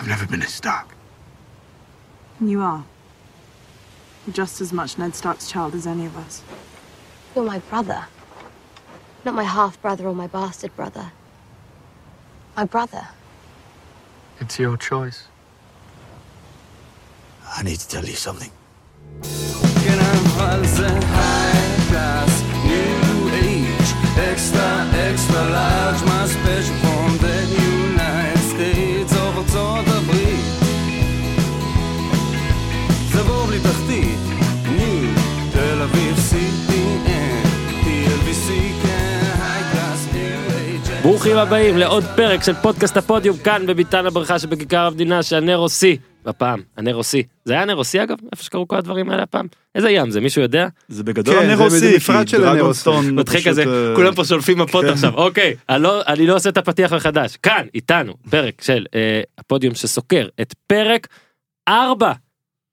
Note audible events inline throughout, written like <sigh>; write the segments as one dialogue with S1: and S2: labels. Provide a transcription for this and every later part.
S1: I've never been a Stark.
S2: You are. You're just as much Ned Stark's child as any of us.
S3: You're my brother. Not my half brother or my bastard brother. My brother.
S4: It's your choice.
S1: I need to tell you something.
S5: ברוכים הבאים לעוד פרק של פודקאסט הפודיום כאן בביתן הברכה שבכיכר המדינה שהנרו סי הפעם הנרו סי זה היה נרו סי אגב? איפה שקרו כל הדברים האלה הפעם? איזה ים זה? מישהו יודע?
S6: זה בגדול
S7: כן,
S6: הנרוסי,
S7: זה מפרט של.
S6: דרגונסטון <laughs>
S5: מצחיק
S6: פשוט,
S5: כזה
S6: אה,
S5: כולם פה שולפים מפות
S6: כן.
S5: עכשיו. אוקיי אני לא, אני לא עושה את הפתיח מחדש. כאן איתנו פרק של אה, הפודיום שסוקר את פרק 4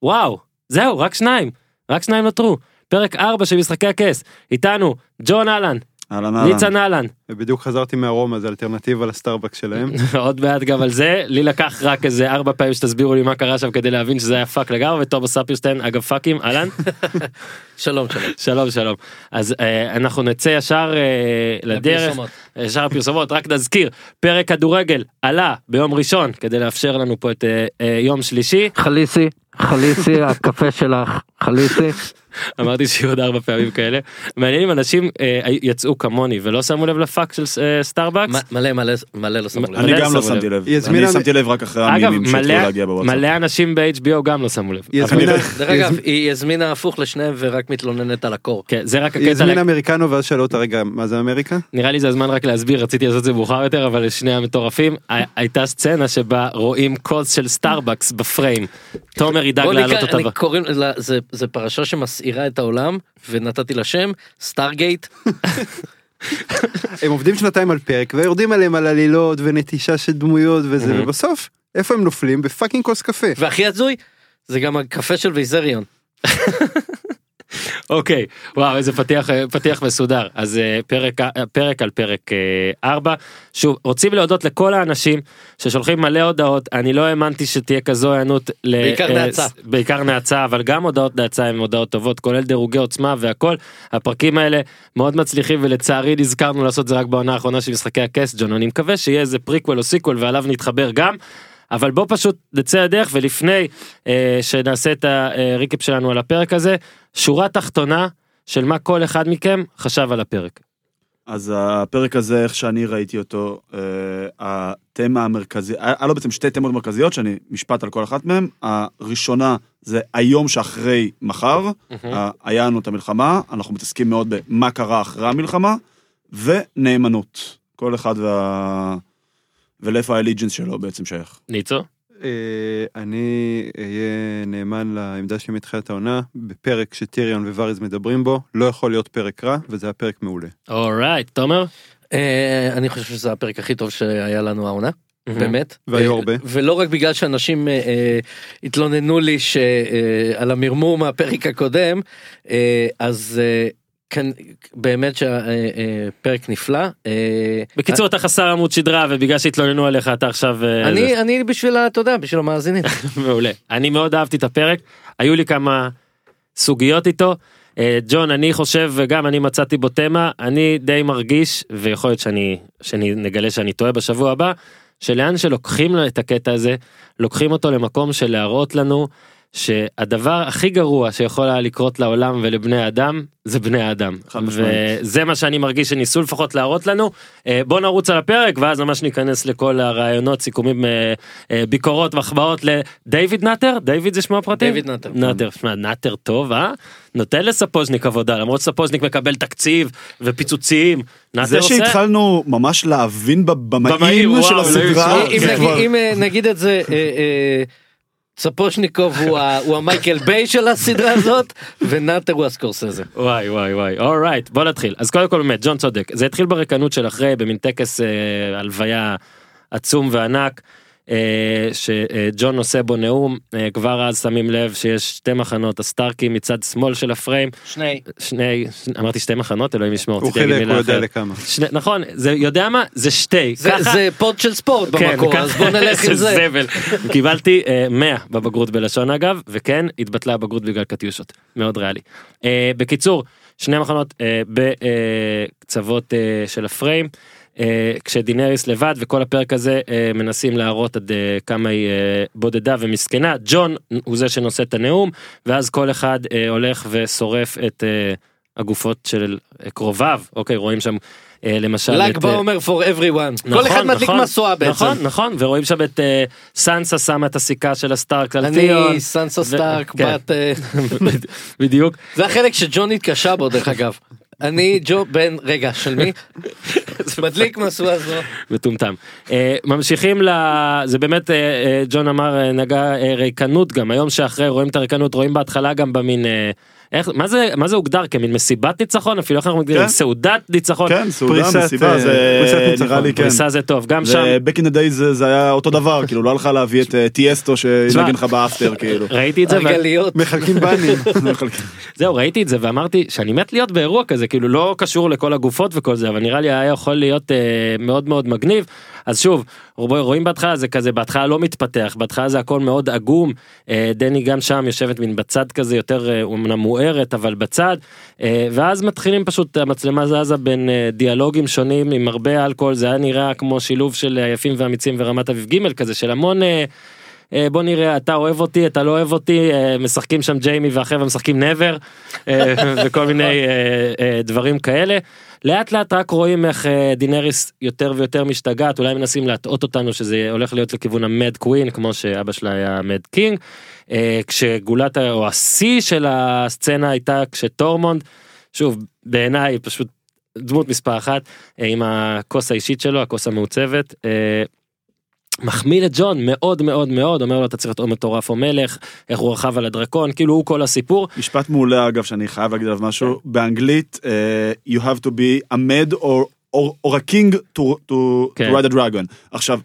S5: וואו זהו רק שניים. רק שניים נותרו. פרק 4 של משחקי הכס. איתנו ג'ון אהלן
S6: אהלן אהלן.
S5: ניצן אהלן
S7: ובדיוק חזרתי מהארומה זה אלטרנטיבה לסטארבקס שלהם. <laughs>
S5: עוד מעט גם על זה לי לקח רק איזה ארבע פעמים שתסבירו לי מה קרה שם כדי להבין שזה היה פאק לגמרי ותומאס ספירשטיין אגב פאקים אהלן <laughs>
S4: שלום שלום.
S5: שלום שלום אז אה, אנחנו נצא ישר אה, לדרך. ישר הפרסומות רק נזכיר פרק כדורגל עלה ביום ראשון כדי לאפשר לנו פה את אה, אה, יום שלישי
S4: חליסי, חליסי, הקפה שלך, חליסי.
S5: אמרתי שיהיו עוד ארבע פעמים כאלה מעניין אם אנשים אה, יצאו כמוני ולא שמו לב לפאק של אה, סטארבקס.
S4: מלא מלא מלא לא שמו לב.
S6: אני גם לא. שמתי לב,
S7: היא
S6: אני שמתי לב רק אחרי המימים שהתחילו להגיע בוואטסאפ.
S5: מלא אנשים ב-HBO גם לא שמו לב.
S7: היא
S4: דרך אגב, היא הזמינה הפוך לשניהם ורק מתלוננת על הקור.
S5: כן, זה רק
S7: היא
S5: הקטע,
S7: הזמינה אמריקנו ואז שאלו אותה רגע מה זה אמריקה?
S5: נראה לי זה הזמן רק להסביר, רציתי לעשות את זה מאוחר יותר, אבל לשני המטורפים, הי- הייתה סצנה שבה רואים כוס של סטארבקס בפריים. תומר ידאג להעלות אותה.
S4: אני קוראים, לה- זה- זה פרשה שמסעירה את העולם ונתתי לה שם סטארגייט <laughs>
S7: הם עובדים שנתיים על פרק ויורדים עליהם על עלילות ונטישה של דמויות וזה. ובסוף איפה הם נופלים ב fucking כוס קפה.
S4: והכי הזוי זה גם הקפה של ויסריון. <laughs>
S5: אוקיי, וואו איזה פתיח, אה, פתיח מסודר. אז אה, פרק, אה, פרק על פרק 4. שוב, רוצים להודות לכל האנשים ששולחים מלא הודעות, אני לא האמנתי שתהיה כזו היענות. ל-
S4: בעיקר נאצה.
S5: בעיקר נאצה, אבל גם הודעות נאצה הן הודעות טובות, כולל דירוגי עוצמה והכל. הפרקים האלה מאוד מצליחים ולצערי נזכרנו לעשות זה רק בעונה האחרונה של משחקי הכס, ג'ון, אני מקווה שיהיה איזה פריקוול או sequel ועליו נתחבר גם. אבל בוא פשוט נצא לדרך ולפני אה, שנעשה את ה recap שלנו על הפרק הזה, שורה תחתונה של מה כל אחד מכם חשב על הפרק.
S6: אז הפרק הזה, איך שאני ראיתי אותו, אה, התמה המרכזי, היה היה לו בעצם שתי תמות מרכזיות, שאני משפט על כל אחת מהן. הראשונה זה היום שאחרי מחר, אה, היה לנו את המלחמה, אנחנו מתעסקים מאוד במה קרה אחרי המלחמה, ונאמנות. כל אחד וה... ולאיפה האליג'נס שלו בעצם שייך.
S5: ניצו?
S7: אה, אני אהיה נאמן לעמדה שלי מתחילת העונה בפרק שטיריון ווריז מדברים בו לא יכול להיות פרק רע וזה היה פרק מעולה.
S5: אורייט, תומר?
S4: אה, אני חושב שזה הפרק הכי טוב שהיה לנו העונה. באמת.
S7: והיו
S4: אה,
S7: הרבה.
S4: ולא רק בגלל שאנשים אה, התלוננו לי ש, אה, על המרמור מהפרק הקודם, אה, אז אה, כאן באמת שהפרק נפלא. אה,
S5: בקיצור אתה חסר עמוד שדרה ובגלל שהתלוננו עליך אתה עכשיו אה,
S4: אני אני בשביל אתה יודע בשביל המאזינים. <laughs>
S5: מעולה אני מאוד אהבתי את הפרק היו לי כמה סוגיות איתו. אה, ג'ון אני חושב וגם אני מצאתי בו תמה אני די מרגיש ויכול להיות שאני שאני נגלה שאני טועה בשבוע הבא שלאן שלוקחים לו את הקטע הזה לוקחים אותו למקום של להראות לנו שהדבר הכי גרוע שיכול היה לקרות לעולם ולבני האדם זה בני
S6: משמעית.
S5: וזה מה שאני מרגיש שניסו לפחות להראות לנו אה, בוא נרוץ על הפרק ואז ממש ניכנס לכל הרעיונות סיכומים אה, אה, ביקורות מחמאות לדיוויד נאטר דיוויד זה שמו הפרטי
S4: דיוויד נאטר.
S5: נאטר שמע, נאטר טוב אה נותן לספוז'ניק עבודה למרות שספוז'ניק מקבל תקציב ופיצוצים נאטר
S6: זה
S5: עושה
S6: שהתחלנו ממש להבין
S5: במאים,
S6: של
S5: לא
S6: הסדרה,
S5: ישמעו.
S4: אם אה, נגיד את זה. ספושניקוב הוא המייקל ביי של הסדרה הזאת ונאטר הוא הסקורסזה.
S5: וואי וואי וואי אורייט בוא נתחיל אז קודם כל באמת ג'ון צודק זה התחיל בריקנות של אחרי במין טקס אה, הלוויה עצום וענק. אה, שג'ון נושא בו נאום, אה, כבר אז שמים לב שיש שתי מחנות, הסטארקים מצד שמאל של הפריים,
S4: שני.
S5: שני, אמרתי שתי מחנות, אלוהים ישמור,
S7: הוא חילק, הוא יודע. לכמה.
S5: שני, נכון, זה יודע מה? זה שתי.
S4: זה,
S5: ככה-
S4: זה פוד של ספורט
S5: כן,
S4: במקור,
S5: ככה-
S4: אז בוא <laughs> נלך עם זה.
S5: זבל. קיבלתי אה, 100 בבגרות בלשון אגב, וכן, התבטלה הבגרות בגלל קטיושות. מאוד ריאלי. אה, בקיצור, שני מחנות אה, בקצוות אה, של הפריים. אה, כשדינריס לבד וכל הפרק הזה אה, מנסים להראות עד אה, כמה היא בודדה ומסכנה ג'ון הוא זה שנושא את הנאום ואז כל אחד הולך ושורף את הגופות של קרוביו אוקיי רואים שם למשל
S4: ל"ג בעומר for everyone. כל
S5: נכון,
S4: אחד מדליק
S5: נכון,
S4: משואה בעצם.
S5: נכון נכון ורואים שם את אה, סנסה שמה את הסיכה של הסטארק על
S4: אני. סנסה סטארק
S5: כן.
S4: בת... <laughs>
S5: בדיוק
S4: זה החלק שג'ון התקשה בו דרך אגב. אני ג'ו בן רגע של מי? מדליק משואה זו.
S5: מטומטם. אה, ממשיכים ל... זה באמת אה, אה, ג'ון אמר נגע ריקנות גם היום שאחרי רואים את הריקנות רואים בהתחלה גם במין איך מה זה מה זה הוגדר כמין מסיבת ניצחון אפילו איך אנחנו מגדירים
S6: כן.
S5: סעודת ניצחון.
S6: כן, סעודה,
S7: פריסת,
S6: מסיבה,
S7: אה,
S6: זה
S7: פריסת
S6: נראה
S7: ניצחון.
S6: לי כן.
S5: פריסה זה טוב גם שם
S6: זה back in the days זה- זה היה אותו דבר, כאילו לא הלך להביא את אה, טיאסטו שינגן לך באפטר, כאילו.
S5: ראיתי את זה.
S7: מחלקים בנים. <laughs>
S5: זהו ראיתי את זה ואמרתי שאני מת להיות באירוע כזה כאילו לא קשור לכל הגופות וכל זה אבל נראה לי היה יכול להיות אה, מאוד מאוד מגניב אז שוב רוב- רואים בהתחלה זה כזה בהתחלה לא מתפתח בהתחלה זה הכל מאוד עגום אה, דני גם שם יושבת מין בצד כזה יותר אה, אומנם מוארת אבל בצד אה, ואז מתחילים פשוט המצלמה זזה בין אה, דיאלוגים שונים עם הרבה אלכוהול זה היה נראה כמו שילוב של היפים והאמיצים ורמת אביב ג' כזה של המון. אה, בוא נראה אתה אוהב אותי אתה לא אוהב אותי אה, משחקים שם ג'יימי והחבר'ה משחקים נבר אה, <laughs> וכל מיני דברים כאלה. לאט לאט רק רואים איך דינריס יותר ויותר משתגעת אולי מנסים להטעות אותנו שזה הולך להיות לכיוון ה mad queen כמו שאבא שלה היה mad king. כשגולת או השיא של הסצנה הייתה כשטורמונד שוב בעיניי פשוט דמות מספר אחת עם הכוס האישית שלו הכוס המעוצבת. מחמיא לג'ון מאוד מאוד מאוד אומר לו אתה צריך להיות או מטורף או מלך איך הוא רכב על הדרקון כאילו הוא כל הסיפור.
S6: משפט מעולה אגב שאני חייב להגיד עליו משהו. באנגלית אה, you have to be a mad or, or, or a king to, to,
S5: כן.
S6: to ride a dragon. עכשיו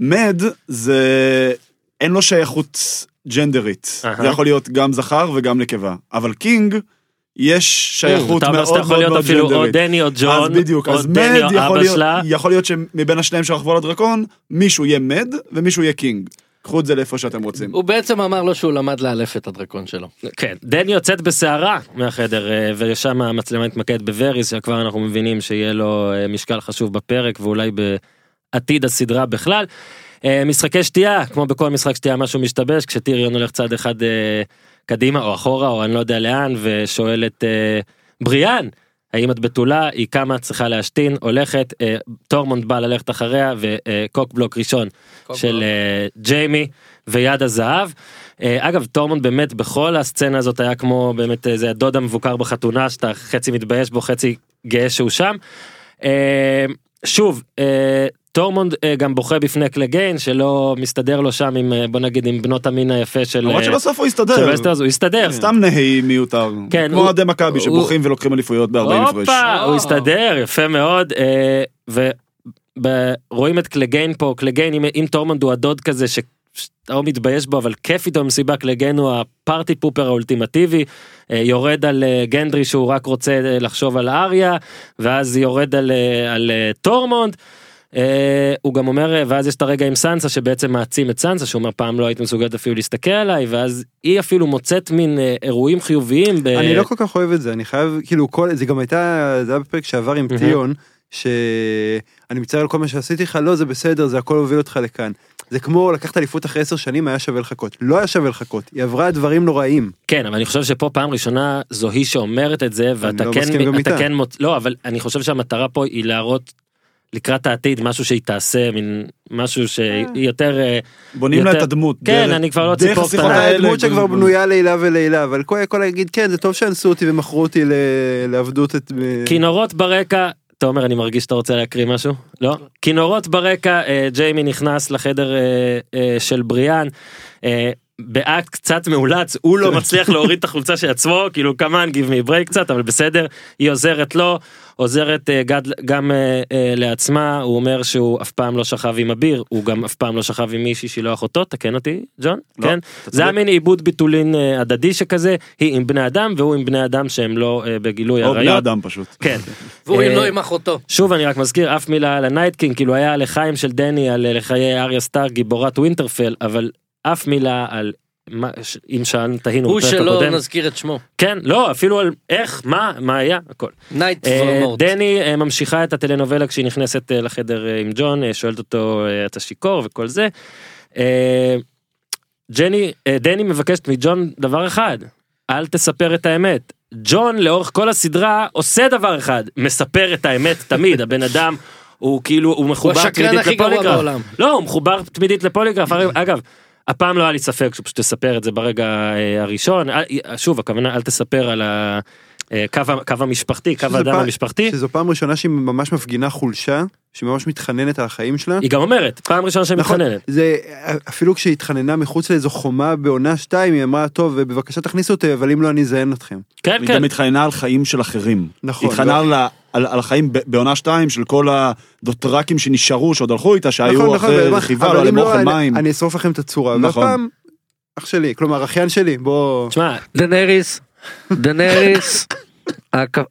S6: mad זה אין לו שייכות ג'נדרית
S5: אהה.
S6: זה יכול להיות גם זכר וגם נקבה. אבל king יש שייכות
S5: אתה אומר
S6: מאוד
S5: שאתה יכול
S6: מאוד
S5: להיות
S6: מאוד
S5: אפילו או. דני או ג'ון
S6: אז בדיוק, אז
S5: mad
S6: יכול להיות,
S5: שלה
S6: יכול להיות שמבין השניים שרכבו על הדרקון, מישהו יהיה mad ומישהו יהיה king. קחו את זה לאיפה שאתם רוצים.
S4: הוא בעצם אמר לו שהוא למד לאלף את הדרקון שלו.
S5: כן דני יוצאת בסערה מהחדר אה, ושם המצלמה מתמקדת בווריס שכבר אנחנו מבינים שיהיה לו אה, משקל חשוב בפרק ואולי בעתיד הסדרה בכלל. אה, משחקי שתייה כמו בכל משחק שתייה משהו משתבש כשטיריון הולך צעד אחד קדימה או אחורה או אני לא יודע לאן ושואל את אה, בריאן האם את בתולה היא קמה צריכה להשתין הולכת אה, טורמונד בא ללכת אחריה וקוק בלוק ראשון של אה, ג'יימי ויד הזהב. אה, אגב טורמונד באמת בכל הסצנה הזאת היה כמו באמת איזה הדוד המבוקר בחתונה שאתה חצי מתבייש בו חצי גאה שהוא שם. אה, שוב אה, טורמונד אה, גם בוכה בפני קלגיין שלא מסתדר לו שם עם אה, בוא נגיד עם בנות המין היפה של
S6: למרות
S5: אה,
S6: שבסוף הוא.
S5: וסטרס, הוא הסתדר.
S6: סתם נהי מיותר.
S5: כן,
S6: כמו אוהדי מכבי שבוכים ולוקחים אליפויות ב-40 הפרש.
S5: הופה, הוא. הסתדר יפה מאוד ורואים את קלגיין פה קלגיין אם, טורמונד הוא הדוד כזה ש... שאתה לא מתבייש בו אבל כיף איתו במסיבה קלגיין הוא ה party pooper האולטימטיבי יורד על גנדרי שהוא רק רוצה לחשוב על אריה ואז יורד על, על. אה, הוא גם אומר אה, ואז יש את הרגע עם סנסה שבעצם מעצים את סנסה שהוא אומר פעם לא היית מסוגלת אפילו להסתכל עליי ואז היא אפילו מוצאת מין אה, אירועים חיוביים. ב...
S7: אני לא כל כך אוהב את זה, אני חייב, כאילו, כל, זה גם הייתה, זה היה בפרק שעבר עם. טיון, שאני מצטער על כל מה שעשיתי לך, לא, זה בסדר, זה הכל הוביל אותך לכאן. זה כמו לקחת אליפות אחרי עשר שנים, היה שווה לחכות. לא היה שווה לחכות, היא עברה דברים נוראיים.
S5: כן אבל אני חושב שפה פעם ראשונה זו היא שאומרת את זה ואתה
S7: לא
S5: כן אתה
S7: איתה.
S5: כן מוצ... לא אבל אני חושב שהמטרה פה היא להראות לקראת העתיד משהו שהיא תעשה מין משהו שהיא יותר אה,
S6: בונים לה
S5: יותר-
S6: את הדמות.
S5: כן,
S6: דרך-
S5: אני כבר לא ציפור קטנה.
S7: הדמות שכבר בנויה לעילה ולעילה, אבל כל כל להגיד, כן, זה טוב שאנסו אותי ומכרו אותי ל- לעבדות את...
S5: כינורות ברקע. תומר אני מרגיש שאתה רוצה להקריא משהו לא כינורות ברקע אה, ג'יימי נכנס לחדר אה, אה, של בריאן. באקט קצת מאולץ הוא לא מצליח להוריד את החולצה של עצמו כאילו כמובן give me break קצת אבל בסדר היא עוזרת לו עוזרת אה, גד, גם אה, אה, לעצמה הוא אומר שהוא אף פעם לא שכב עם אביר הוא גם אף פעם לא שכב עם מישהי שהיא לא אחותו תקן אותי ג'ון
S6: לא,
S5: כן זה היה. מין איבוד בתולין אה, הדדי שכזה היא עם בני אדם והוא עם בני אדם שהם לא אה, בגילוי
S6: או בני
S5: עריות
S6: אדם פשוט.
S5: כן. <laughs>
S4: והוא
S5: אה,
S4: לא עם אחותו.
S5: שוב אני רק מזכיר אף מילה על ה Night King כאילו היה לחיים של דני על לחיי אריה סטארק גיבורת ווינטרפל אבל אף מילה על מה ש- אם שאלנו תהינו
S4: הוא שלא. נזכיר את שמו.
S5: כן לא אפילו על איך מה מה היה הכל.
S4: night
S5: אה,
S4: וולדמורט.
S5: דני אה, ממשיכה את הטלנובלה כשהיא נכנסת אה, לחדר אה, עם ג'ון אה, שואלת אותו אה, אתה שיכור וכל זה. אה, ג'ני אה, דני מבקשת מג'ון דבר אחד אל תספר את האמת. ג'ון לאורך כל הסדרה עושה דבר אחד מספר את האמת תמיד <laughs> הבן אדם הוא כאילו הוא מחובר
S4: השקרן
S5: תמידית
S4: הכי גרוע
S5: לפוליגרף.
S4: בעולם.
S5: לא הוא מחובר תמידית לפוליגרף אגב. הפעם לא היה לי ספק שהוא פשוט יספר את זה ברגע אה, הראשון אה, שוב הכוונה אל תספר על הקו הקו המשפחתי קו
S7: שזה
S5: הדם
S7: פעם-
S5: המשפחתי
S7: שזו פעם ראשונה שהיא ממש מפגינה חולשה, שהיא ממש מתחננת על החיים שלה.
S5: היא גם אומרת פעם ראשונה שהיא
S7: נכון,
S5: מתחננת.
S7: זה אפילו כשהיא התחננה מחוץ לאיזו חומה בעונה 2 היא אמרה טוב בבקשה תכניסו אותי אבל אם לא אני אזיין אתכם.
S5: כן
S6: היא
S5: כן
S6: גם התחננה על חיים של אחרים.
S7: נכון,
S6: היא התחננה על ה- על על החיים ב- בעונה 2 של כל הדוטרקים שנשארו שעוד הלכו איתה שהיו
S7: נכון, נכון,
S6: אחרי
S7: אבל-
S6: רכיבה לא
S7: אם
S6: להם
S7: לא,
S6: אוכל
S7: אני-
S6: מים.
S7: אני אשרוף לכם את הצורה.
S6: נכון.
S7: והפעם אח שלי כלומר אחיין שלי בוא.
S5: תשמע
S4: דנריס. דנריס.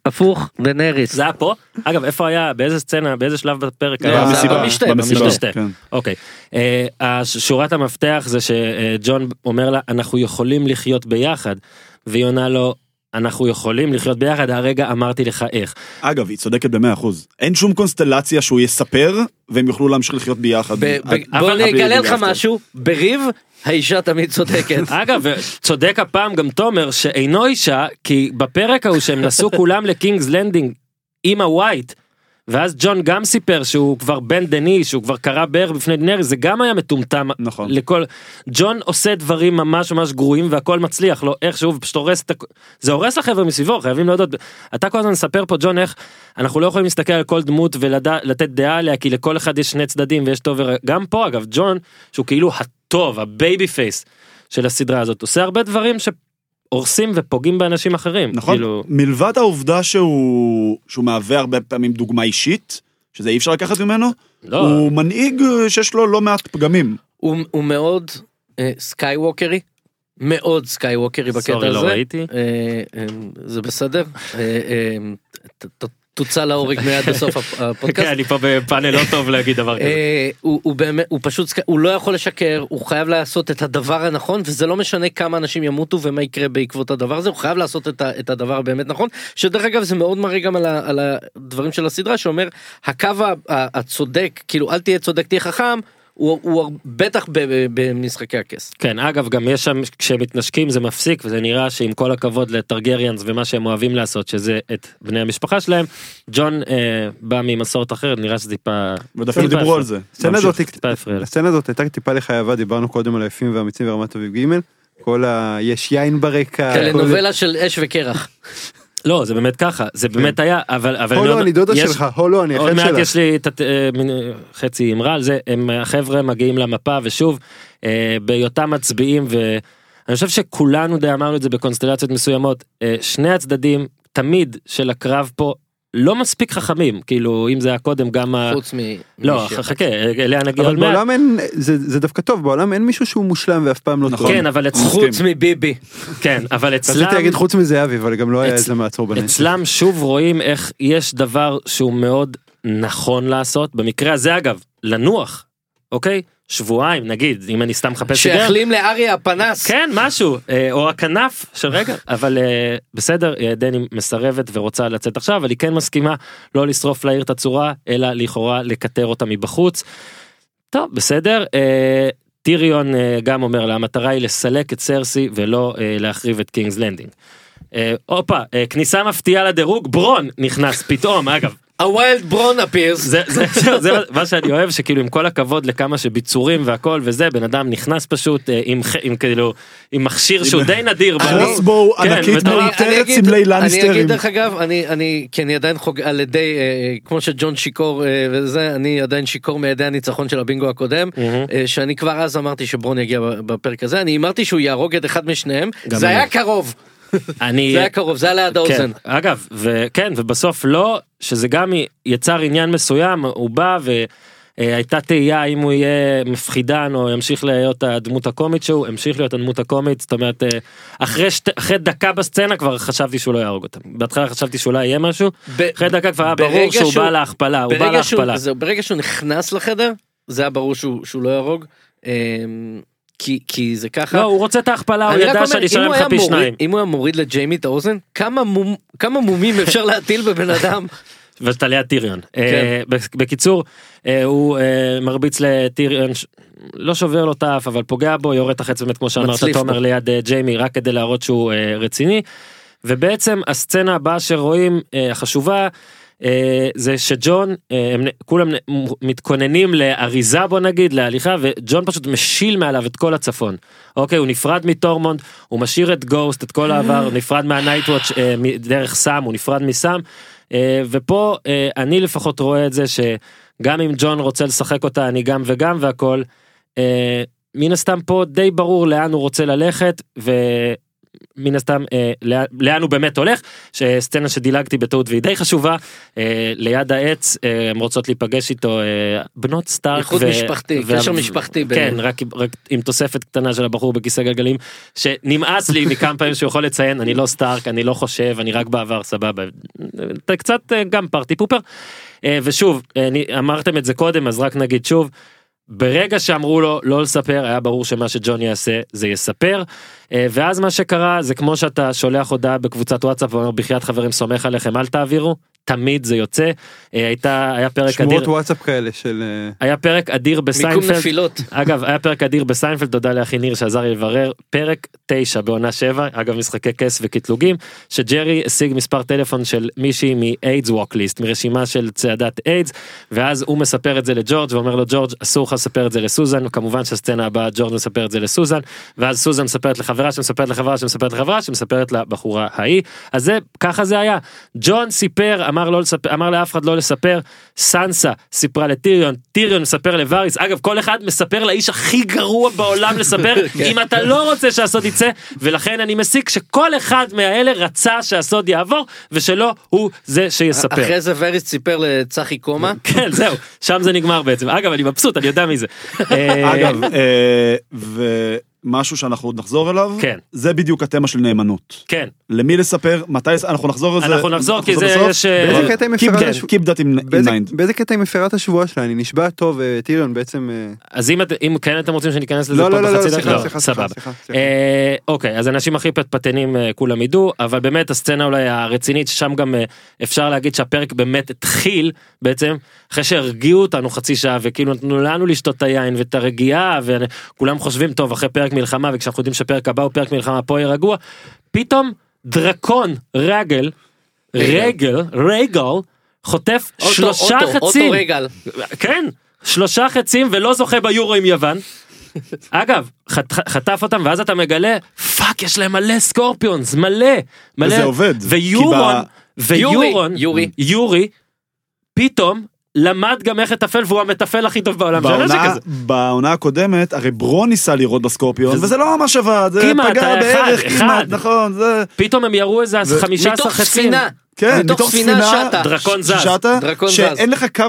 S4: הפוך דנריס.
S5: זה היה פה אגב איפה היה באיזה סצנה באיזה שלב בפרק היה
S6: במסיבה,
S4: במשתה,
S6: במסיבה,
S5: במשתה.
S6: כן.
S5: אוקיי אה, שורת המפתח זה שג'ון אומר לה אנחנו יכולים לחיות ביחד והיא עונה לו אנחנו יכולים לחיות ביחד הרגע אמרתי לך איך
S6: אגב, היא צודקת במאה אחוז. אין שום קונסטלציה שהוא יספר, והם יוכלו להמשיך לחיות ביחד.
S4: בוא אני אגלה לך. משהו בריב האישה תמיד צודקת. <laughs>
S5: אגב צודק הפעם גם תומר שאינו אישה כי בפרק ההוא שהם נסעו כולם לקינגס לנדינג עם ה wight. ואז ג'ון גם סיפר שהוא כבר בן דני שהוא כבר קרא כרע ברך בפני דנרי זה גם היה מטומטם
S6: נכון.
S5: לכל ג'ון עושה דברים ממש ממש גרועים והכל מצליח לו איכשהו ופשוט הורס את הכ... זה הורס לחבר'ה מסביבו חייבים להודות אתה כל הזמן מספר פה ג'ון איך אנחנו לא יכולים להסתכל על כל דמות ולתת דעה עליה כי לכל אחד יש שני צדדים ויש טוב ורע גם פה אגב ג'ון שהוא כאילו הטוב ה babyface של הסדרה הזאת עושה הרבה דברים שהורסים ופוגעים באנשים אחרים
S6: נכון,
S5: כאילו
S6: מלבד העובדה שהוא שהוא מהווה הרבה פעמים דוגמה אישית, שזה אי אפשר לקחת ממנו,
S5: לא
S6: הוא מנהיג אה, שיש לו לא מעט פגמים.
S4: הוא הוא מאוד אה, Skywalkery. מאוד Skywalkery בקטע
S5: sorry,
S4: הזה.
S5: לא ראיתי.
S4: אה, אה, זה בסדר. תוצא להורג מיד בסוף הפ- <laughs>
S5: כן,
S4: הפודקאסט.
S5: אני פה בפאנל לא טוב להגיד דבר כזה.
S4: אה, הוא באמת הוא פשוט הוא לא יכול לשקר הוא חייב לעשות את הדבר הנכון וזה לא משנה כמה אנשים ימותו ומה יקרה בעקבות הדבר הזה הוא חייב לעשות את הדבר הבאמת נכון שדרך אגב זה מאוד מראה גם על הדברים של הסדרה שאומר הקו הצודק כאילו אל תהיה צודק תהיה חכם הוא הוא בטח במשחקי הכס.
S5: כן אגב גם יש שם כשהם מתנשקים זה מפסיק וזה נראה שעם כל הכבוד לטרגריאנס ומה שהם אוהבים לעשות שזה את בני המשפחה שלהם ג'ון אה, בא ממסורת אחרת נראה שזה טיפה טיפה
S6: דיברו על. זה.
S7: הסצנה. הזאת הייתה טיפה לחייבה דיברנו קודם על היפים והאמיצים ורמת אביב ג' כל ה... יש יין ברקע.
S4: טלנובלה של אש וקרח. <laughs>
S5: לא זה באמת ככה זה באמת היה אבל אבל
S7: הו
S5: אני
S7: לא אני דודה שלך הו לא אני
S5: עוד מעט. יש לי אה, אה, חצי אמרה על זה הם החבר'ה מגיעים למפה ושוב אה, בהיותם מצביעים ואני חושב שכולנו די אמרנו את זה בקונסטלציות מסוימות אה, שני הצדדים תמיד של הקרב פה לא מספיק חכמים כאילו אם זה היה קודם גם ה...
S4: חוץ מ...
S5: לא. חכה אליה נגיע
S7: אבל. בעולם אין זה זה דווקא טוב בעולם אין מישהו שהוא מושלם ואף פעם לא
S6: נכון.
S7: טוב.
S5: כן אבל
S4: חוץ מביבי.
S5: כן אבל אצלם
S7: רציתי להגיד חוץ מזהבי אבל גם לא היה איזה מעצור בנצח.
S5: אצלם שוב רואים איך יש דבר שהוא מאוד נכון לעשות במקרה הזה אגב לנוח אוקיי שבועיים נגיד אם אני סתם מחפש היגיון.
S4: שהחלים לאריה הפנס.
S5: כן משהו אה, או הכנף של רגע <laughs> אבל אה, בסדר אה, דני מסרבת ורוצה לצאת עכשיו אבל היא כן מסכימה לא לשרוף לעיר את הצורה אלא לכאורה לכתר אותה מבחוץ. טוב בסדר טיריון גם אומר לה המטרה היא לסלק את סרסי ולא להחריב את קינגס לנדינג. הופה כניסה מפתיעה לדירוג ברון נכנס פתאום אגב
S4: ה wild ברון appears.
S5: זה, זה, זה, זה מה שאני אוהב שכאילו עם כל הכבוד לכמה שביצורים והכל וזה בן אדם נכנס פשוט אה, עם, עם כאילו עם מכשיר שהוא די נדיר.
S6: crossbow
S5: כן,
S6: ענקית
S4: אגיד-
S6: סמלי
S4: אני
S6: לנסטרים.
S4: אגיד דרך אגב אני אני כי אני עדיין חוג על ידי אה, כמו שג'ון שיכור אה, וזה אני עדיין שיכור מידי הניצחון של הבינגו הקודם. אה, שאני כבר אז אמרתי שברון יגיע בפרק הזה אני אמרתי שהוא יהרוג את אחד משניהם זה
S5: אני.
S4: היה קרוב
S5: אני,
S4: זה היה קרוב זה היה ליד האוזן.
S5: כן, אגב וכן ובסוף לא שזה גם יצר עניין מסוים הוא בא והייתה תהייה אם הוא יהיה מפחידן או ימשיך להיות הדמות הקומית שהוא המשיך להיות הדמות הקומית זאת אומרת אה, אחרי שת, אחרי דקה בסצנה כבר חשבתי שהוא לא יהרוג אותם בהתחלה חשבתי שאולי יהיה משהו
S4: ב-
S5: אחרי דקה כבר היה ברור שהוא
S4: שהוא-
S5: בא להכפלה הוא בא
S4: ברגע שהוא,
S5: להכפלה.
S4: זהו, ברגע שהוא נכנס לחדר זה היה ברור שהוא, שהוא לא יהרוג. כי כי זה ככה.
S5: לא הוא רוצה את ההכפלה הוא ידע שאני
S4: אם
S5: אשלם
S4: הוא
S5: לך פי
S4: מוריד-
S5: שניים.
S4: אם הוא היה מוריד לג'יימי את האוזן כמה מום- כמה מומים אפשר להטיל בבן אדם. <laughs>
S5: ואתה ליד טיריון.
S4: כן.
S5: אה, בק- בקיצור, אה, הוא אה, מרביץ לטיריון, ש- לא שובר לו את האף, אבל פוגע בו, יורד את החץ באמת כמו שאמרת תומר
S4: בו.
S5: ליד אה, ג'יימי, רק כדי להראות שהוא אה, רציני. ובעצם הסצנה הבאה שרואים, החשובה, אה, זה שג'ון, אה, הם, כולם מתכוננים לאריזה בוא נגיד, להליכה, וג'ון פשוט משיל מעליו את כל הצפון. אוקיי, הוא נפרד מטורמונד, הוא משאיר את גוסט, את כל העבר, נפרד מהנייטוואץ' אה, דרך סאם, הוא נפרד מסאם. אה, ופה אה, אני לפחות רואה את זה שגם אם ג'ון רוצה לשחק אותה אני גם וגם והכל. אה, מן הסתם פה די ברור לאן הוא רוצה ללכת ומן הסתם אה, לאן- לאן הוא באמת הולך שסצנה שדילגתי בטעות והיא די חשובה אה, ליד העץ אה, הם רוצות להיפגש איתו אה, בנות סטארק.
S4: איחוד משפחתי, קשר משפחתי
S5: כן. רק, רק עם תוספת קטנה של הבחור בכיסא גלגלים שנמאס לי מכמה פעמים שהוא יכול לציין אני לא סטארק אני לא חושב אני רק בעבר סבבה אתה קצת אה, גם פארטי פופר אה, ושוב אה, אני- אמרתם את זה קודם אז רק נגיד שוב. ברגע שאמרו לו לא לספר היה ברור שמה שג'ון יעשה זה יספר. אה, ואז מה שקרה זה כמו שאתה שולח הודעה בקבוצת וואטסאפ ואומר בחייאת חברים סומך עליכם אל תעבירו תמיד זה יוצא. אה, הייתה היה פרק
S7: שמועות
S5: אדיר
S7: וואטסאפ כאלה של... אה,
S5: היה פרק אדיר
S4: מיקום
S5: בסיינפלד.
S4: נפילות.
S5: אגב היה פרק אדיר בסיינפלד תודה לאחי ניר שעזר לי לברר. פרק 9 בעונה 7 אגב משחקי כס וקטלוגים שג'רי השיג מספר טלפון של מישהי מאיידס ווקליסט מרשימה של צעדת איידס ואז הוא מספר את זה לג'ורג' ואומר לו ג'ורג' אסור לך לספר את זה לסוזן. כמובן שהסצנה הבאה ג'ורג' מספר את זה לסוזן ואז סוזן מספרת לחברה שמספרת לחברה שמספרת לחברה שמספרת לבחורה ההיא. אז זה ככה זה היה. ג'ון סיפר אמר לא לספר אמר לאף אחד לא לספר סנסה סיפרה לטיריון טיריון מספר לווריס אגב כל אחד מספר לאיש הכי גרוע בעולם לספר <laughs> אם אתה לא רוצה שהסוד יצא ולכן אני מסיק שכל אחד מהאלה רצה שהסוד יעבור ושלא הוא זה שיספר.
S4: אחרי זה וריס סיפר לצחי קומה. <laughs>
S5: כן זהו שם זה נגמר בעצם אגב אני מבסוט אני יודע מי זה. <laughs> אה,
S6: אגב, ומשהו שאנחנו עוד נחזור אליו,
S5: כן.
S6: זה בדיוק התמה של נאמנות.
S5: כן
S6: למי לספר, מתי, אנחנו נחזור לזה.
S5: אנחנו נחזור כי זה
S6: בסוף.
S5: יש.
S7: באיזה קטע היא
S6: Keep
S7: מפרה את
S6: that-
S7: השבוע?
S6: Keep that in in
S7: באיזה-
S6: mind.
S7: באיזה קטע היא מפרה את השבועה שלה? אני נשבע טוב, אה, טיריון בעצם... אה,
S5: אז אם את- אם כן אתם רוצים שניכנס לזה
S7: לא,
S5: פה
S7: לא, לא, לא,
S5: בחצי דקה
S7: סליחה,
S5: לא,
S7: סליחה,
S5: סבבה.
S7: סליחה, סליחה.
S5: אה, אוקיי אז אנשים הכי פטפטנים כולם ידעו אבל באמת הסצנה אולי הרצינית ששם גם אפשר להגיד שהפרק באמת התחיל בעצם אחרי שהרגיעו אותנו חצי שעה וכאילו נתנו לנו לשתות את היין ואת הרגיעה וכולם חושבים טוב אחרי פרק מלחמה וכשאנחנו יודעים שפרק הבא הוא פרק מלחמה פה יהיה רגוע פתאום דרקון רגל רגל רגל חוטף
S4: אוטו,
S5: שלושה
S4: אוטו,
S5: חצים
S4: אוטו רגל.
S5: כן שלושה חצים ולא זוכה ביורו עם יוון. אגב חט, חטף אותם ואז אתה מגלה פאק יש להם מלא סקורפיונס מלא מלא
S6: וזה עובד,
S5: ויורון ויורון
S4: יורי.
S5: יורי פתאום למד גם איך לתפעל והוא המתפעל הכי טוב בעולם של הנשק
S6: בעונה,
S5: הזה.
S6: בעונה הקודמת הרי ברון ניסה לירות בסקורפיון
S5: וזה-
S6: וזה לא ממש עבד זה פגע בערך
S5: אחד,
S6: כמעט
S5: אחד.
S6: נכון זה
S5: פתאום הם ירו איזה
S6: ו-
S5: 15
S4: מתוך
S5: חצים.
S4: ספינה.
S6: כן
S4: מתוך ספינה שטה.
S5: דרקון זז.
S6: שטה
S4: דרקון זז.
S6: שאין לך קו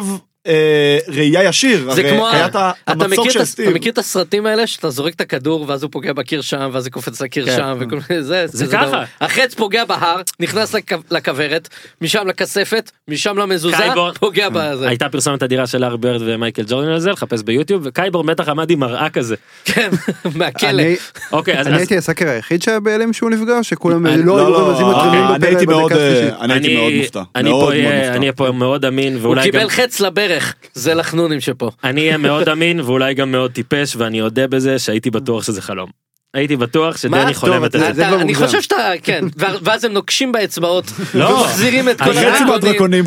S6: אה, ראייה ישיר
S4: זה
S6: הרי
S4: כמו,
S6: היה את ה-
S4: אתה
S6: המצוק
S4: מכיר,
S6: של
S4: את,
S6: סטיב
S4: אתה מכיר את הסרטים האלה שאתה זורק את הכדור ואז הוא פוגע בקיר שם ואז זה קופץ לקיר
S5: כן.
S4: שם וכל מיני זה,
S5: זה. ככה.
S4: החץ פוגע בהר נכנס לכ- לכוורת משם לכספת משם למזוזה
S5: קייבור.
S4: פוגע בזה
S5: הייתה פרסומת אדירה של הארי ברד ומייקל ג'ורדן על זה לחפש ביוטיוב וקייבור בטח עמד עם מראה כזה.
S4: כן <laughs> מהכלא.
S7: אני-
S5: אוקיי אז
S7: אני הייתי הסאקר היחיד שהיה בהלם שהוא נפגע, שכולם
S5: אני-
S7: לא היו רמזים מתרימים
S6: אני הייתי
S7: בפרק
S6: מאוד
S7: בדקה
S6: אה,
S7: השלישית?
S6: אני הייתי מאוד מופתע
S5: אני
S6: מאוד
S5: פה
S6: מאוד
S5: אהיה-
S6: מופתע.
S5: אני אהיה פה מאוד אמין
S4: הוא
S5: ואולי גם
S4: קיבל חץ לברך זה לחנונים שפה.
S5: אני אהיה מאוד אמין ואולי גם מאוד טיפש ואני אודה בזה שהייתי בטוח שזה חלום. הייתי בטוח? שדני חולם את
S7: זה-
S4: אני. חושב שאתה כן ואז הם נוקשים באצבעות
S5: לא.
S4: ומחזירים את כל הדרקונים.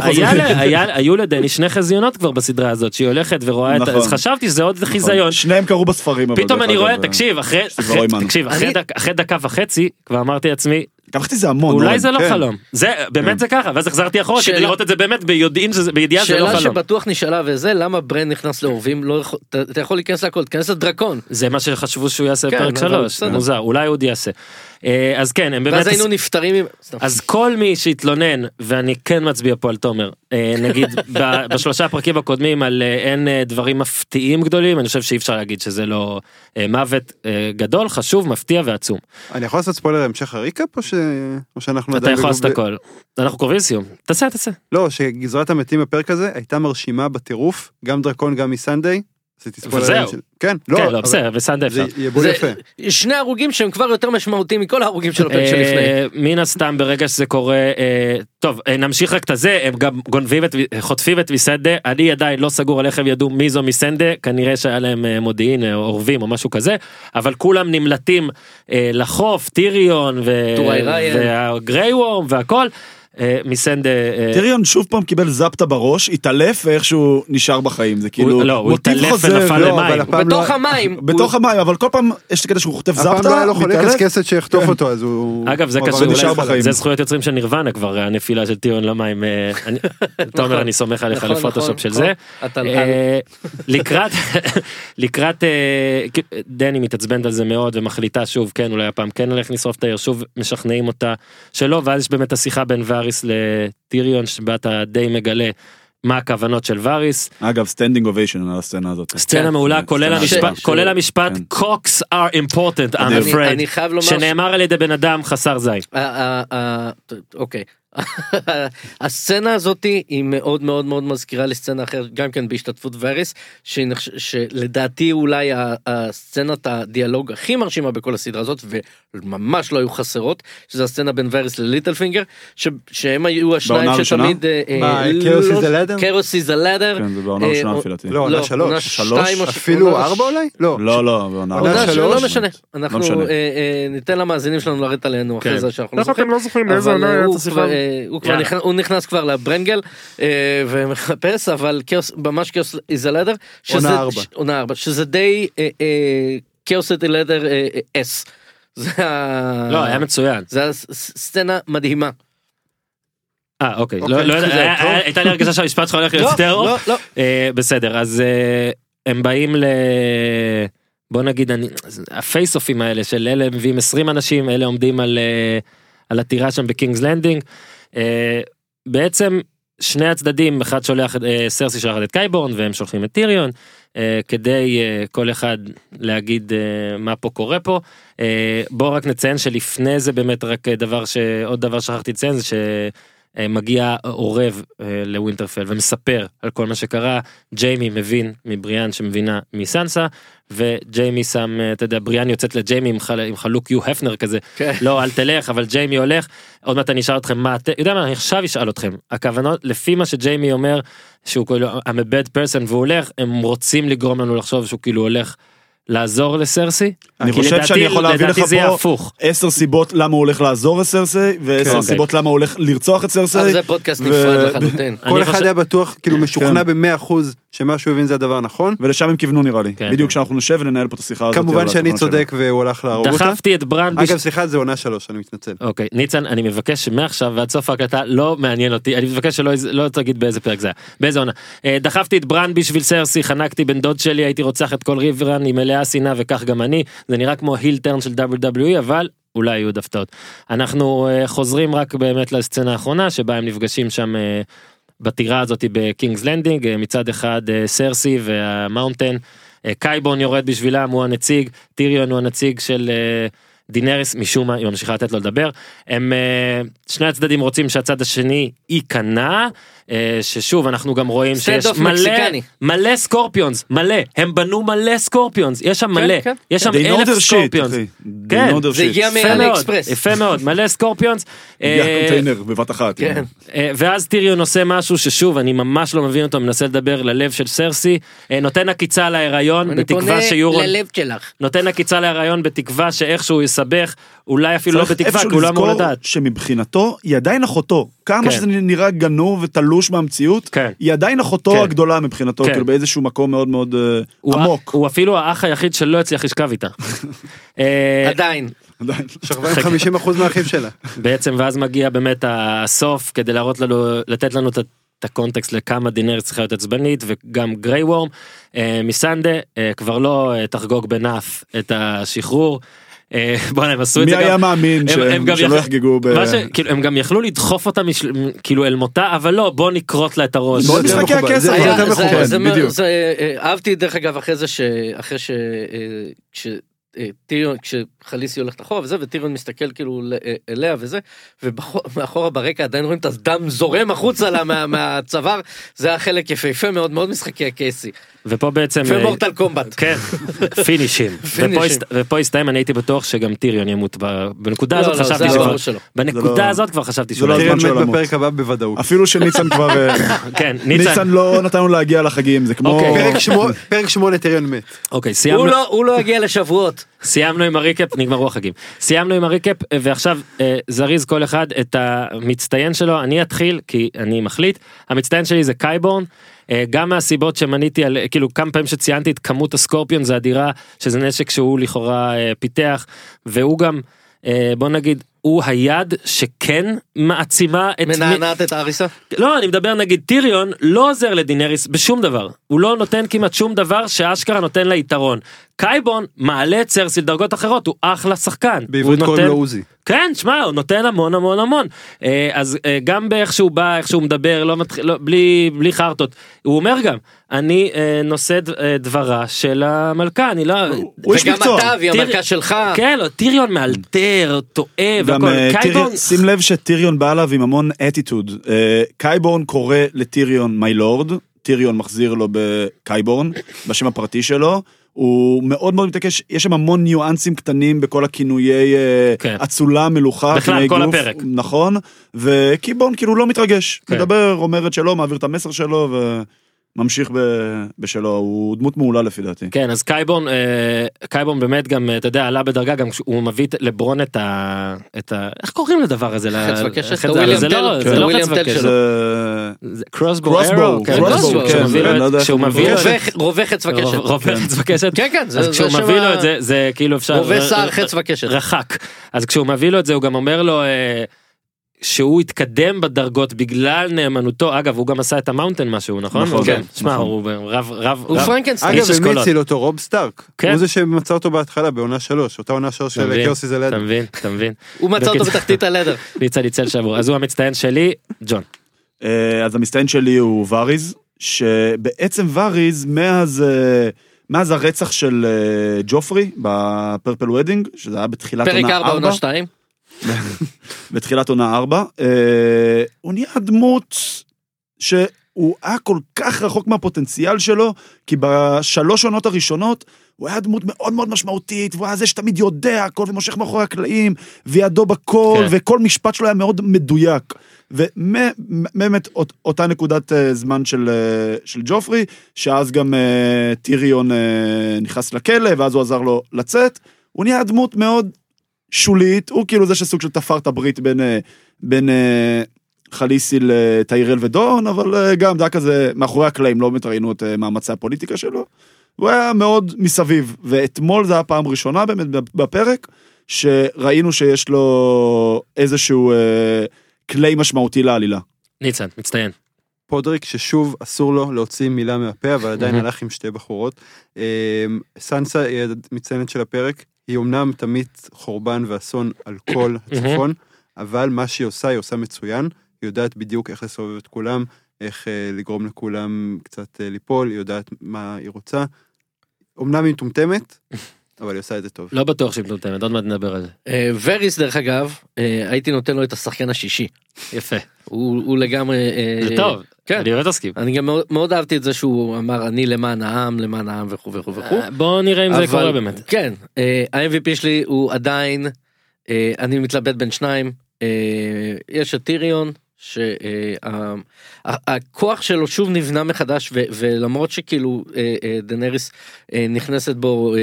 S5: היו לדני שני חזיונות כבר בסדרה הזאת שהיא הולכת ורואה את
S6: נכון.
S5: אז חשבתי שזה עוד חיזיון.
S6: שניהם קראו בספרים.
S5: פתאום אני רואה
S6: אגב,
S5: תקשיב
S6: לא
S5: אחרי דקה וחצי כבר אמרתי לעצמי
S6: חשבתי זה המון.
S5: אולי. זה לא
S6: כן.
S5: חלום זה באמת זה ככה ואז החזרתי אחורה כדי
S4: שאלה-
S5: לראות את זה באמת ביודעין שזה בידיעה זה לא
S4: שאלה
S5: חלום.
S4: שבטוח נשאלה וזה למה ברן נכנס לאורבים לא אתה- אתה יכול להיכנס להכל תיכנס לדרקון
S5: זה מה שחשבו שהוא יעשה
S4: כן,
S5: בפרק
S4: אבל
S5: שלוש
S4: בסדר.
S5: מוזר אולי עוד יעשה. אה, אז כן הם באמת
S4: ואז היינו נפטרים עם-.
S5: אז כל מי שהתלונן ואני כן מצביע פה על תומר אה, נגיד <laughs> בשלושה הפרקים הקודמים על אה, אין דברים מפתיעים גדולים אני חושב שאי אפשר להגיד שזה לא מוות גדול חשוב מפתיע ועצום.
S7: אני יכול לעשות ספוילר להמשך הריקאפ או ש- או שאנחנו
S5: אתה יכול לעשות הכל. אנחנו קרובים לסיום. תעשה תעשה.
S7: לא, שגזרת המתים בפרק הזה הייתה מרשימה בטירוף, גם דרקון גם מסנדיי. עשיתי ספוילר.
S5: וזהו.
S7: של- כן,
S5: כן,
S7: לא,
S5: לא בסדר וסנדה
S7: זה
S5: אפשר.
S7: יבול
S4: זה-
S7: יפה.
S4: שני הרוגים שהם כבר יותר משמעותיים מכל ההרוגים של הפרק שלפני.
S5: אה, מן הסתם ברגע שזה קורה אה, טוב אה, נמשיך רק את הזה הם גם גונבים את חוטפים את ויסנדה אני עדיין לא סגור על איך הם ידעו מי זו מיסנדה כנראה שהיה להם מודיעין אורבים או משהו כזה אבל כולם נמלטים אה, לחוף טיריון ו-. והגריי וורם והכל אה, מיסנדה אה,
S6: טיריון שוב פעם קיבל זפטה בראש, התעלף ואיכשהו נשאר בחיים, זה כאילו
S5: לא, הוא התעלף. ונפל
S6: לא,
S5: למים.
S4: בתוך
S7: לא-
S4: המים. <laughs>
S6: בתוך המים, אבל כל פעם יש קטע שהוא חוטף
S7: הפעם לא
S6: זפטה,
S7: היה לו חולה. קשקשת שיחטוף אותו אז הוא...
S5: אגב זה קשור. זה זכויות יוצרים של נירוונה כבר הנפילה של טיריון למים אה, אני- <laughs> תומר אני סומך עליך
S4: נכון,
S5: לפוטושופ
S4: נכון,
S5: של
S4: נכון.
S5: זה. אה, לקראת <laughs> לקראת אה, דני מתעצבנת על זה מאוד ומחליטה שוב כן אולי הפעם כן הולך לשרוף את העיר שוב משכנעים אותה שלא ואז יש באמת השיחה בין ואריס לטיריון שבה אתה די מגלה מה הכוונות של ואריס
S6: אגב, standing ovation על הסצנה הזאת.
S5: סצנה
S4: כן.
S5: מעולה
S6: כן,
S5: כולל
S6: סצנה
S5: המשפט
S6: ש-
S5: כולל המשפט cocks are important I'm
S6: אני-
S5: afraid
S4: אני חייב לומר ש-
S5: שנאמר על ידי בן אדם חסר זין.
S4: ה- ה- ה- אוקיי. <laughs> הסצנה הזאתי היא מאוד מאוד מאוד מזכירה לסצנה אחרת גם כן בהשתתפות וריס שנחש- שלדעתי אולי הסצנת הדיאלוג הכי מרשימה בכל הסדרה הזאת וממש לא היו חסרות שזה הסצנה בין וריס לליטל פינגר ש- שהם היו השניים? שתמיד
S7: מה,
S4: לא-
S7: Chaos is the ladder?
S4: Chaos is the ladder.
S6: כן, זה בעונה
S4: אה,
S6: הראשונה
S4: או-
S6: לפי דעתי.
S7: לא, עונה שלוש. אפילו ארבע אולי? לא.
S6: לא, לא, בעונה.
S7: שלוש?
S4: שלא משנה אנחנו
S6: משנה.
S4: אה, אה, ניתן למאזינים שלנו לרדת עלינו אחרי
S5: כן.
S4: זה שאנחנו לא זוכרים.
S5: לא
S4: אה, הוא כבר? אה. נכנס- הוא נכנס כבר לברנגל אה, ומחפש אבל כאוס ממש כאוס איזה לדר.
S7: עונה ארבע.
S4: עונה ארבע שזה די אה, כאוס איזה לדר אס. זה
S5: לא היה מצוין.
S4: זה הסצנה מדהימה.
S5: אה אוקיי,
S7: אוקיי,
S5: לא, לא יודע. היה- הייתה לי הרגשה שהמשפט שלך הולך להיות
S4: לא,
S5: יותר ארוך.
S4: לא, לא.
S5: אה, בסדר, אז אה, הם באים ל... בוא נגיד, אני- הפייס אופים האלה של אלה מביאים 20 אנשים, אלה עומדים על, אה, על הטירה שם בקינגס לנדינג. אה, בעצם שני הצדדים, אחד שולח, אה, סרסי שולחת את קייבורן והם שולחים את טיריון, אה, כדי כל אחד להגיד מה פה קורה פה. בוא רק נציין שלפני זה באמת רק דבר ש... עוד דבר שכחתי לציין זה ש... מגיע עורב אה, לווינטרפל ומספר על כל מה שקרה. ג'יימי מבין מבריאן שמבינה מסנסה וג'יימי שם אה, אתה יודע בריאן יוצאת לג'יימי עם, חל... עם חלוק יו הפנר כזה.
S4: כן.
S5: לא אל תלך אבל ג'יימי הולך. עוד מעט אני אשאל אתכם מה אתם יודע מה אני עכשיו אשאל אתכם. הכוונות לפי מה שג'יימי אומר שהוא כאילו I'm a bad person והוא הולך הם רוצים לגרום לנו לחשוב שהוא כאילו הולך לעזור לסרסי.
S6: אני חושב
S5: לדעתי-
S6: שאני יכול להביא לך פה
S5: הפוך.
S6: עשר סיבות למה הוא הולך לעזור לסרסי, ועשר
S5: אוקיי.
S6: סיבות למה הוא הולך לרצוח את סרסי.
S4: אבל זה פודקאסט
S6: ו-
S4: נפרד לחלוטין.
S7: כל אחד
S5: חושב-
S7: היה בטוח, כאילו משוכנע
S6: כן.
S7: במאה אחוז שמה שהוא הבין זה הדבר הנכון.
S6: ולשם הם כיוונו נראה לי.
S5: כן.
S6: בדיוק כשאנחנו נשב וננהל פה את השיחה הזאת.
S7: כמובן שאני צודק והוא הלך להרוג אותה.
S5: דחפתי את ברן.
S7: אגב סליחה זה עונה שלוש אני מתנצל.
S5: אוקיי ניצן אני מבקש שמעכשיו ועד סוף ההקלטה לא מעניין אותי אני מבקש שלא לא תגיד באיזה פרק זה היה באיזה עונה אה, דחפתי את ברן בשביל סרסי חנקתי בן דוד שלי הייתי רוצח את כל ריברן היא מלאה שנאה וכך גם אני זה נראה כמו heel turn של WWE אבל אולי יהיו עוד הפתעות אנחנו אה, חוזרים רק באמת לסצנה האחרונה שבה הם נפגשים שם. בטירה הזאת בקינגס לנדינג אה, מצד אחד אה, סרסי וה Mountain אה, קייבורן יורד בשבילם הוא הנציג טיריון הוא הנציג של דינריס משום מה היא ממשיכה לתת לו לדבר. הם שני הצדדים רוצים שהצד השני ייכנע ששוב אנחנו גם רואים שיש מלא
S4: מקסיקני.
S5: מלא סקורפיונס מלא הם בנו מלא סקורפיונס יש שם מלא
S4: כן.
S5: יש שם אלף
S6: shit, scorpions.
S5: כן,
S4: זה. הגיע מאלי אקספרס.
S5: יפה מאוד מלא סקורפיונס. <laughs> אה,
S6: קונטיינר בבת אחת.
S4: כן.
S5: אה, ואז טיריון עושה משהו ששוב אני ממש לא מבין אותו מנסה לדבר ללב של סרסי אה, נותן עקיצה להיריון
S4: אני
S5: בתקווה
S4: פונה
S5: שיורון
S4: ללב שלך.
S5: נותן עקיצה להיריון בתקווה שאיכשהו יסבך אולי אפילו לא בתקווה כי הוא לא אמור לדעת.
S6: שמבחינתו היא עדיין אחותו. כמה
S5: כן.
S6: שזה נראה גנוב ותלוש מהמציאות,
S5: כן.
S6: היא עדיין אחותו
S5: כן.
S6: הגדולה מבחינתו,
S5: כן.
S6: כאילו באיזשהו מקום מאוד מאוד אה,
S5: הוא,
S6: עמוק.
S5: הוא אפילו האח היחיד שלא הצליח לשכב איתה. <laughs> אה,
S4: עדיין.
S6: עדיין.
S7: שכבה עם 50 אחוז מהאחים שלה. <laughs>
S5: בעצם ואז מגיע באמת הסוף כדי להראות לנו לתת לנו את ה- את הקונטקסט לכמה דינר צריכה להיות עצבנית וגם גריי וורם אה, מסנדה כבר לא תחגוג בנאף את השחרור. אה, <laughs> בוא'נה הם עשו את
S6: מי
S5: זה
S6: היה
S5: גם.
S6: מאמין
S5: הם-
S6: שהם-
S5: הם גם
S6: שלא יחגגו ב...
S5: כאילו הם גם יכלו לדחוף אותה. כאילו אל מותה אבל לא בוא נכרות לה את הראש.
S6: משחקי
S7: מכובד,
S6: הכסף.
S7: זה יותר
S4: היה- זה-
S6: בדיוק.
S4: אה, אהבתי דרך אגב אחרי זה שאחרי ש... אה, טיריון כשחליסי הולכת אחורה וזה וטיריון מסתכל כאילו אליה וזה ומאחורה <laughs> ברקע עדיין רואים את הדם זורם החוצה לה מה- מהצוואר זה היה חלק יפהפה מאוד מאוד משחקי הקייסי
S5: ופה בעצם. אה,
S4: ומורטל קומבט.
S5: כן, פינישים. <laughs> ופה הסת- ופה הסתיים אני הייתי בטוח שגם טיריון ימות בנקודה
S4: לא,
S5: הזאת
S4: לא,
S5: חשבתי שכבר. בנקודה
S6: לא-
S5: הזאת כבר חשבתי שהוא
S6: הזמן
S7: טיריון
S6: שלו
S7: מת. בפרק הבא בוודאות.
S6: אפילו שניצן כבר... אה, <laughs>
S5: כן, ניצן.
S6: לא נתנו להגיע לחגים, זה כמו...
S5: אוקיי.
S7: פרק שמונה- טיריון מת.
S5: אוקיי, סיימנו.
S4: הוא לא יגיע לשבועות.
S5: סיימנו עם ה recap נגמרו החגים סיימנו עם ה recap אה, ועכשיו אה, זריז כל אחד את המצטיין שלו אני אתחיל כי אני מחליט המצטיין שלי זה קייבורן. אה, גם מהסיבות שמניתי על כאילו כמה פעמים שציינתי את כמות ה scorpion זה אדירה שזה נשק שהוא לכאורה אה, פיתח והוא גם אה, בוא נגיד הוא היד שכן מעצימה את
S4: מנענעת את העריסה.
S5: לא אני מדבר נגיד טיריון לא עוזר לדינריס בשום דבר הוא לא נותן כמעט שום דבר שאשכרה נותן לה יתרון. קייבון מעלה את סרסי לדרגות אחרות הוא אחלה שחקן.
S7: בעברית קוראים
S5: נותן-
S7: לו עוזי.
S5: כן שמע הוא נותן המון המון המון אה, אז אה, גם באיך שהוא בא איך שהוא מדבר לא מתחיל לא, בלי בלי חרטות הוא אומר גם אני אה, נושא דברה של המלכה אני לא
S6: הוא איש
S4: וגם
S6: מקצוע.
S4: אתה והיא
S5: טיר-
S4: המלכה שלך.
S5: כן לא, טיריון מאלתר טועה
S6: גם
S5: והכל קייבון
S6: שים לב שטיריון בא אליו עם המון אטיטוד. קייבורן קורא לטיריון my lord, טיריון מחזיר לו בקייבורן, בשם הפרטי שלו. הוא מאוד מאוד מתעקש, יש שם המון ניואנסים קטנים בכל הכינויי אה,
S5: כן.
S6: אצולה, מלוכה,
S5: בכלל, כל
S6: גוף.
S5: הפרק.
S6: נכון, וקיבורן כאילו לא מתרגש,
S5: כן.
S6: מדבר, אומר את שלו, מעביר את המסר שלו וממשיך ב- בשלו, הוא דמות מעולה לפי דעתי.
S5: כן אז קייבון אה, קייבון באמת גם אתה יודע עלה בדרגה גם כשהוא מביא לברון את ה... את ה... איך קוראים לדבר הזה?
S4: חץ וקשת,
S5: זה לא-
S4: כן.
S5: לא חץ וקשת.
S6: זה...
S5: קרוסבו
S6: Crossbow,
S5: ארו,
S4: כן, כן,
S5: כשהוא מביא
S6: אני לא
S5: לו את- מביא לו את
S4: רובה- חץ וקשת.
S5: רובה חץ וקשת
S4: כן כן
S5: אז כשהוא מביא לו את זה זה כאילו אפשר
S4: רובה שר חץ וקשת.
S5: רחק אז כשהוא מביא לו את זה הוא גם אומר לו אה, שהוא התקדם בדרגות בגלל נאמנותו אגב הוא גם עשה את המאונטן משהו נכון?
S6: נכון,
S5: הוא-
S6: כן,
S5: שמע
S6: נכון.
S5: הוא רב רב
S4: הוא פרנקנסטיין.
S7: אגב,
S5: אשכולות.
S7: הציל אותו? רוב סטארק.
S5: כן.
S7: הוא זה שמצא אותו בהתחלה, בעונה שלוש. אותה עונה שלוש של זה ליד.
S5: אתה מבין אתה מבין <laughs>
S4: הוא מצא אותו. בתחתית הלדר. <laughs>
S5: ניצה ניצל שבוע אז הוא המצטיין שלי ג'ון.
S6: אה, אז המצטיין שלי הוא וריז, שבעצם וריז מאז, אה, מאז הרצח של אה, ג'ופרי ב Purple Wedding, שזה היה בתחילת
S4: פרק
S6: עונה
S4: 4
S6: 4,
S4: עונה 2.
S6: בתחילת עונה 4, אה, הוא נהיה דמות שהוא היה כל כך רחוק מהפוטנציאל שלו, כי בשלוש עונות הראשונות הוא היה דמות מאוד מאוד משמעותית, והוא היה זה שתמיד יודע הכל ומושך מאחורי הקלעים, וידו בכל,
S5: כן.
S6: וכל משפט שלו היה מאוד מדויק. ובאמת אות- אותה נקודת אה, זמן של, אה, של ג'ופרי, שאז גם טיריון נכנס לכלא, ואז הוא עזר לו לצאת, הוא נהיה דמות מאוד שולית, הוא כאילו זה שסוג של תפר את הברית בין, אה, בין אה, חליסי לטיירל ודון, אבל אה, גם זה היה כזה מאחורי הקלעים, לא באמת ראינו את מאמצי הפוליטיקה שלו. הוא היה מאוד מסביב, ואתמול זה היה פעם ראשונה באמת בפרק, שראינו שיש לו איזשהו אה, כלי משמעותי לעלילה.
S5: ניצן מצטיין.
S7: פודריק ששוב אסור לו להוציא מילה מהפה אבל עדיין. הלך עם שתי בחורות. סנסה היא המציינת של הפרק היא אמנם תמיט חורבן ואסון על כל <coughs> הצפון אבל מה שהיא עושה היא עושה מצוין היא יודעת בדיוק איך לסובב את כולם איך אה, לגרום לכולם קצת אה, ליפול היא יודעת מה היא רוצה. אמנם היא מטומטמת <coughs> אבל היא עושה את זה טוב.
S5: לא בטוח שהיא מטומטמת עוד מעט נדבר על זה.
S4: אה, וריס דרך אגב אה, הייתי נותן לו את השחקן השישי.
S5: יפה.
S4: הוא הוא לגמרי. אה,
S5: זה טוב.
S4: כן.
S5: אני באמת מסכים.
S4: אני גם מאוד, מאוד אהבתי את זה שהוא אמר אני למען העם למען העם וכו' וכו' וכו'.
S5: אה, בוא נראה אם זה קורה באמת.
S4: כן, אה, ה-MVP שלי הוא עדיין, אה, אני מתלבט בין שניים, יש את טיריון, שהכוח שלו שוב נבנה מחדש ו- ולמרות שכאילו אה, אה, דנריס אה, נכנסת בו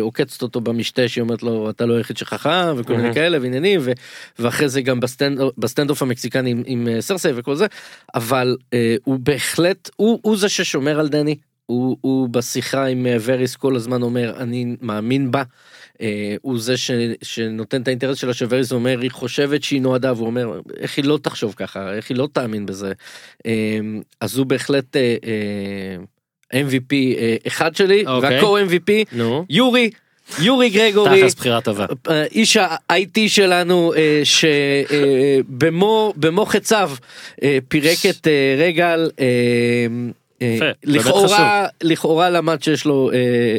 S4: עוקצת אותו במשתה שהיא אומרת לו אתה לא היחיד שחכם וכל מיני. כאלה ועניינים ו- ואחרי זה גם ב stand ב standoff המקסיקני עם, עם סרסי וכל זה אבל הוא בהחלט הוא, הוא זה ששומר על דני הוא, הוא בשיחה עם וריס כל הזמן אומר אני מאמין בה. אה, הוא זה ש, שנותן את האינטרס שלה שווריס אומר היא חושבת שהיא נועדה והוא אומר איך היא לא תחשוב ככה איך היא לא תאמין בזה. אה, אז הוא בהחלט אה, אה, MVP אה, אחד שלי
S5: אוקיי.
S4: והקו MVP
S5: נו.
S4: יורי יורי גרגורי.
S5: תכלס בחירה טובה.
S4: אה, איש ה-IT שלנו אה, שבמו במו חציו אה, פירק את אה, רגל. אה. לכאורה לכאורה למד שיש לו אה,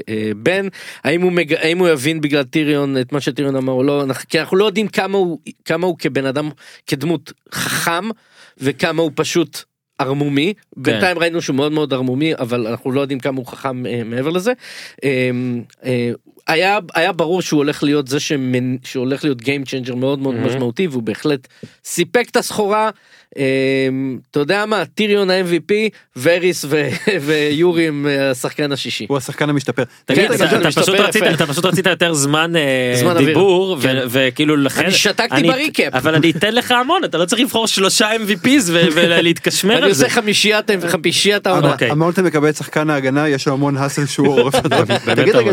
S4: אה, בן האם הוא מג... האם הוא יבין בגלל טיריון את מה שטיריון אמר או לא אנחנו, כי אנחנו לא יודעים כמה הוא כמה הוא כבן אדם כדמות חכם וכמה הוא פשוט ערמומי בינתיים ראינו שהוא מאוד מאוד ערמומי אבל אנחנו לא יודעים כמה הוא חכם אה, מעבר לזה. אה, אה, היה היה ברור שהוא הולך להיות זה שמנ... שהולך להיות Game Changer מאוד מאוד
S5: Mhm.
S4: משמעותי והוא בהחלט סיפק את הסחורה. אה, אתה יודע מה טיריון ה-MVP וריס <laughs> ויורי הם אה, השחקן השישי.
S7: הוא השחקן המשתפר.
S5: תגיד,
S4: כן,
S5: אתה-
S4: זה
S5: אתה
S4: משתפר
S5: פשוט רצית-. אתה יותר זמן אה. דיבור,
S4: כן.
S5: וכאילו לכן...
S4: אני שתקתי
S5: אני-
S4: ב recap.
S5: אבל אני אתן לך המון, אתה לא צריך לבחור שלושה MVPs ולהתקשמר
S4: אני
S5: על זה.
S4: עושה חמישיית חמישיית העונה.
S5: אוקיי.
S7: המולטון מקבל את שחקן ההגנה, יש לו המון hustle שהוא עורף. תגיד. רגע,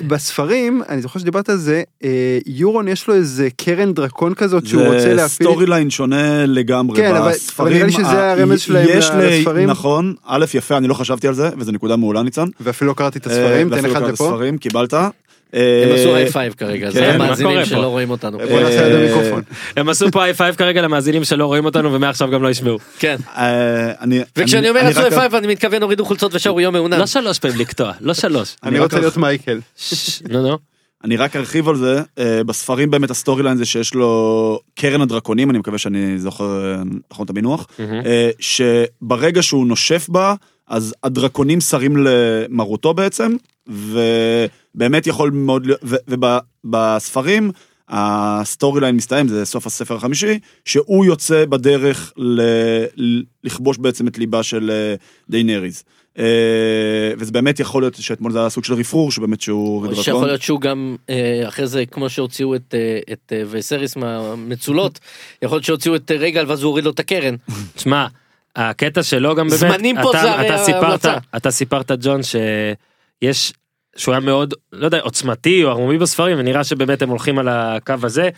S7: בספרים, אני זוכר שדיברת על זה, אה, יורון יש לו איזה קרן דרקון כזאת שהוא רוצה
S6: זה
S7: להפעיל.
S6: storyline שונה לגמרי.
S7: כן, אבל- אבל נראה לי שזה
S6: ה-
S7: הרמז שלהם
S6: יש
S7: ל-
S6: לי-
S7: לספרים.
S6: נכון, א' יפה, אני לא חשבתי על זה, וזו נקודה מעולה ניצן.
S7: ואפילו לא קראתי את
S6: אה,
S7: הספרים, תן אחד לפה.
S6: ספרים, קיבלת.
S4: הם
S6: אה,
S4: עשו high five כרגע זה
S6: כן,
S4: המאזינים? שלא רואים אותנו.
S7: בוא נעשה את
S6: אה,
S7: המיקרופון.
S5: הם עשו פה high five כרגע למאזינים שלא רואים אותנו ומעכשיו גם לא ישמעו.
S4: כן.
S6: אה, אני-
S4: וכשאני אומר עשו
S6: רק-
S4: היי פייב אני מתכוון הורידו חולצות ושרו יום מעונן.
S5: לא שלוש פעמים לקטוע, לא שלוש.
S7: אני רוצה להיות מייקל.
S5: שש, נו נו.
S6: אני רק ארחיב על זה, אה, בספרים באמת ה storyline זה שיש לו קרן הדרקונים, אני מקווה שאני זוכר אה, נכון את המינוח. אה, שברגע שהוא נושף בה, אז הדרקונים סרים למרותו בעצם, ובאמת יכול מאוד, להיות- ובספרים, ה storyline מסתיים, זה סוף הספר החמישי, שהוא יוצא בדרך ל- לכבוש בעצם את ליבה של דיינריז. אה, וזה באמת יכול להיות שאתמול זה היה סוג של רפרור, שבאמת שהוא
S4: או
S6: דרקון.
S4: שיכול להיות שהוא גם אה, אחרי זה כמו שהוציאו את אה, את ויסריון מהמצולות <laughs> יכול להיות שהוציאו את ריגאל ואז הוא הוריד לו את הקרן. <laughs>
S5: שמע, הקטע שלו גם באמת,
S4: זמנים פה
S5: אתה-
S4: זה הרי
S5: אתה סיפרת,
S4: ההמלצה.
S5: אתה סיפרת ג'ון שיש, שהוא היה מאוד, לא יודע, עוצמתי או ערמומי בספרים ונראה שבאמת הם הולכים על הקו הזה.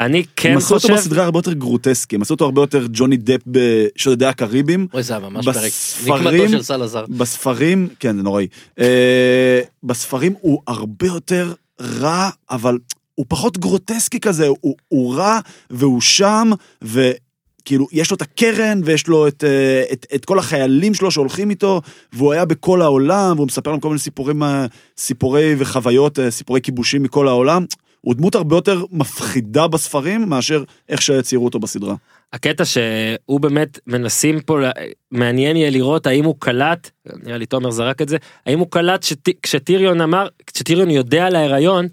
S5: אני כן
S6: הם עשו אותו
S5: חושב,
S6: בסדרה הרבה יותר גרוטסקי, הם עשו אותו הרבה יותר ג'וני דפ בשודדי הקריבים.
S4: אוי זה היה ממש פרק.
S6: בספרים-
S4: נקמתו של סלאזר.
S6: בספרים, כן זה נוראי. אה, בספרים הוא הרבה יותר רע, אבל הוא פחות גרוטסקי כזה, הוא, הוא רע והוא שם, וכאילו יש לו את הקרן ויש לו את, אה, את, את כל החיילים שלו שהולכים איתו, והוא היה בכל העולם, והוא מספר לנו כל מיני סיפורים, אה, סיפורי וחוויות, סיפורי כיבושים מכל העולם. הוא דמות הרבה יותר מפחידה בספרים מאשר איך שציירו אותו בסדרה.
S5: הקטע שהוא באמת מנסים פה, מעניין יהיה לראות האם הוא קלט, נראה לי תומר זרק את זה, האם הוא קלט שט- כשטיריון אמר, כשטיריון יודע על ההיריון,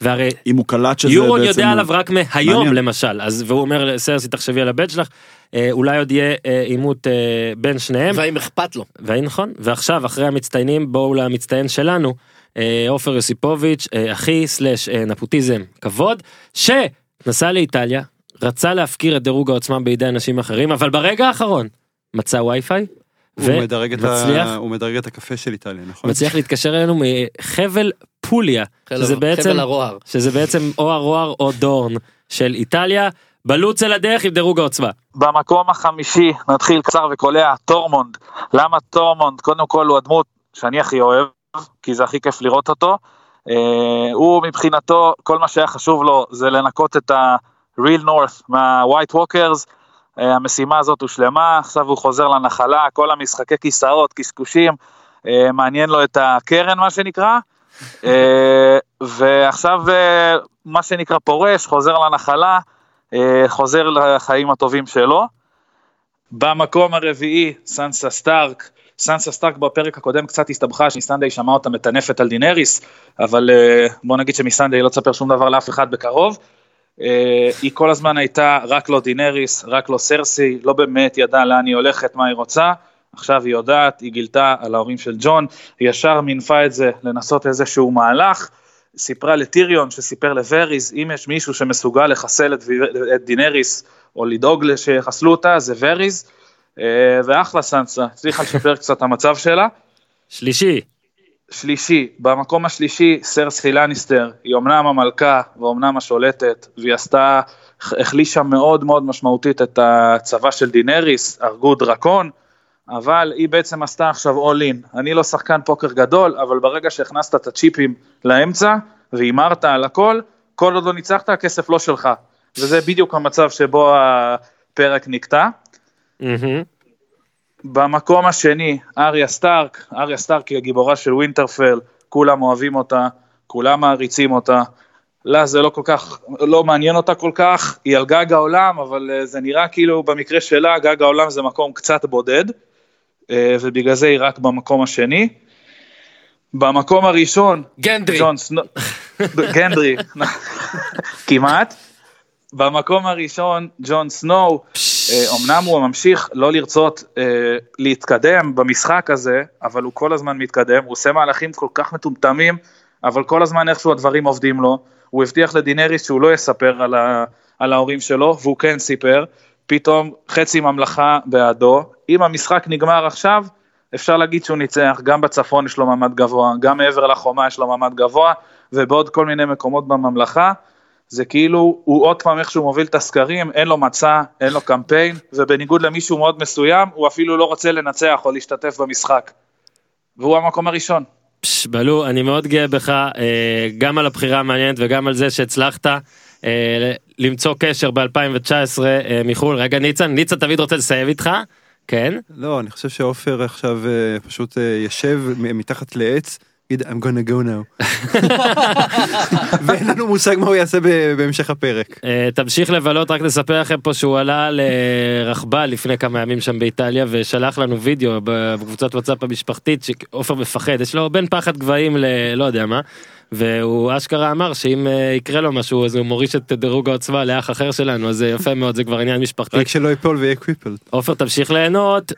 S5: והרי
S6: אם הוא קלט שזה
S5: יורון
S6: בעצם...
S5: יודע עליו רק מהיום
S6: מעניין.
S5: למשל, אז והוא אומר לסרסי תחשבי על הבן שלך, אה, אולי עוד יהיה אה, עימות אה, בין שניהם,
S4: והאם אכפת לו.
S5: והאי נכון, ועכשיו אחרי המצטיינים בואו למצטיין שלנו, אה, עופר יוסיפוביץ', אה, אחי סלאש אה, נפוטיזם כבוד, שנסע לאיטליה, רצה להפקיר את דירוג העוצמה בידי אנשים אחרים, אבל ברגע האחרון מצא וי-פיי,
S7: הוא מדרג את ה-
S5: ומצליח
S7: הוא מדרג את הקפה של איטליה, נכון?
S5: מצליח להתקשר אלינו מחבל פוליה, שזה
S4: חבל-
S5: בעצם,
S4: חבל הרוער.
S5: שזה בעצם או הרוער או דורן של איטליה, בלוץ אל הדרך עם דירוג העוצמה.
S8: במקום החמישי, נתחיל קצר וקולע, טורמונד. למה טורמונד? קודם כל הוא הדמות שאני הכי אוהב, כי זה הכי כיף לראות אותו. אה, הוא מבחינתו, כל מה שהיה חשוב לו זה לנקות את ה-real north מה-white walkers. אה, המשימה הזאת הושלמה, עכשיו הוא חוזר לנחלה, כל המשחקי כיסאות, קשקושים, אה, מעניין לו את הקרן מה שנקרא. ועכשיו מה שנקרא פורש, חוזר לנחלה. חוזר לחיים הטובים שלו. במקום הרביעי, סנסה סטארק. סנסה סטארק בפרק הקודם קצת הסתבכה שמיסנדיי שמע אותה מטנפת על דינריס, אבל אה, בוא נגיד שמיסנדיי לא תספר שום דבר לאף אחד בקרוב. אה, היא כל הזמן הייתה רק לא דינריס, רק לא סרסי, לא באמת ידעה לאן היא הולכת, מה היא רוצה. עכשיו היא יודעת, היא גילתה על ההורים של ג'ון, היא ישר מינפה את זה לנסות איזשהו מהלך. סיפרה לטיריון שסיפר לווריז, אם יש מישהו שמסוגל לחסל את, את דינריס או לדאוג שיחסלו אותה, זה וריז. אה, ואחלה סנסה, הצליחה לשפר קצת המצב שלה.
S5: שלישי.
S8: שלישי, במקום השלישי, סרסי לניסטר, היא אמנם המלכה ואומנם השולטת, והיא עשתה, החלישה מאוד מאוד משמעותית את הצבא של דינריס, הרגו דרקון, אבל היא בעצם עשתה עכשיו all in. אני לא שחקן פוקר גדול, אבל ברגע שהכנסת את הצ'יפים לאמצע, והימרת על הכל, כל עוד לא ניצחת, הכסף לא שלך. וזה בדיוק המצב שבו הפרק נקטע. במקום השני, אריה סטארק, אריה סטארק היא הגיבורה של ווינטרפל, כולם אוהבים אותה, כולם מעריצים אותה. לה זה לא כל כך, לא מעניין אותה כל כך, היא על גג העולם, אבל אה, זה נראה כאילו במקרה שלה, גג העולם זה מקום קצת בודד, אה, ובגלל זה היא רק במקום השני. במקום הראשון,
S4: גנדרי,
S8: ג'ון סנו... גנדרי, <laughs> כמעט. במקום הראשון, ג'ון סנואו, אמנם הוא ממשיך לא לרצות אה, להתקדם במשחק הזה, אבל הוא כל הזמן מתקדם, הוא עושה מהלכים כל כך מטומטמים, אבל כל הזמן איכשהו הדברים עובדים לו. הוא הבטיח לדינריס שהוא לא יספר על, ה, על ההורים שלו, והוא כן סיפר. פתאום חצי ממלכה בעדו. אם המשחק נגמר עכשיו, אפשר להגיד שהוא ניצח, גם בצפון יש לו מעמד גבוה, גם מעבר לחומה יש לו מעמד גבוה, ובעוד כל מיני מקומות בממלכה. זה כאילו, הוא עוד פעם איכשהו מוביל את הסקרים, אין לו מצע, אין לו קמפיין, ובניגוד למישהו מאוד מסוים, הוא אפילו לא רוצה לנצח או להשתתף במשחק. והוא המקום הראשון.
S5: פש, בלו, אני מאוד גאה בך, אה, גם על הבחירה המעניינת וגם על זה שהצלחת אה, למצוא קשר ב-2019 אה, מחו"ל. רגע, ניצן, ניצן תמיד רוצה לסיים איתך, כן?
S7: לא, אני חושב שעופר עכשיו אה, פשוט אה, ישב מ- מתחת לעץ, I'm gonna go now. <laughs> ואין לנו מושג מה הוא יעשה בהמשך הפרק.
S5: אה, תמשיך לבלות, רק נספר לכם פה שהוא עלה לרכבל לפני כמה ימים שם באיטליה ושלח לנו וידאו בקבוצת וואטסאפ המשפחתית שעופר מפחד, יש לו בין פחד גבהים ללא יודע מה. והוא אשכרה אמר שאם אה, יקרה לו משהו אז הוא מוריש את דירוג העוצמה לאח אחר שלנו אז זה יפה מאוד זה כבר עניין משפחתי.
S7: רק שלא ייפול ויהיה cripple.
S5: עופר תמשיך ליהנות.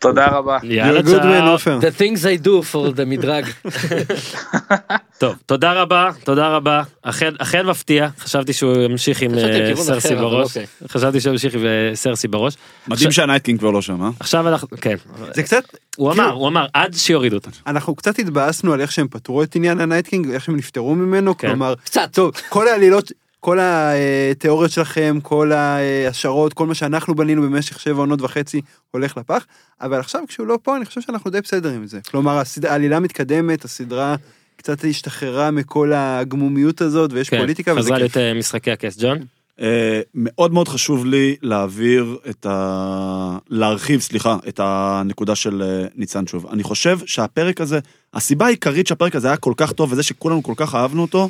S8: תודה רבה.
S5: יאללה צ'או.
S7: עופר.
S4: The things I do for the מדרג. <laughs>
S5: טוב תודה רבה תודה רבה אכן אכן מפתיע חשבתי שהוא ימשיך עם אה, סרסי בראש
S4: אוקיי.
S5: חשבתי שהוא ימשיך עם אה, סרסי בראש.
S6: מדהים שה Night King כבר לא שם, אה?
S5: עכשיו אנחנו כן
S7: זה קצת,
S5: הוא
S7: כאילו-
S5: אמר הוא אמר עד שיורידו אותנו.
S7: אנחנו קצת התבאסנו על איך שהם פתרו את עניין ה night king, איך שהם נפטרו ממנו,
S5: כן.
S7: כלומר,
S4: קצת.
S7: טוב, כל העלילות, כל התיאוריות שלכם, כל ההשערות, כל מה שאנחנו בנינו במשך שבע עונות וחצי הולך לפח, אבל עכשיו כשהוא לא פה, אני חושב שאנחנו די בסדר עם זה. כלומר, הסד... העלילה מתקדמת, הסדרה קצת השתחררה מכל הגמומיות הזאת, ויש
S5: כן,
S7: פוליטיקה, וזה
S5: חזרה
S7: כיף.
S5: להיות אה, משחקי הכס ג'ון.
S6: אה, מאוד מאוד חשוב לי להעביר את ה... להרחיב, סליחה, את הנקודה של אה, ניצן שוב. אני חושב שהפרק הזה, הסיבה העיקרית שהפרק הזה היה כל כך טוב, וזה שכולנו כל כך אהבנו אותו,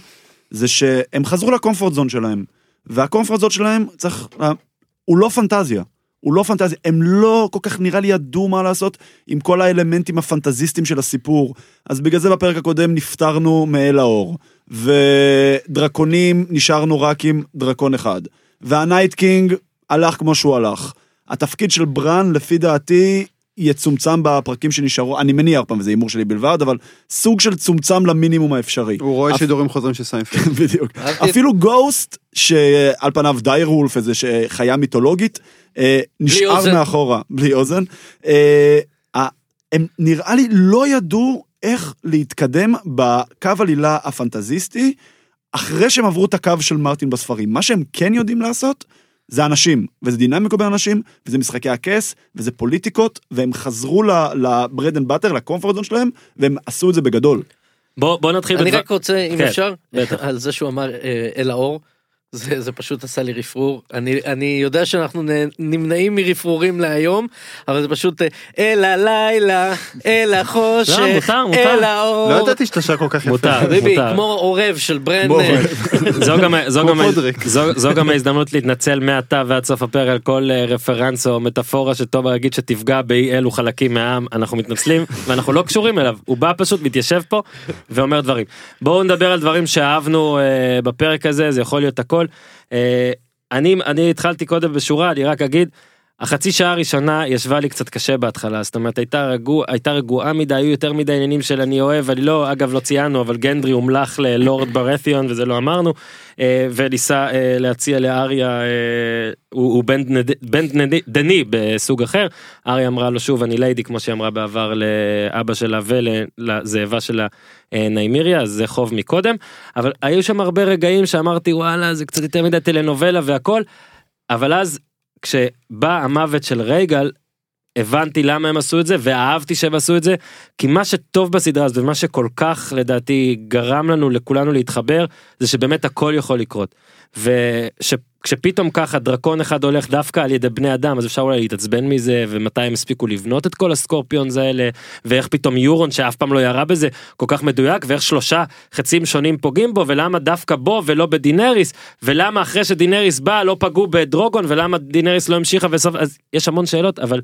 S6: זה שהם חזרו ל comfort zone שלהם. וה comfort zone שלהם צריך... הוא לא פנטזיה. הוא לא פנטזיה, הם לא כל כך נראה לי ידעו מה לעשות עם כל האלמנטים הפנטזיסטיים של הסיפור. אז בגלל זה בפרק הקודם נפטרנו מאל האור. ודרקונים נשארנו רק עם דרקון אחד. וה night king הלך כמו שהוא הלך. התפקיד של ברן, לפי דעתי, יצומצם בפרקים שנשארו, אני מניח פעם, וזה הימור שלי בלבד, אבל סוג של צומצם למינימום האפשרי.
S7: הוא רואה
S6: אפ-
S7: שידורים חוזרים של סיינפלד.
S6: בדיוק.
S4: אהבתי-
S6: אפילו גוסט, שעל פניו direwolf, איזה חיה מיתולוגית, אה, נשאר
S4: אוזן.
S6: מאחורה, בלי אוזן. אה, הם נראה לי לא ידעו איך להתקדם בקו עלילה הפנטזיסטי, אחרי שהם עברו את הקו של מרטין בספרים. מה שהם כן יודעים לעשות, זה אנשים, וזה דינמיקה בין אנשים, וזה משחקי הכס, וזה פוליטיקות, והם חזרו ל bread and butter, ל comfort zone שלהם, והם עשו את זה בגדול.
S5: בוא בוא נתחיל.
S4: אני
S5: בדבר-
S4: רק רוצה אם
S5: כן,
S4: אפשר
S5: בטח.
S4: על זה שהוא אמר אה, אל האור. זה, זה פשוט עשה לי רפרור. אני, אני יודע שאנחנו נ- נמנעים מרפרורים להיום, אבל זה פשוט אה, אל הלילה, אל החושך,
S5: לא, מותר, מותר.
S4: אל האור.
S7: לא ידעתי שאתה שר כל כך יפה.
S5: מותר, מותר.
S4: כמו עורב של ברן.
S6: כמו
S4: אה, <laughs>
S5: זו גם, זו, גם. זו, זו גם ההזדמנות להתנצל מעתה ועד סוף הפרק על כל אה, רפרנס או מטאפורה שתומר יגיד שתפגע באי אלו חלקים מהעם אנחנו מתנצלים <laughs> ואנחנו לא קשורים אליו הוא בא פשוט מתיישב פה ואומר דברים. בואו נדבר על דברים שאהבנו אה, בפרק הזה זה יכול להיות הכל. אה, אני אני התחלתי קודם בשורה אני רק אגיד. החצי שעה הראשונה ישבה לי קצת קשה בהתחלה זאת אומרת הייתה רגוע הייתה רגועה מדי היו יותר מדי עניינים של אני אוהב אני לא אגב לא ציינו אבל גנדרי הומלך ללורד ברתיון וזה לא אמרנו אה, וניסה אה, להציע לאריה אה, הוא, הוא בן, בן דני בסוג אחר. אריה אמרה לו שוב אני ליידי כמו שהיא אמרה בעבר לאבא שלה ולזאבה שלה ניימיריה אז זה חוב מקודם. אבל היו שם הרבה רגעים שאמרתי וואלה זה קצת יותר מדי טלנובלה והכל אבל אז כשבא המוות של רייגל הבנתי למה הם עשו את זה ואהבתי שהם עשו את זה כי מה שטוב בסדרה הזאת ומה שכל כך לדעתי גרם לנו לכולנו להתחבר זה שבאמת הכל יכול לקרות. וכשפתאום ככה דרקון אחד הולך דווקא על ידי בני אדם אז אפשר אולי להתעצבן מזה ומתי הם הספיקו לבנות את כל הסקורפיונס האלה ואיך פתאום יורון שאף פעם לא ירה בזה כל כך מדויק ואיך שלושה חצים שונים פוגעים בו ולמה דווקא בו ולא בדינריס ולמה אחרי שדינריס בא לא פגעו בדרוגון ולמה דינריס לא המשיכה בסוף אז יש המון שאלות אבל.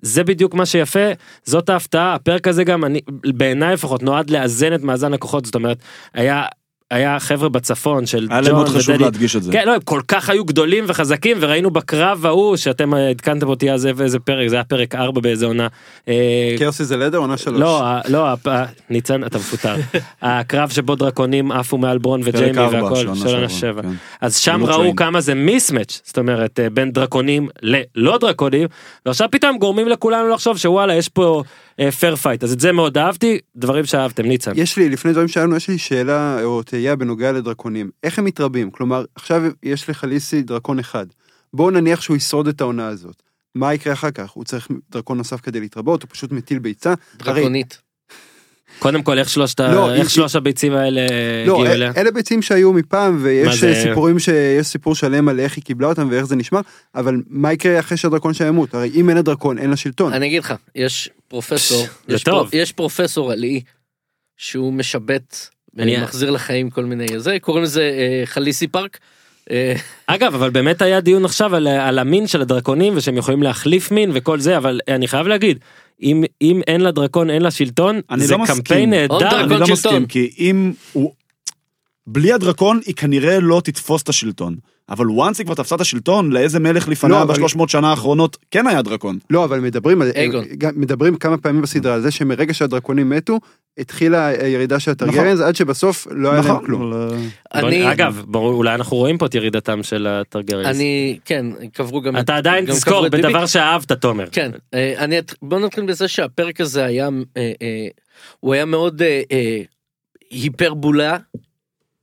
S5: זה בדיוק מה שיפה זאת ההפתעה הפרק הזה גם אני בעיניי לפחות נועד לאזן את מאזן הכוחות זאת אומרת היה היה חבר'ה בצפון של
S6: היה להם מאוד חשוב
S5: ודדי.
S6: להדגיש את זה.
S5: כן, לא, הם כל כך היו גדולים וחזקים וראינו בקרב ההוא שאתם אה, עדכנתם אותי אז איזה פרק זה היה פרק 4 באיזה עונה. אה,
S7: קרסי זה לדר עונה שלוש.
S5: לא, ה- לא, ניצן אתה מפוטר. <laughs> הקרב שבו דרקונים עפו מעל ברון וג'יימי והכל,
S6: של עונה
S5: של עונה
S6: שעברה,
S5: שבע.
S6: כן.
S5: אז שם ראו. כמה זה מיסמץ', זאת אומרת אה, בין דרקונים ללא דרקונים, ועכשיו פתאום גורמים לכולנו לחשוב שוואלה יש פה fair fight, אז את זה מאוד אהבתי, דברים שאהבתם, ניצן.
S7: יש לי, לפני דברים שלנו, יש לי שאלה או תהייה בנוגע לדרקונים. איך הם מתרבים? כלומר, עכשיו יש לחאליסי דרקון אחד. בואו נניח שהוא ישרוד את העונה הזאת. מה יקרה אחר כך? הוא צריך דרקון נוסף כדי להתרבות? הוא פשוט מטיל ביצה? הרי-
S4: דרקונית.
S5: קודם כל איך שלושת ה-
S7: לא,
S5: איך
S7: היא-
S5: שלוש הביצים האלה
S7: לא,
S5: הגיעו
S7: אל-
S5: אליה?
S7: אלה ביצים שהיו מפעם, ויש
S5: זה?
S7: אה, סיפורים שיש סיפור שלם על איך היא קיבלה אותם ואיך זה נשמר, אבל מה יקרה אחרי שהדרקון שלה ימות? הרי אם אין לה דרקון, אין לה שלטון.
S4: אני אגיד לך, יש פרופסור, יש. פר, יש פרופסור על אי, שהוא משבט,
S5: אני-
S4: מחזיר לחיים כל מיני זה, קוראים לזה אה, חליסי פארק. אה,
S5: אגב אבל באמת היה דיון עכשיו על, על המין של הדרקונים ושהם יכולים להחליף מין וכל זה אבל אני חייב להגיד אם אם אין לה דרקון אין לה שלטון
S6: אני
S5: זה
S6: לא מסכים.
S5: קמפיין נהדר.
S4: דרקון
S6: אני לא
S4: שלטון.
S6: מסכים, כי אם הוא... בלי הדרקון היא כנראה לא תתפוס את השלטון. אבל once היא כבר תפסה את השלטון, לאיזה מלך
S7: לא,
S6: לפניה
S7: אבל-
S6: בשלוש מאות שנה האחרונות כן היה דרקון.
S7: לא, אבל מדברים על... מדברים כמה פעמים בסדרה על זה שמרגע שהדרקונים מתו, התחילה הירידה של הטרגריאנס, עד שבסוף לא היה להם
S6: נכון,
S7: כלום.
S6: אבל, אה,
S4: אני,
S5: אגב ברור אולי אנחנו רואים פה את ירידתם של הטרגריאנס.
S4: אני, כן, קברו גם... את-
S5: אתה עדיין
S4: גם
S5: תזכור. בדבר שאהבת תומר.
S4: כן, אה, אני, בוא נתחיל בזה שהפרק הזה היה, אה, אה, הוא היה מאוד אה, אה, היפרבולה,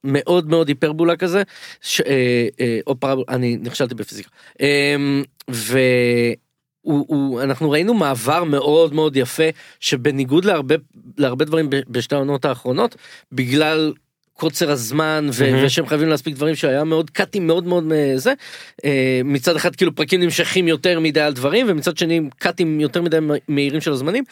S4: מאוד מאוד היפרבולה כזה, ש, אה, אה, או פרבולה, אני נכשלתי בפיזיקה. אה, ואנחנו ראינו מעבר מאוד מאוד יפה, שבניגוד להרבה, להרבה דברים בשתי העונות האחרונות, בגלל קוצר הזמן ו-
S5: מהמם.
S4: ושהם חייבים להספיק דברים שהיה מאוד קאטים מאוד מאוד אה, זה אה, מצד אחד כאילו פרקים נמשכים יותר מדי על דברים ומצד שני קאטים יותר מדי מהירים של הזמנים.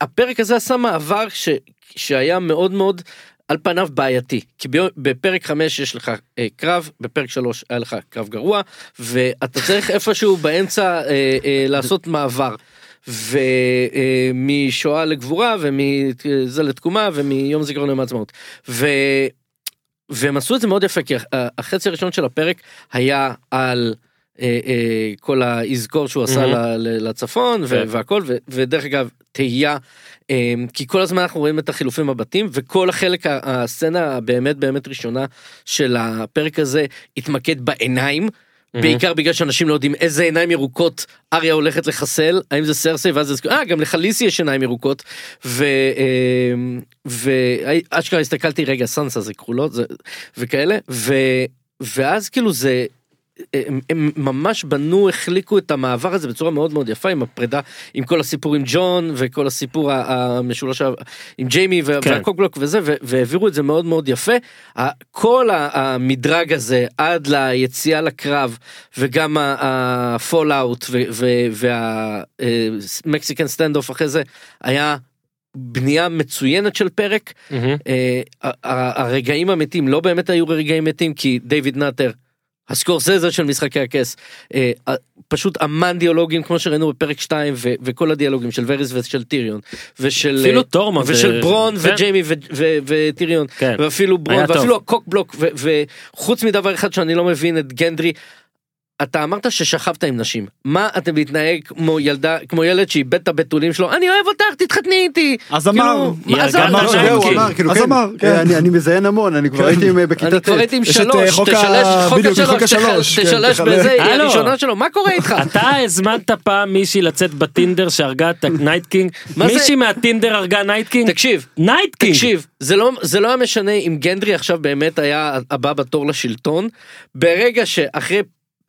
S4: הפרק הזה עשה מעבר ש- שהיה מאוד מאוד על פניו בעייתי כי בפרק 5 יש לך אה, קרב בפרק 3 היה לך קרב גרוע ואתה צריך <laughs> איפשהו באמצע אה, אה, לעשות מעבר. ומשואה לגבורה ומזה לתקומה ומיום זיכרון יום העצמאות. ו... והם עשו את זה מאוד יפה כי הח- החצי הראשון של הפרק היה על אה, אה, כל האזכור שהוא עשה ל- לצפון ו-
S5: כן.
S4: והכל ו- ודרך אגב תהייה אה, כי כל הזמן אנחנו רואים את החילופים בבתים וכל החלק הסצנה הבאמת באמת ראשונה של הפרק הזה התמקד בעיניים. בעיקר בגלל שאנשים לא יודעים איזה עיניים ירוקות אריה הולכת לחסל האם זה סרסי ואז זה אה גם לחליסי יש עיניים ירוקות ו- אה, ואשכרה הסתכלתי רגע סנסה זה כחולות זה וכאלה ו, ואז כאילו זה הם, הם ממש בנו, החליקו את המעבר הזה בצורה מאוד מאוד יפה עם הפרידה, עם כל הסיפור עם ג'ון וכל הסיפור המשולש עם ג'יימי
S5: כן.
S4: וה cockblock וזה, והעבירו את זה מאוד מאוד יפה. כל המדרג הזה עד ליציאה לקרב וגם ה fallout וה Mexican standoff אחרי זה היה בנייה מצוינת של פרק. ה- ה- הרגעים המתים לא באמת היו רגעים מתים כי דיוויד נאטר. הסקורסזה של משחקי הכס אה, פשוט אמן דיאלוגים כמו שראינו בפרק 2 ו- וכל הדיאלוגים של וריס ושל טיריון ושל
S5: אפילו
S4: אה,
S5: טורמונד,
S4: ושל
S5: אה,
S4: ברון
S5: כן.
S4: וג'יימי ו- ו- וטיריון
S5: כן.
S4: ואפילו ברון
S5: היה טוב.
S4: ואפילו ה cockblock ו- וחוץ מדבר אחד שאני לא מבין את גנדרי. אתה אמרת ששכבת עם נשים מה אתה מתנהג כמו ילדה כמו ילד שאיבד את הבתולים שלו אני אוהב אותך תתחתני איתי
S6: אז
S4: כאילו,
S6: אמר.
S4: מה, אז אמר,
S5: כן.
S7: כן,
S6: כן.
S7: אה, אני- אני מזיין המון, אני כבר הייתי עם, אה, בכיתה
S4: אני
S7: ט'.
S4: כבר הייתי עם
S6: אה,
S4: שלוש,
S6: חוק
S4: השלוש,
S6: כן,
S4: תשלש. בזה, היא
S5: הלו.
S4: הראשונה שלו, מה קורה איתך?
S5: אתה הזמנת פעם מישהי לצאת בטינדר שהרגה את ה night king?
S4: מה זה?
S5: מישהי מהטינדר הרגה night king?
S4: תקשיב,
S5: night king!
S4: תקשיב, זה לא, זה לא היה משנה אם גנדרי עכשיו באמת היה הבא בתור לשלטון, ברגע שאחרי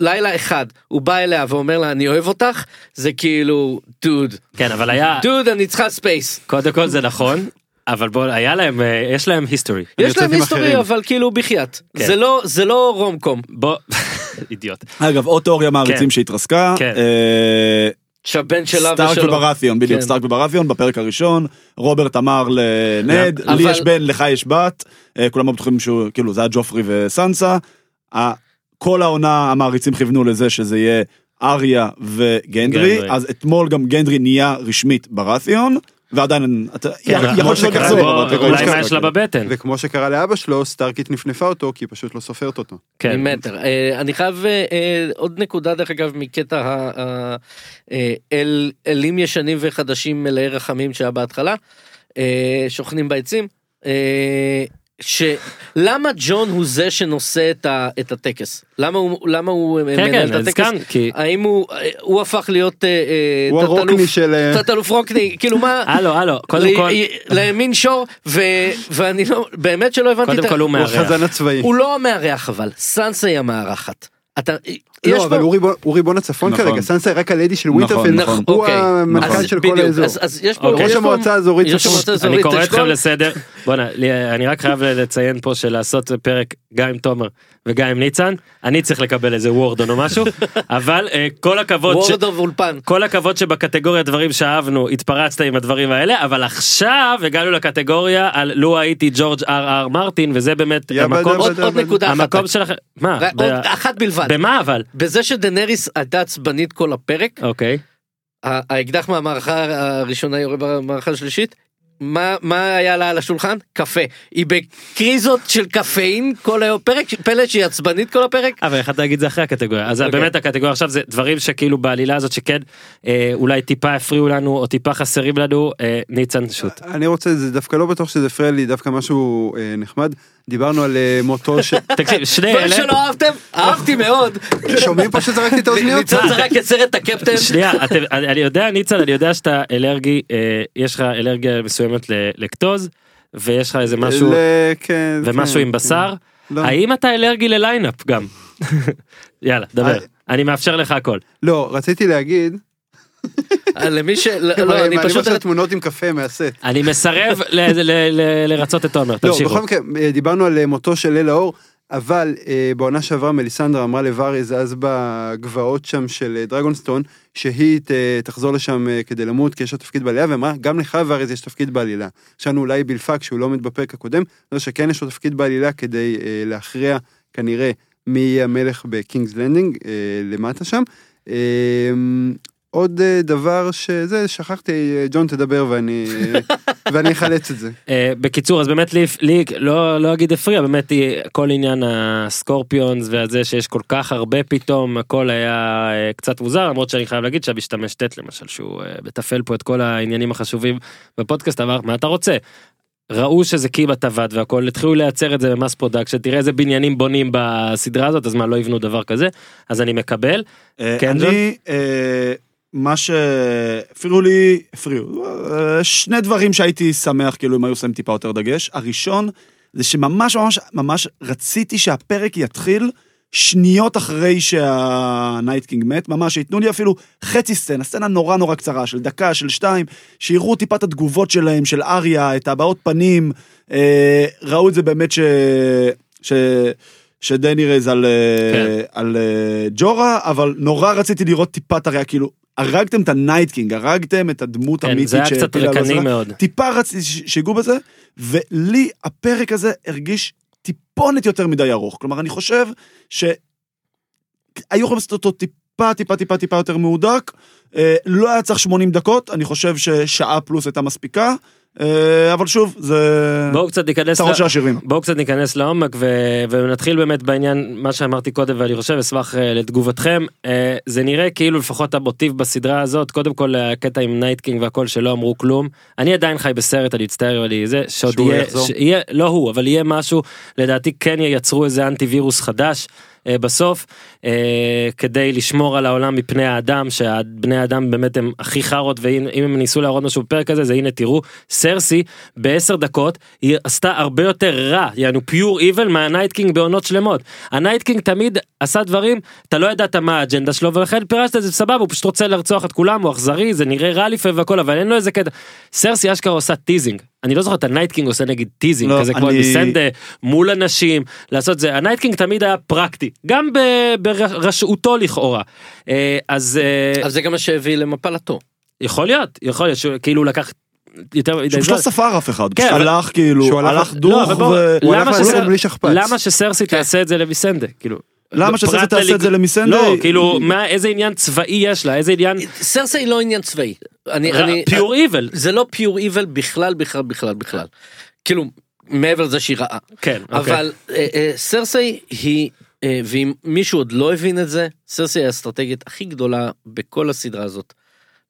S4: לילה אחד הוא בא אליה ואומר לה אני אוהב אותך, זה כאילו, דוד,
S5: כן, אבל היה...
S4: דוד אני צריכה space.
S5: קודם כל זה נכון, אבל בוא, היה להם, אה, יש להם history.
S4: יש להם history
S7: אחרים.
S4: אבל כאילו בחייאת,
S5: כן.
S4: זה לא, זה לא rom com.
S5: בוא, <laughs> אידיוט.
S6: אגב, עוד תיאוריה מעריצים
S5: כן.
S6: שהתרסקה.
S5: כן.
S6: אה,
S4: שהבן שלה
S6: סטארק
S4: ושלו.
S6: וברתיון, בדיוק,
S4: כן.
S6: סטארק וברתיון בפרק הראשון, רוברט אמר לנד,
S4: אבל-
S6: לי יש בן, לך יש בת, אה, כולם בטוחים שהוא, כאילו זה היה ג'ופרי וסנסה, כל העונה המעריצים כיוונו לזה שזה יהיה אריה וגנדרי,
S5: גנדרי.
S6: אז אתמול גם גנדרי נהיה רשמית ברתיון, ועדיין, אתה-
S5: כן,
S6: יכול שזה יחזור,
S5: אולי מה יש לה בבטן.
S7: וכמו שקרה לאבא שלו, סטארקית נפנפה אותו, כי היא פשוט לא סופרת אותו.
S5: כן.
S4: ממטר. אה, אני חייב אה, אה, עוד נקודה דרך אגב מקטע ה- ה- אה, אל- אלים ישנים וחדשים מלאי רחמים שהיה בהתחלה, שוכנים בעצים. שלמה ג'ון הוא זה שנושא את, ה, את הטקס? למה הוא, למה הוא אה,
S5: כן,
S4: מנהל
S5: כן,
S4: את הטקס?
S5: הזכרנו, כי...
S4: האם הוא, הוא הפך להיות אה, אה,
S7: הוא
S4: תת-אלוף-
S7: הרוקני של...
S4: תת-אלוף רוקני, כאילו מה,
S5: הלו, הלו, קודם כל,
S4: לימין שור, ו- ואני לא, באמת שלא הבנתי,
S5: קודם
S4: את
S5: כל הוא
S7: הוא
S5: מארח.
S7: הצבאי.
S4: הוא לא המארח אבל, סנסה היא המארחת. אתה,
S7: לא,
S4: פה-
S7: אבל הוא ריבון- הצפון
S6: נכון.
S7: כרגע, סנסה היא רק הליידי של
S6: נכון,
S7: ווינטרפלד,
S6: נכון.
S7: הוא
S4: אוקיי.
S7: המנכ"ל
S6: נכון.
S7: של כל
S4: בדיוק,
S7: האזור.
S4: אז, אז יש פה,
S5: אוקיי.
S7: ראש המועצה האזורית.
S4: המועצה
S5: אני קורא. אתכם לסדר. בואנה, אני רק חייב לציין פה שלעשות פרק גם עם תומר וגם עם ניצן, אני צריך לקבל איזה וורדון או משהו, <laughs> אבל אה, כל הכבוד, ש-
S4: וורד אוף אולפן.
S5: כל הכבוד שבקטגוריה דברים שאהבנו התפרצת עם הדברים האלה, אבל עכשיו הגענו לקטגוריה על לו הייתי ג'ורג' אר אר מרטין, וזה באמת המקום,
S7: דאבא
S4: עוד עוד נקודה אחת.
S5: המקום שלכם, מה?
S4: אחת בלבד.
S5: במה אבל?
S4: בזה שדנריס הייתה עצבנית כל הפרק,
S5: אוקיי.
S4: ה- האקדח מהמערכה הראשונה יורה במערכה השלישית, מה, מה היה לה על השולחן? קפה. היא בקריזות של קפאין כל היום, פרק, פלא שהיא עצבנית כל הפרק?
S5: אבל יכולת להגיד זה אחרי הקטגוריה אז
S4: אוקיי.
S5: באמת הקטגוריה עכשיו זה דברים שכאילו בעלילה הזאת שכן אה, אולי טיפה הפריעו לנו או טיפה חסרים לנו אה, ניצן שוט.
S7: אני רוצה, זה דווקא לא בטוח שזה הפריע לי, דווקא משהו אה, נחמד. דיברנו על אה, מותו של... <laughs>
S5: תקשיב שני אלה.
S4: שלא אהבתם? אהבתי מאוד.
S7: שומעים פה שזרקתי את האוזניות?
S4: ניצן זרק את סרט הקפטן.
S5: שנייה אני, יודע ניצן אני יודע שאתה אלרגי אה, יש לך אלרגיה מסוימת ללקטוז ויש לך איזה משהו
S7: כן,
S5: ומשהו
S7: כן,
S5: עם בשר
S7: כן. לא.
S5: האם אתה אלרגי לליינאפ גם. <laughs> יאללה דבר
S7: אה,
S5: אני מאפשר לך הכל.
S7: לא, רציתי להגיד,
S4: למי ש... לא,
S7: אני
S4: לא, אני פשוט...
S7: עכשיו תמונות עם קפה מהסט.
S5: אני מסרב ל- ל- ל- לרצות את תומר
S7: לא,
S5: תמשיכו.
S7: בכל מקרה, אה, דיברנו על אה, מותו של ליל האור, אבל אה, בעונה שעברה מליסנדרה אמרה לוואריז אז בגבעות שם של אה, דרגונסטון, שהיא תחזור לשם אה, כדי למות, כי יש לה תפקיד בעלילה, ואמרה, גם לך וואריז יש תפקיד בעלילה. עכשיו אולי בלפה כשהוא לא עומד בפרק הקודם, זה שכן יש לו תפקיד בעלילה כדי אה, להכריע כנראה מי יהיה המלך בקינגס לנדינג, אה, למטה שם. אה, עוד אה, דבר שזה, שכחתי, אה, ג'ון תדבר ואני, <laughs> ואני אחלץ את זה.
S5: אה, בקיצור אז באמת לי, לי לא לא אגיד הפריע באמת היא- כל עניין הסקורפיונס והזה שיש כל כך הרבה פתאום הכל היה אה, קצת מוזר למרות שאני חייב להגיד שהמשתמש טט למשל שהוא אה, מתפעל פה את כל העניינים החשובים בפודקאסט אמר מה אתה רוצה. ראו שזה קייברן עבד והכל התחילו לייצר את זה ב mass production תראה איזה בניינים בונים בסדרה הזאת אז מה לא יבנו דבר כזה אז אני מקבל
S6: אה,
S5: כן, ג'ון?
S6: אני, אה, מה שהפריעו לי, הפריעו, שני דברים שהייתי שמח כאילו אם היו שמים טיפה יותר דגש. הראשון, זה שממש ממש ממש רציתי שהפרק יתחיל שניות אחרי שה night king מת, ממש שייתנו לי אפילו חצי סצנה, סצנה נורא נורא קצרה, של דקה, של שתיים, שיראו טיפה את התגובות שלהם, של אריה, את הבעות פנים, אה, ראו את זה באמת ש... ש... שדני רייז על, אה,
S5: כן.
S6: על אה, ג'ורה, אבל נורא רציתי לראות טיפה את הריאה, כאילו, הרגתם את ה night king, הרגתם את הדמות
S5: כן,
S6: המיתית
S5: זה היה קצת
S6: שהפילה הזמן.
S5: מאוד.
S6: טיפה רציתי שיגעו בזה, ולי הפרק הזה הרגיש טיפונת יותר מדי ארוך. כלומר, אני חושב שהיו יכולים לעשות אותו טיפה, טיפה, טיפה, טיפה יותר מהודק. אה, לא היה צריך 80 דקות, אני חושב ששעה פלוס הייתה מספיקה, אבל שוב, זה
S5: בואו קצת ניכנס, ל-
S6: של השירים.
S5: בואו קצת ניכנס לעומק ו... ונתחיל באמת בעניין מה שאמרתי קודם ואני חושב אשמח אה, לתגובתכם אה, זה נראה כאילו לפחות המוטיב בסדרה הזאת קודם כל הקטע עם night king והכל שלא אמרו כלום אני עדיין חי בסרט אני מצטער אבל זה שעוד יהיה,
S7: יחזור?
S5: שיהיה לא הוא אבל יהיה משהו לדעתי כן ייצרו איזה אנטי וירוס חדש. אה, בסוף אה, כדי לשמור על העולם מפני האדם שהבני האדם באמת הם הכי חארות ואם אם הם ניסו להראות משהו בפרק הזה זה הנה תראו סרסי בעשר דקות היא עשתה הרבה יותר רע יענו pure evil מה night king בעונות שלמות. ה night king תמיד עשה דברים אתה לא ידעת מה האג'נדה שלו ולכן פירשת את זה סבבה הוא פשוט רוצה לרצוח את כולם הוא אכזרי זה נראה רע לפעמים והכל אבל אין לו איזה קטע. סרסי אשכרה עושה teasing אני לא זוכר את ה night king עושה נגיד teasing
S6: לא,
S5: כזה כמו
S6: אני-
S5: דיסנדה מול אנשים לעשות זה ה night king תמיד היה פרקטי גם ב- ברשעותו לכאורה אה, אז אה,
S4: אז זה גם מה שהביא למפלתו.
S5: יכול להיות יכול להיות שכאילו לקח יותר מדי
S6: שהוא
S5: זמן.
S6: לא ספר אף אחד,
S5: כן,
S6: הלך כאילו,
S7: שהוא הלך-
S5: לא,
S6: דוך.
S7: הוא
S5: למה
S7: הלך
S5: שסר-
S7: לעולם בלי שכפ"ץ.
S5: למה שסרסי תעשה את זה לוויסנדה כאילו.
S6: למה שסרסי
S5: פרט
S6: תעשה
S5: לליג-
S6: את זה למיסנדה?
S5: לא כאילו מה איזה עניין צבאי יש לה איזה עניין
S4: סרסי היא לא עניין צבאי. אני,
S5: פיור איבל
S4: זה לא פיור איבל בכלל בכלל בכלל בכלל. כאילו מעבר לזה שהיא רעה.
S5: כן אוקיי.
S4: אבל אה, אה, סרסי היא, אה, ואם מישהו עוד לא הבין את זה, סרסי היא האסטרטגית הכי גדולה בכל הסדרה הזאת.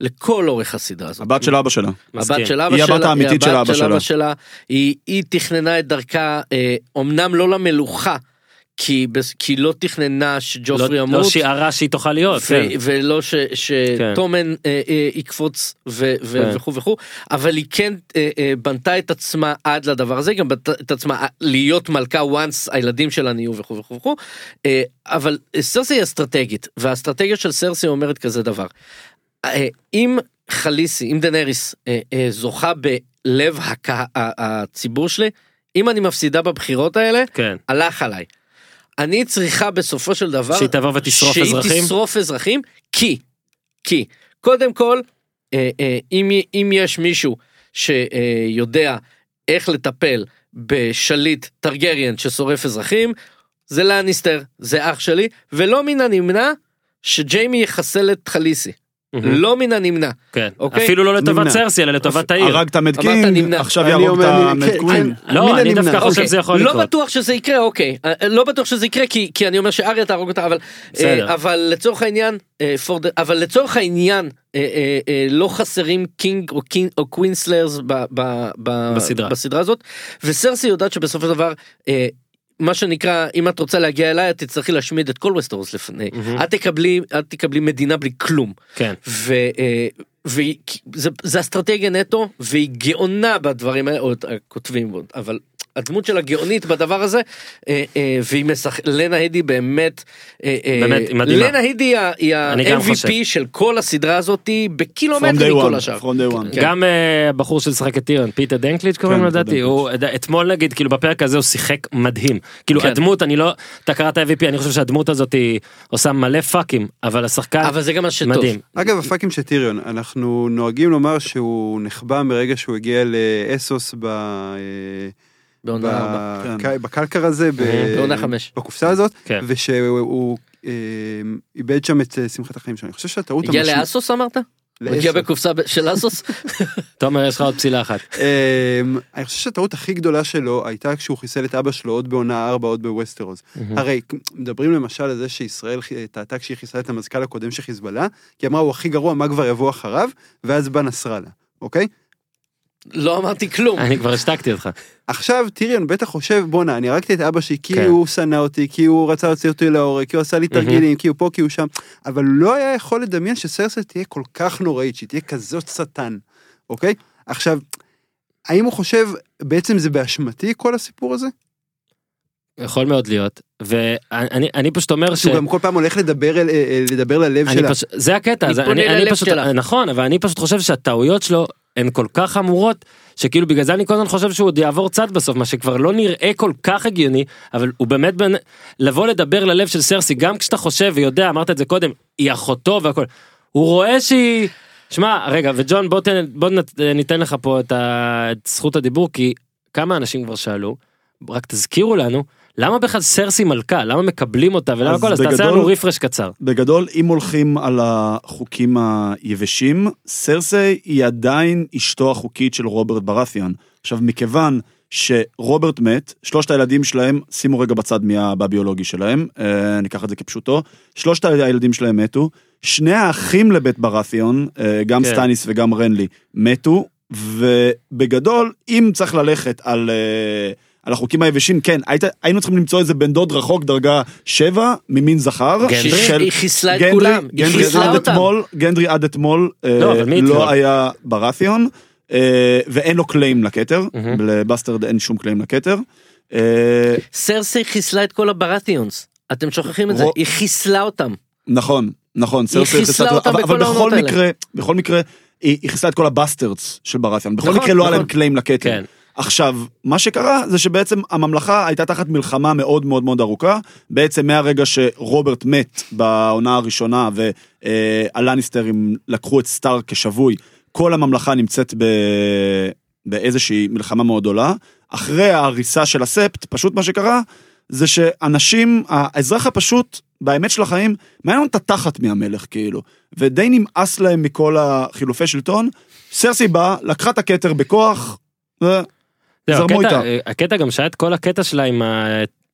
S4: לכל אורך הסדרה הזאת.
S6: הבת של אבא שלה.
S4: הבת של אבא
S6: היא
S4: שלה,
S6: הבת האמיתית של אבא שלה.
S4: שלה. היא, היא תכננה את דרכה, אה, אמנם לא למלוכה, כי, כי לא תכננה שג'ופרי
S5: לא-
S4: ימות.
S5: לא שיערה שהיא תוכל להיות
S4: ו-
S5: כן.
S4: ולא שטומן אה, אה, יקפוץ ו- ו-
S5: כן.
S4: וכו' וכו', אבל היא כן אה, אה, בנתה את עצמה עד לדבר הזה, גם בנתה את עצמה להיות מלכה once הילדים שלה נהיו וכו' וכו' וכו', אה, אבל סרסי היא אסטרטגית, והאסטרטגיה של סרסי אומרת כזה דבר, אה, אם חליסי, אם דנריס אה, אה, זוכה בלב הקה- ה- הציבור שלי, אם אני מפסידה בבחירות האלה,
S5: כן
S4: הלך עליי. אני צריכה בסופו של דבר
S5: שהיא תבוא ותשרוף
S4: שהיא
S5: אזרחים?
S4: תשרוף אזרחים כי כי קודם כל אה, אה, אם אם יש מישהו שיודע איך לטפל בשליט טרגריאן ששורף אזרחים זה לניסטר זה אח שלי ולא מן הנמנע שג'יימי יחסל את חליסי. לא מן הנמנע
S5: כן
S4: אוקיי?
S5: אפילו לא לטובת. סרסי אלא לטובת העיר
S6: הרג את
S4: אמרת
S6: המדקינג,
S4: נמנע.
S6: עכשיו יהרוג את
S7: אומר,
S6: המד
S7: כן. כן.
S5: לא אני. דווקא חושב
S4: אוקיי,
S5: שזה יכול
S4: לא
S5: לקרות.
S4: בטוח שזה יקרה אוקיי אה, לא בטוח שזה יקרה כי כי אני אומר שאריה תהרוג אותה אבל. אה, לצורך העניין אה, the- אבל לצורך העניין אה, אה, אה, לא חסרים קינג או queen slayers.
S5: בסדרה
S4: הזאת וסרסי יודעת שבסופו של דבר. מה שנקרא אם את רוצה להגיע אליי את תצטרכי להשמיד את כל ווסטרוס לפני.
S5: מהמם.
S4: את תקבלי את תקבלי מדינה בלי כלום.
S5: כן.
S4: ו, אה, והיא, זה, זה אסטרטגיה נטו והיא גאונה בדברים האלה, או הכותבים, אבל הדמות שלה גאונית בדבר הזה, אה, אה, והיא משחק, לנה הידי באמת, אה, אה,
S5: באמת, היא מדהימה.
S4: לנה הידי היא. ה-MVP של כל הסדרה הזאת בקילומטרים מכל השאר.
S6: one.
S4: כן.
S5: גם אה, הבחור ששחק את טירן פיטר דנקליץ' קוראים
S6: כן,
S5: לדעתי. הוא אתמול נגיד כאילו בפרק הזה הוא שיחק מדהים כאילו
S4: כן.
S5: הדמות אני לא אתה קראת MVP אני חושב שהדמות הזאת עושה מלא פאקים אבל השחקן
S4: אבל זה גם מה שטוב.
S5: מדהים
S7: אגב, הפאקים של טיריון, אנחנו נוהגים לומר שהוא נחבא מרגע שהוא הגיע לאסוס ב... אה,
S4: בעונה ארבע.
S7: ב-
S6: כן.
S7: בקלקר הזה, ב-
S4: בעונה חמש.
S7: בקופסה הזאת,
S5: כן.
S7: ושהוא אה, איבד שם את אה, שמחת החיים שלו. אני חושב שהטעות
S4: הגיע לאסוס אמרת? הוא. הגיע בקופסה של אסוס? <laughs>
S5: תומר יש לך עוד פסילה אחת
S7: אמ, אני חושב שהטעות הכי גדולה שלו הייתה כשהוא חיסל את אבא שלו עוד בעונה 4 עוד בווסטרוס. הרי מדברים למשל על זה שישראל טעתה כשהיא חיסלה את המזכ"ל הקודם של חיזבאללה, כי אמרה הוא הכי גרוע מה כבר יבוא אחריו, ואז בא נסראללה, אוקיי?
S4: לא אמרתי כלום.
S5: אני כבר השתקתי אותך
S7: עכשיו טיריון בטח חושב בואנה אני הרגתי את אבא שלי כי
S5: כן.
S7: הוא שנא אותי כי הוא רצה להוציא אותי להורג כי הוא עשה לי תרגילים כי הוא פה כי הוא שם אבל לא היה יכול לדמיין שסרסה תהיה כל כך נוראית שהיא תהיה כזאת שטן אוקיי עכשיו האם הוא חושב בעצם זה באשמתי כל הסיפור הזה?
S5: יכול מאוד להיות, ואני אני פשוט אומר ש...
S7: שהוא גם כל פעם הולך לדבר אל- לדבר ללב שלה.
S5: פשוט, זה הקטע,
S4: אני
S5: אני, אני פשוט,
S4: שלה.
S5: נכון, אבל אני פשוט חושב שהטעויות שלו הן כל כך חמורות, שכאילו בגלל זה אני כל הזמן חושב שהוא עוד יעבור צד בסוף, מה שכבר לא נראה כל כך הגיוני, אבל הוא באמת, בין, לבוא לדבר ללב של סרסי, גם כשאתה חושב ויודע, אמרת את זה קודם, היא אחותו והכל, הוא רואה שהיא... שמע, רגע, וג'ון, בוא, תן, בוא נת- ניתן לך פה את, ה, את זכות הדיבור, כי כמה אנשים כבר שאלו, רק תזכירו לנו, למה בכלל סרסי מלכה? למה מקבלים אותה? ולמה הכל? אז תעשה לנו רפרש קצר.
S6: בגדול, אם הולכים על החוקים היבשים, סרסי היא עדיין אשתו החוקית של רוברט ברת'יאן. עכשיו, מכיוון שרוברט מת, שלושת הילדים שלהם, שימו רגע בצד מי הביולוגי שלהם, אה, ניקח את זה כפשוטו, שלושת הילדים שלהם מתו, שני האחים לבית ברת'יון, אה, גם
S5: כן.
S6: סטייניס וגם רנלי, מתו, ובגדול, אם צריך ללכת על... אה, על החוקים היבשים, כן, היית, היינו צריכים למצוא איזה בן דוד רחוק דרגה 7 ממין זכר.
S5: גנדרי?
S6: של-
S4: היא חיסלה את
S6: גנדרי-
S4: כולם, היא
S6: גנדרי
S4: חיסלה
S6: עד
S4: אותם.
S6: אתמול, גנדרי עד אתמול אה,
S5: לא, מי אתמול?
S6: לא היה ברתיון, אה, ואין לו claim לכתר,
S5: מהמם.
S6: ל bastard אין שום claim לכתר. אה,
S4: סרסי חיסלה את כל הברתיונס. אתם שוכחים את זה, היא חיסלה אותם.
S6: נכון, נכון, סרסי
S4: חיסלה אותם
S6: אבל,
S4: בכל
S6: אבל בכל. מקרה, בכל מקרה, היא היא חיסלה את כל ה bastards של ברתיון, בכל
S4: נכון,
S6: מקרה לא היה להם
S4: נכון.
S6: claim לכתר. עכשיו, מה שקרה זה שבעצם הממלכה הייתה תחת מלחמה מאוד מאוד מאוד ארוכה. בעצם מהרגע שרוברט מת בעונה הראשונה והלניסטרים לקחו את סטארק כשבוי, כל הממלכה נמצאת ב... באיזושהי מלחמה מאוד גדולה. אחרי ההריסה של הספט, פשוט מה שקרה זה שאנשים, האזרח הפשוט, באמת של החיים, מעניין אותם את התחת מהמלך כאילו. ודי נמאס להם מכל החילופי שלטון. סרסי באה, לקחה את הכתר בכוח. זרמו
S5: הקטע-
S6: איתה.
S5: הקטע גם שהיה את כל הקטע שלה עם ה...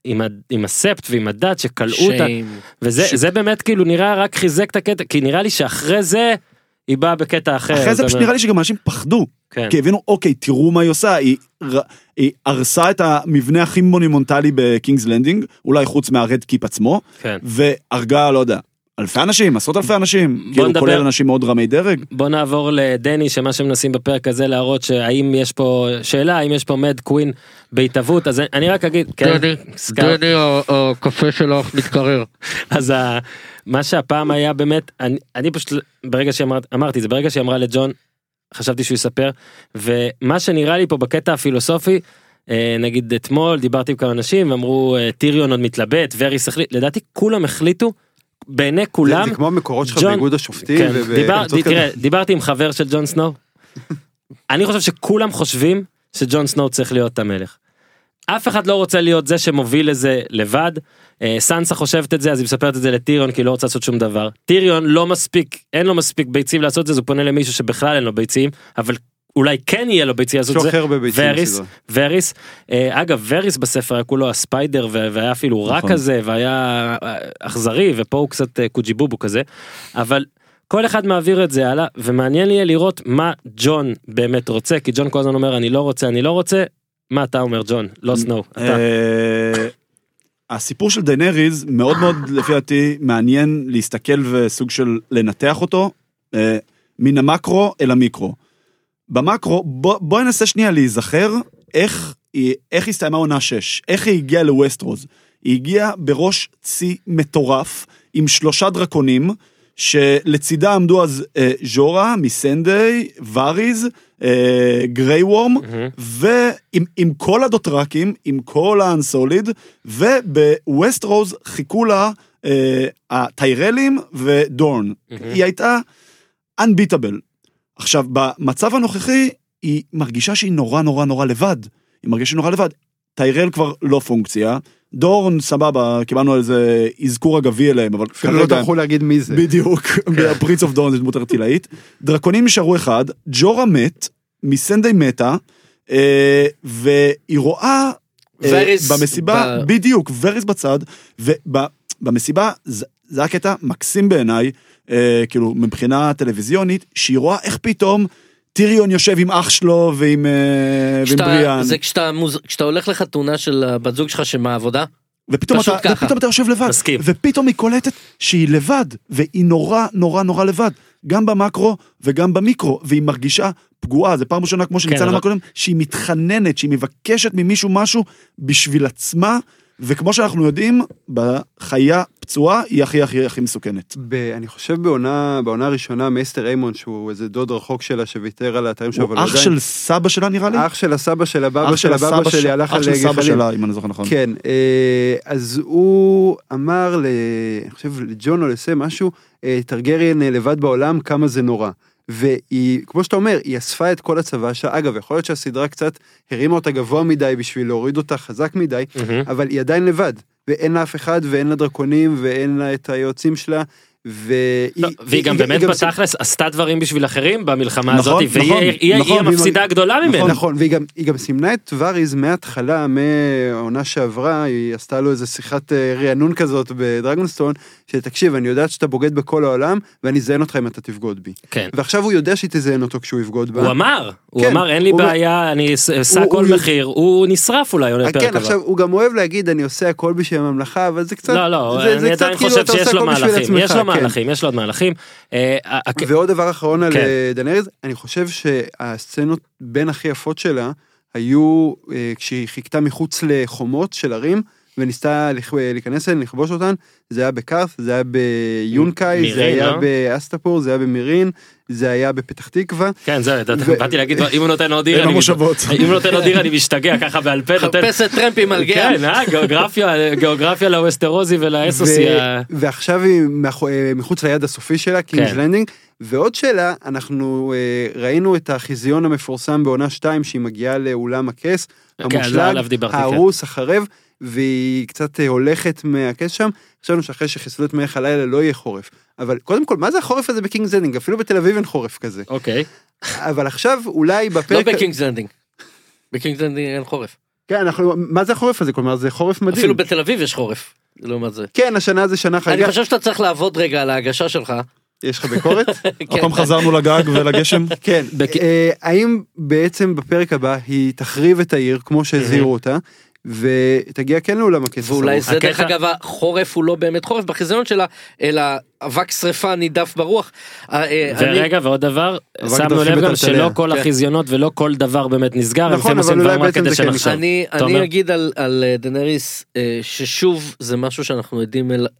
S5: עם, ה, עם הספט ועם הדת שכלאו אותה. וזה
S6: ש-
S5: זה באמת כאילו נראה רק חיזק את הקטע כי נראה לי שאחרי זה היא באה בקטע אחר.
S6: אחרי זה פשוט נראה לי שגם אנשים פחדו,
S5: כן.
S6: כי הבינו, אוקיי, תראו מה היא עושה, היא, היא הרסה את המבנה הכי מונימונטלי בקינגס לנדינג, אולי חוץ מהרד קיפ עצמו,
S5: כן.
S6: והרגה, לא יודע, אלפי אנשים, עשרות אלפי אנשים, כאילו
S5: נדבר-
S6: כולל אנשים מאוד רמי דרג.
S5: בוא נעבור לדני שמה שמנסים בפרק הזה להראות שהאם יש פה שאלה האם יש פה mad queen בהתהוות אז אני רק אגיד כן, סקאר.
S4: הקפה שלך מתקרר. <laughs>
S5: אז ה, מה שהפעם היה באמת אני, אני פשוט ברגע שאמרתי אמרתי זה ברגע שהיא אמרה לג'ון חשבתי שהוא יספר ומה שנראה לי פה בקטע הפילוסופי אה, נגיד אתמול דיברתי עם כמה אנשים ואמרו אה, טיריון עוד מתלבט וריס החליט לדעתי כולם החליטו בעיני
S7: זה-
S5: כולם
S7: זה כמו המקורות שלך באיגוד השופטים.
S5: כן,
S7: וב-
S5: דיבר,
S7: בארצות
S5: תראה. דיברתי עם חבר של ג'ון סנואו. <laughs> אני חושב שכולם חושבים שג'ון סנואו צריך להיות המלך. אף אחד לא רוצה להיות זה שמוביל לזה לבד. אה, סנסה חושבת את זה אז היא מספרת את זה לטיריון כי היא לא רוצה לעשות שום דבר. טיריון לא מספיק אין לו מספיק ביצים לעשות את זה אז הוא פונה למישהו שבכלל אין לו ביצים אבל אולי כן יהיה לו ביצים
S7: יש
S5: לעשות
S7: לו
S5: את זה. וריס. וריס, אה, אגב וריס בספר היה כולו הספיידר והיה אפילו רע
S6: נכון.
S5: כזה והיה אה, אכזרי ופה הוא קצת אה, קוג'יבובו כזה אבל כל אחד מעביר את זה הלאה ומעניין יהיה לראות מה ג'ון באמת רוצה כי ג'ון כל הזמן אומר אני לא רוצה אני לא רוצה מה אתה אומר ג'ון לא סנואו
S6: הסיפור של דנריז מאוד מאוד לפי דעתי מעניין להסתכל וסוג של לנתח אותו מן המקרו אל המיקרו. במקרו בוא, בוא ננסה שנייה להיזכר איך איך הסתיימה עונה 6, איך היא הגיעה לווסטרוז. היא הגיעה בראש צי מטורף עם שלושה דרקונים שלצידה עמדו אז אה, ז'ורה מסנדיי, וריז, אה, גריי וורם
S5: מהמם.
S6: ועם עם כל הדוטרקים, עם כל האנסוליד, ובווסט רוז חיכו לה אה, הטיירלים ודורן. היא הייתה unbeatable. עכשיו, במצב הנוכחי, היא מרגישה שהיא נורא נורא נורא לבד. היא מרגישה שהיא נורא לבד. טיירל כבר לא פונקציה, דורן סבבה, קיבלנו על זה אזכור אגבי אליהם, אבל
S7: אפילו לא טרחו להגיד מי זה.
S6: בדיוק, בפריץ אוף דורן זה דמות ארטילאית. דרקונים נשארו אחד, ג'ורה מת, מסנדי מתה, אה, והיא רואה אה,
S4: וריס
S6: במסיבה,
S4: ב-
S6: בדיוק, וריס בצד, ובמסיבה, זה זה היה קטע מקסים בעיניי, אה, כאילו מבחינה טלוויזיונית, שהיא רואה איך פתאום טיריון יושב עם אח שלו ועם אה, ועם
S4: כשאתה-
S6: בריאן,
S4: זה כשאתה מוז- כשאתה הולך לחתונה של הבת זוג שלך שמהעבודה
S6: ופתאום אתה,
S4: ככה.
S6: ופתאום אתה יושב לבד,
S5: מסכים.
S6: ופתאום היא קולטת שהיא לבד, והיא נורא נורא נורא לבד, גם במקרו וגם במיקרו, והיא מרגישה פגועה, זה פעם ראשונה כמו שניצן
S5: כן,
S6: אמר קודם, שהיא מתחננת, שהיא מבקשת ממישהו משהו בשביל עצמה, וכמו שאנחנו יודעים, בחיה פצועה היא הכי הכי הכי מסוכנת.
S7: ב- אני חושב בעונה, בעונה הראשונה מייסטר איימון שהוא איזה דוד רחוק שלה שוויתר על האתרים שלו,
S6: הוא
S7: אבל
S6: אח של סבא שלה נראה לי?
S7: אח של הסבא של הבבא
S6: אח
S7: של הבבא שלי הלך
S6: אח
S7: על
S6: של סבא
S7: גחלים.
S6: שלה, אם אני זוכר נכון.
S7: כן, אה, אז הוא אמר, ל- אני חושב לג'ון או לסם משהו, אה, טרגריאן אה, לבד בעולם, כמה זה נורא. והיא, כמו שאתה אומר, היא אספה את כל הצבא שלה, אגב, יכול להיות שהסדרה קצת הרימה אותה גבוה מדי בשביל להוריד אותה חזק מדי,
S5: מהמם.
S7: אבל היא עדיין לבד, ואין לה אף אחד, ואין לה דרקונים, ואין לה את היועצים שלה, והיא...
S5: לא, והיא גם באמת בתכלס עשתה דברים בשביל אחרים במלחמה
S6: נכון,
S5: הזאת, והיא
S6: נכון,
S5: היא- היא
S6: נכון, והיא
S5: המפסידה הגדולה ממנה.
S7: נכון, והיא גם, סימנה את וריז מההתחלה, מהעונה שעברה, היא עשתה לו איזה שיחת אה, רענון כזאת בדרגונסטון, שתקשיב, אני יודעת שאתה בוגד בכל העולם, ואני אזיין אותך אם אתה תבגוד בי.
S5: כן.
S7: ועכשיו הוא יודע שהיא תזיין אותו כשהוא יבגוד בה.
S5: הוא אמר, הוא
S7: כן,
S5: אמר אין לי
S7: הוא-
S5: בעיה, אני אשא
S7: הוא-
S5: כל
S7: הוא-
S5: מחיר, הוא נשרף אולי עונה
S7: אה,
S5: פרק
S7: כן,
S5: הבא.
S7: עכשיו, הוא גם אוהב להגיד, אני עושה הכל בשביל הממלכה, אבל זה קצת...
S5: לא, לא, אני עדיין
S7: כאילו
S5: חושב שיש לו מהלכים, יש לו
S7: כן.
S5: מהלכים, יש לו עוד מהלכים. אה,
S7: ועוד דבר אחרון על
S5: כן.
S7: אה, דנאריס, אני חושב שהסצנות בין הכי יפות שלה היו אה, כשהיא חיכתה מחוץ לחומות של ערים וניסתה להיכנס אליהן, לכבוש אותן, זה היה בקארת, זה היה ביונקאי, זה היה
S5: לא?
S7: באסטפור, זה היה במירין, זה היה בפתח תקווה.
S5: כן,
S7: ו-
S5: באתי להגיד, אם הוא נותן עוד עיר. אם הוא נותן עוד עיר אני משתגע ככה בעל פה, נותן...
S4: חפשת טרמפים על גאה.
S5: כן, גיאוגרפיה, גיאוגרפיה לאווסטרוזי ולאסוסי.
S7: ועכשיו היא אה, מחוץ ליעד הסופי שלה, קינגס
S5: כן.
S7: לנדינג. ועוד שאלה, אנחנו אה, ראינו את החיזיון המפורסם בעונה 2, שהיא מגיעה לאולם הכס,
S5: כן, זה
S7: המושלג. ההרוס, החרב, והיא קצת אה, הולכת מהכס שם. חשבנו שאחרי שחיסלו את מלך הלילה לא יהיה חורף. אבל קודם כל, מה זה החורף הזה בקינגס לנדינג? אפילו בתל אביב אין חורף כזה.
S5: אוקיי.
S7: אבל עכשיו אולי
S4: לא
S7: בפרק...
S4: בקינגס לנדינג. בקינגס לנדינג אין חורף.
S7: כן, אנחנו... מה זה החורף הזה? כלומר, זה חורף מדהים.
S4: אפילו בתל אביב יש חורף. לעומת זה.
S7: כן, השנה זה שנה
S4: אני
S7: חגיגה.
S4: חושב שאתה צריך לעבוד רגע על ההגשה שלך.
S7: יש לך ביקורת? <laughs>
S6: עוד פעם חזרנו לגג ולגשם. <laughs>
S7: כן, אה, האם בעצם בפרק הבא היא תחריב את העיר כמו שהזהירו אותה, ותגיע כן לאולם הכסף
S4: ואולי זה דרך אגב החורף הוא לא באמת חורף בחיזיון שלה אלא אבק שרפה נידף ברוח. אה,
S5: ורגע ועוד דבר, שמנו לב גם. שלא כל
S4: כן.
S5: החזיונות ולא כל דבר באמת נסגר,
S7: נכון,
S5: לפעמים
S7: אבל אולי בעצם זה כן
S5: שנחשוב.
S4: אני אגיד על אה, דנריס אה, ששוב זה משהו שאנחנו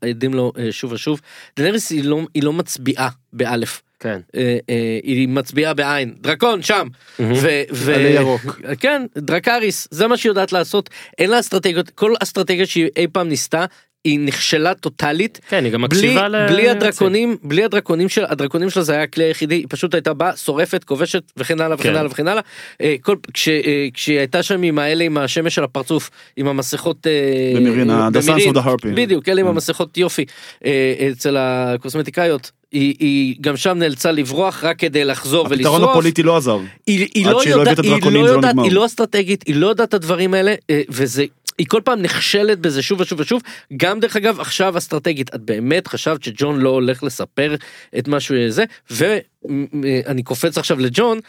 S4: עדים לו שוב ושוב דנריס היא לא היא לא מצביעה באלף.
S5: כן.
S4: אה, אה, היא מצביעה בעין דרקון שם ו- ו-
S7: עלה ירוק.
S4: כן דרקריס זה מה שהיא יודעת לעשות אין לה אסטרטגיות כל אסטרטגיה שהיא אי פעם ניסתה היא נכשלה טוטאלית
S5: כן, היא גם
S4: בלי,
S5: מקשיבה ל...
S4: בלי הדרקונים בלי הדרקונים של הדרקונים שלה זה היה הכלי היחידי היא פשוט הייתה באה שורפת כובשת וכן הלאה וכן
S5: כן.
S4: הלאה וכן הלאה אה, כל כש, אה, כשהיא הייתה שם עם האלה עם השמש של הפרצוף עם המסכות
S6: במירין, ה- The
S4: במירין,
S6: Sons of the Harpy.
S4: בדיוק אלה עם
S6: כן.
S4: המסכות יופי אה, אצל הקוסמטיקאיות היא, היא גם שם נאלצה לברוח רק כדי לחזור
S6: הפתרון
S4: ולשרוף.
S6: הפוליטי לא עזר.
S4: היא, היא לא
S6: שהיא לא
S4: היא לא
S6: לא
S4: יודעת. היא לא אסטרטגית, היא לא יודעת את הדברים האלה, וזה, היא כל פעם נכשלת בזה שוב ושוב ושוב. גם דרך אגב עכשיו אסטרטגית, את באמת חשבת שג'ון לא הולך לספר את מה שהוא זה, ואני קופץ עכשיו לג'ון,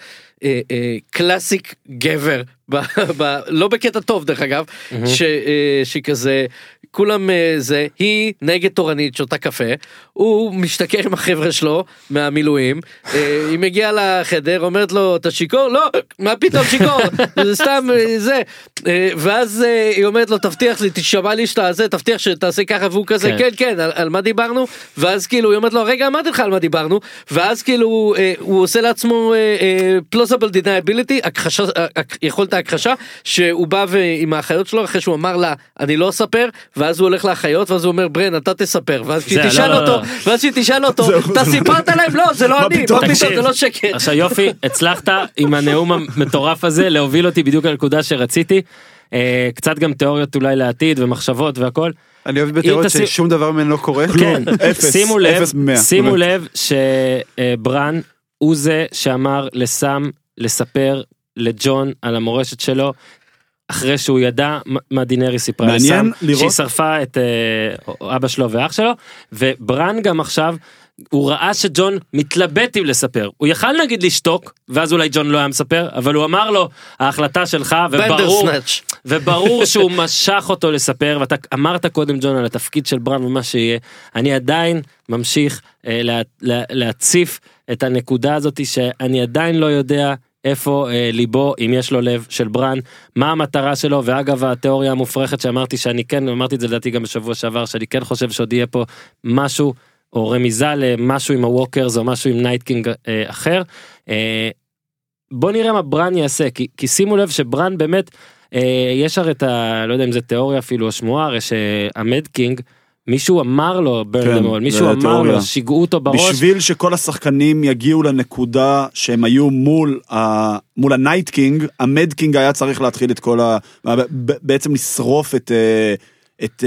S4: אה, אה, קלאסיק גבר, ב, ב, לא בקטע טוב דרך אגב, ש, אה, שכזה, כולם זה, היא נגד תורנית שותה קפה, הוא משתכר עם החבר'ה שלו מהמילואים, היא מגיעה לחדר אומרת לו אתה שיכור? לא, מה פתאום שיכור? זה סתם זה, ואז היא אומרת לו תבטיח לי תשמע לי שאתה זה תבטיח שתעשה ככה והוא כזה
S5: כן.
S4: כן כן על, על מה דיברנו ואז כאילו היא אומרת לו רגע אמרתי לך על מה דיברנו ואז כאילו אה, הוא עושה לעצמו אה, אה, plausible deniability הכחשה אה, יכולת ההכחשה שהוא בא ו- עם האחיות שלו אחרי שהוא אמר לה אני לא אספר ואז הוא הולך לאחיות ואז הוא אומר ברן אתה תספר ואז כשהיא
S5: זה,
S4: תשאל
S5: לא, לא,
S4: אותו
S5: לא.
S4: ואז שהיא תשאל אותו אתה סיפרת להם לא זה לא אני מה
S6: פתאום?
S4: זה לא שקר.
S5: עכשיו יופי, הצלחת עם הנאום המטורף הזה להוביל אותי בדיוק לנקודה שרציתי. אה, קצת גם תיאוריות אולי לעתיד ומחשבות והכל.
S7: אני אוהב בתיאוריות ששום דבר ממנו לא קורה.
S5: כן,
S6: אפס,
S5: שימו לב, שימו. לב שברן הוא זה שאמר לסם לספר לג'ון על המורשת שלו. אחרי שהוא ידע מה- דינרי סיפרה לסם, שהיא שרפה את אה, אבא שלו ואח שלו, וברן גם עכשיו, הוא ראה שג'ון מתלבט אם לספר, הוא יכל נגיד לשתוק, ואז אולי ג'ון לא היה מספר, אבל הוא אמר לו, ההחלטה שלך, וברור. וברור <laughs> שהוא משך אותו לספר ואתה אמרת קודם ג'ון על התפקיד של ברן ומה שיהיה אני עדיין ממשיך אה, לה, לה, להציף את הנקודה הזאת שאני עדיין לא יודע איפה אה, ליבו, אם יש לו לב, של ברן, מה המטרה שלו, ואגב התיאוריה המופרכת שאמרתי שאני כן, אמרתי את זה לדעתי גם בשבוע שעבר, שאני כן חושב שעוד יהיה פה משהו, או רמיזה למשהו עם ה Walkers או משהו עם Night King אה, אחר. אה, בוא נראה מה ברן יעשה, כי, כי שימו לב שברן באמת, אה, יש הרי את ה... לא יודע אם זה תיאוריה אפילו או שמועה, הרי שה Mad King, מישהו אמר לו ברנדמול,
S6: כן,
S5: מישהו אמר
S6: תיאוריה.
S5: לו, שיגעו אותו בראש.
S6: בשביל שכל השחקנים יגיעו לנקודה שהם היו מול, ה... מול ה Night King, ה Mad King היה צריך להתחיל את כל ה... בעצם לשרוף את... אה, את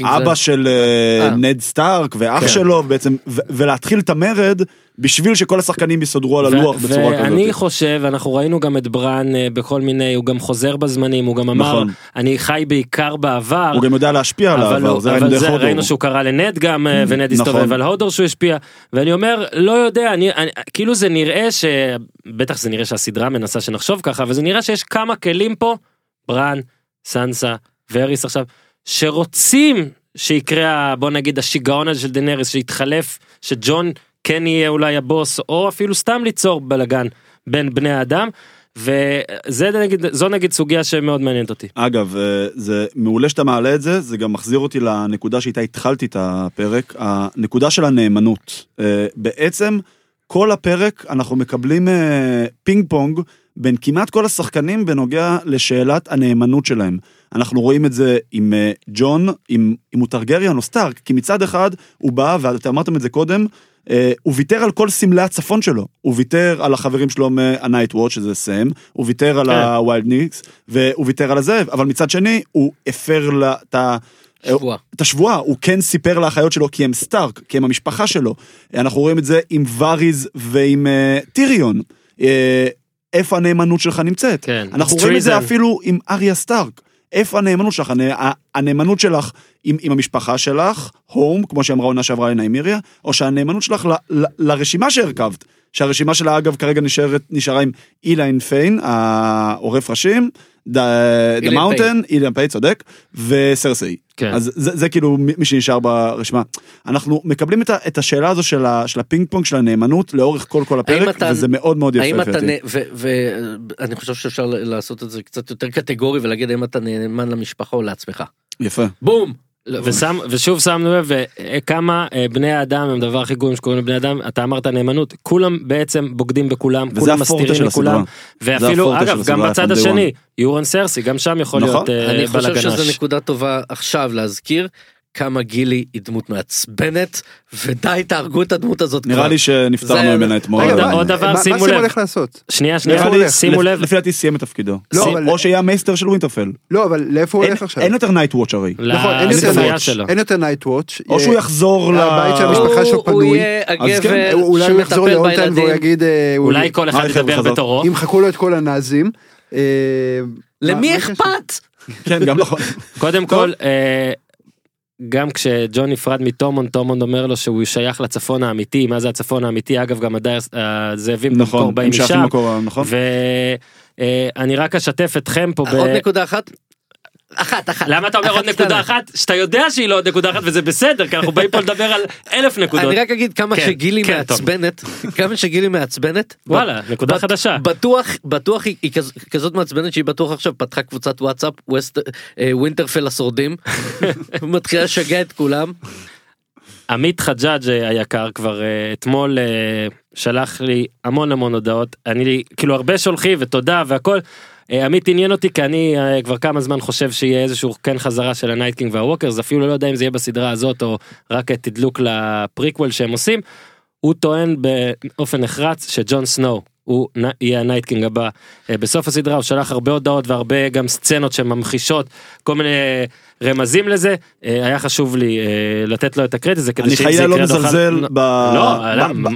S6: אה, אבא של אה,
S4: אה.
S6: נד סטארק ואח
S5: כן.
S6: שלו בעצם ו- ולהתחיל את המרד בשביל שכל השחקנים יסודרו על הלוח
S5: ו-
S6: בצורה כזאת.
S5: ואני חושב, אנחנו ראינו גם את ברן אה, בכל מיני, הוא גם חוזר בזמנים, הוא גם אמר,
S6: נכון.
S5: אני חי בעיקר בעבר.
S6: הוא גם יודע להשפיע על העבר, זה ראינו
S5: זה. ראינו שהוא קרא לנד גם ונד
S6: נכון.
S5: הסתובב על הודור שהוא השפיע ואני אומר לא יודע אני, אני כאילו זה נראה שבטח זה נראה שהסדרה מנסה שנחשוב ככה וזה נראה שיש כמה כלים פה ברן סנסה ואריס עכשיו שרוצים שיקרה בוא נגיד השיגעון הזה של דנריס שיתחלף שג'ון כן יהיה אולי הבוס או אפילו סתם ליצור בלאגן בין בני האדם וזה נגיד זו נגיד סוגיה שמאוד מעניינת אותי.
S6: אגב, אה, זה מעולה שאתה מעלה את זה, זה גם מחזיר אותי לנקודה שאיתה התחלתי את הפרק, הנקודה של הנאמנות. אה, בעצם, כל הפרק אנחנו מקבלים אה, פינג פונג בין כמעט כל השחקנים בנוגע לשאלת הנאמנות שלהם. אנחנו רואים את זה עם אה, ג'ון, עם, אם הוא טרגריאן או סטארק, כי מצד אחד הוא בא, ואתם אמרתם את זה קודם, אה, הוא ויתר על כל סמלי הצפון שלו, הוא ויתר על החברים שלו מה Night Watch שזה סם, הוא ויתר על
S5: כן.
S6: ה Wildlings, והוא ויתר על הזה, אבל מצד שני הוא הפר לה- את ה... את השבועה, הוא כן סיפר לאחיות שלו כי הם סטארק, כי הם המשפחה שלו. אנחנו רואים את זה עם וריס ועם אה, טיריון. אה, איפה הנאמנות שלך נמצאת?
S5: כן.
S6: אנחנו רואים את זה. אפילו עם אריה סטארק. איפה הנאמנות שלך? הנ- הנאמנות שלך עם, עם המשפחה שלך, home, כמו שאמרה עונה שעברה לניימיריה, או שהנאמנות שלך ל, ל, לרשימה שהרכבת. שהרשימה שלה אגב כרגע נשארת, נשארה עם איליין פיין, העורף ראשים,
S4: The
S6: Mountain, איליין פיין צודק, וסרסי.
S5: כן.
S6: אז זה, זה כאילו מי שנשאר ברשימה. אנחנו מקבלים את, ה, את השאלה הזו של, ה, של הפינג פונג של הנאמנות לאורך כל כל הפרק,
S4: אתה-
S6: וזה מאוד מאוד יפה.
S4: האם אתה, ואני חושב שאפשר לעשות את זה קצת יותר קטגורי ולהגיד האם אתה נאמן למשפחה או לעצמך.
S6: יפה.
S4: בום!
S5: ושם, ושוב שמנו לב אה, כמה אה, בני האדם הם הדבר הכי גרועים שקוראים לבני אדם. אתה אמרת נאמנות. כולם בעצם בוגדים בכולם כולם מסתירים לכולם. ואפילו אגב גם בצד השני יורן סרסי גם שם יכול
S6: נכון.
S5: להיות אה,
S4: אני חושב
S5: בלאגן
S4: שזו. נקודה טובה עכשיו להזכיר כמה גילי היא דמות מעצבנת ודי תהרגו את הדמות הזאת
S6: נראה
S4: כבר.
S6: לי שנפטרנו ממנה אתמול.
S5: רגע, עוד דבר, שימו
S7: מה סימו
S5: לב.
S7: הולך לעשות?
S5: שנייה שנייה שימו לב
S6: לפי דעתי סיים את תפקידו.
S7: לא,
S6: או שיהיה המייסטר של ווינטרפל.
S7: לא, אבל לאיפה הוא
S6: אין-
S7: הולך עכשיו?
S6: אין יותר נייט וואץ' הרי.
S7: נכון, אין יותר נייט וואץ'.
S6: או שהוא יחזור ל...
S7: הבית של המשפחה שלו
S4: הוא
S7: פנוי.
S4: יהיה הגבר
S6: כן,
S7: אולי הוא יחזור
S4: שמטפל
S7: לאולטן והוא
S4: בילדים.
S7: יגיד... אה,
S5: אולי כל אחד
S6: אה,
S5: ידבר. בתורו
S7: ימחקו לו את כל הנאזים. אה,
S4: למי? אכפת?
S6: כן, גם נכון.
S5: קודם כל אה, גם כשג'ון נפרד מטומון טומון אומר לו שהוא שייך לצפון האמיתי מה זה הצפון האמיתי אגב גם הדייר הזאבים במקור
S6: נכון,
S5: באים
S6: הם שייכים
S5: משם
S6: למקור, נכון?
S5: ואני רק אשתף אתכם פה ב...
S4: עוד נקודה אחת? אחת אחת.
S5: למה אתה אומר עוד נקודה. אחת שאתה יודע שהיא לא עוד נקודה אחת וזה בסדר כי אנחנו באים פה לדבר על אלף נקודות.
S4: אני רק אגיד כמה
S5: כן,
S4: שגילי
S5: כן.
S4: מעצבנת כמה שגילי מעצבנת
S5: וואלה נקודה חדשה.
S4: בטוח בטוח היא, היא כז, כזאת מעצבנת שהיא בטוח עכשיו פתחה קבוצת וואטסאפ אה, ווינטרפל השורדים <laughs> מתחילה לשגע את כולם
S5: עמית חג'אג' אה, היקר כבר אה, אתמול שלח לי המון המון הודעות אני כאילו הרבה שולחים ותודה והכל. אה, עמית עניין אותי כי אני אה, כבר כמה זמן חושב שיהיה איזשהו כן חזרה של ה Night King וה Walkers אפילו לא יודע אם זה יהיה בסדרה הזאת או רק תדלוק לפריקוול שהם עושים. הוא טוען באופן נחרץ שג'ון סנואו הוא יהיה ה Night King הבא. אה, בסוף הסדרה הוא שלח הרבה הודעות והרבה גם סצנות שממחישות כל מיני רמזים לזה. אה, היה חשוב לי אה, לתת לו את הקרדיט הזה כדי
S6: אני
S5: שאם זה
S6: חלילה לא
S5: יקרה נוכל-
S6: מזלזל ב...
S5: לא,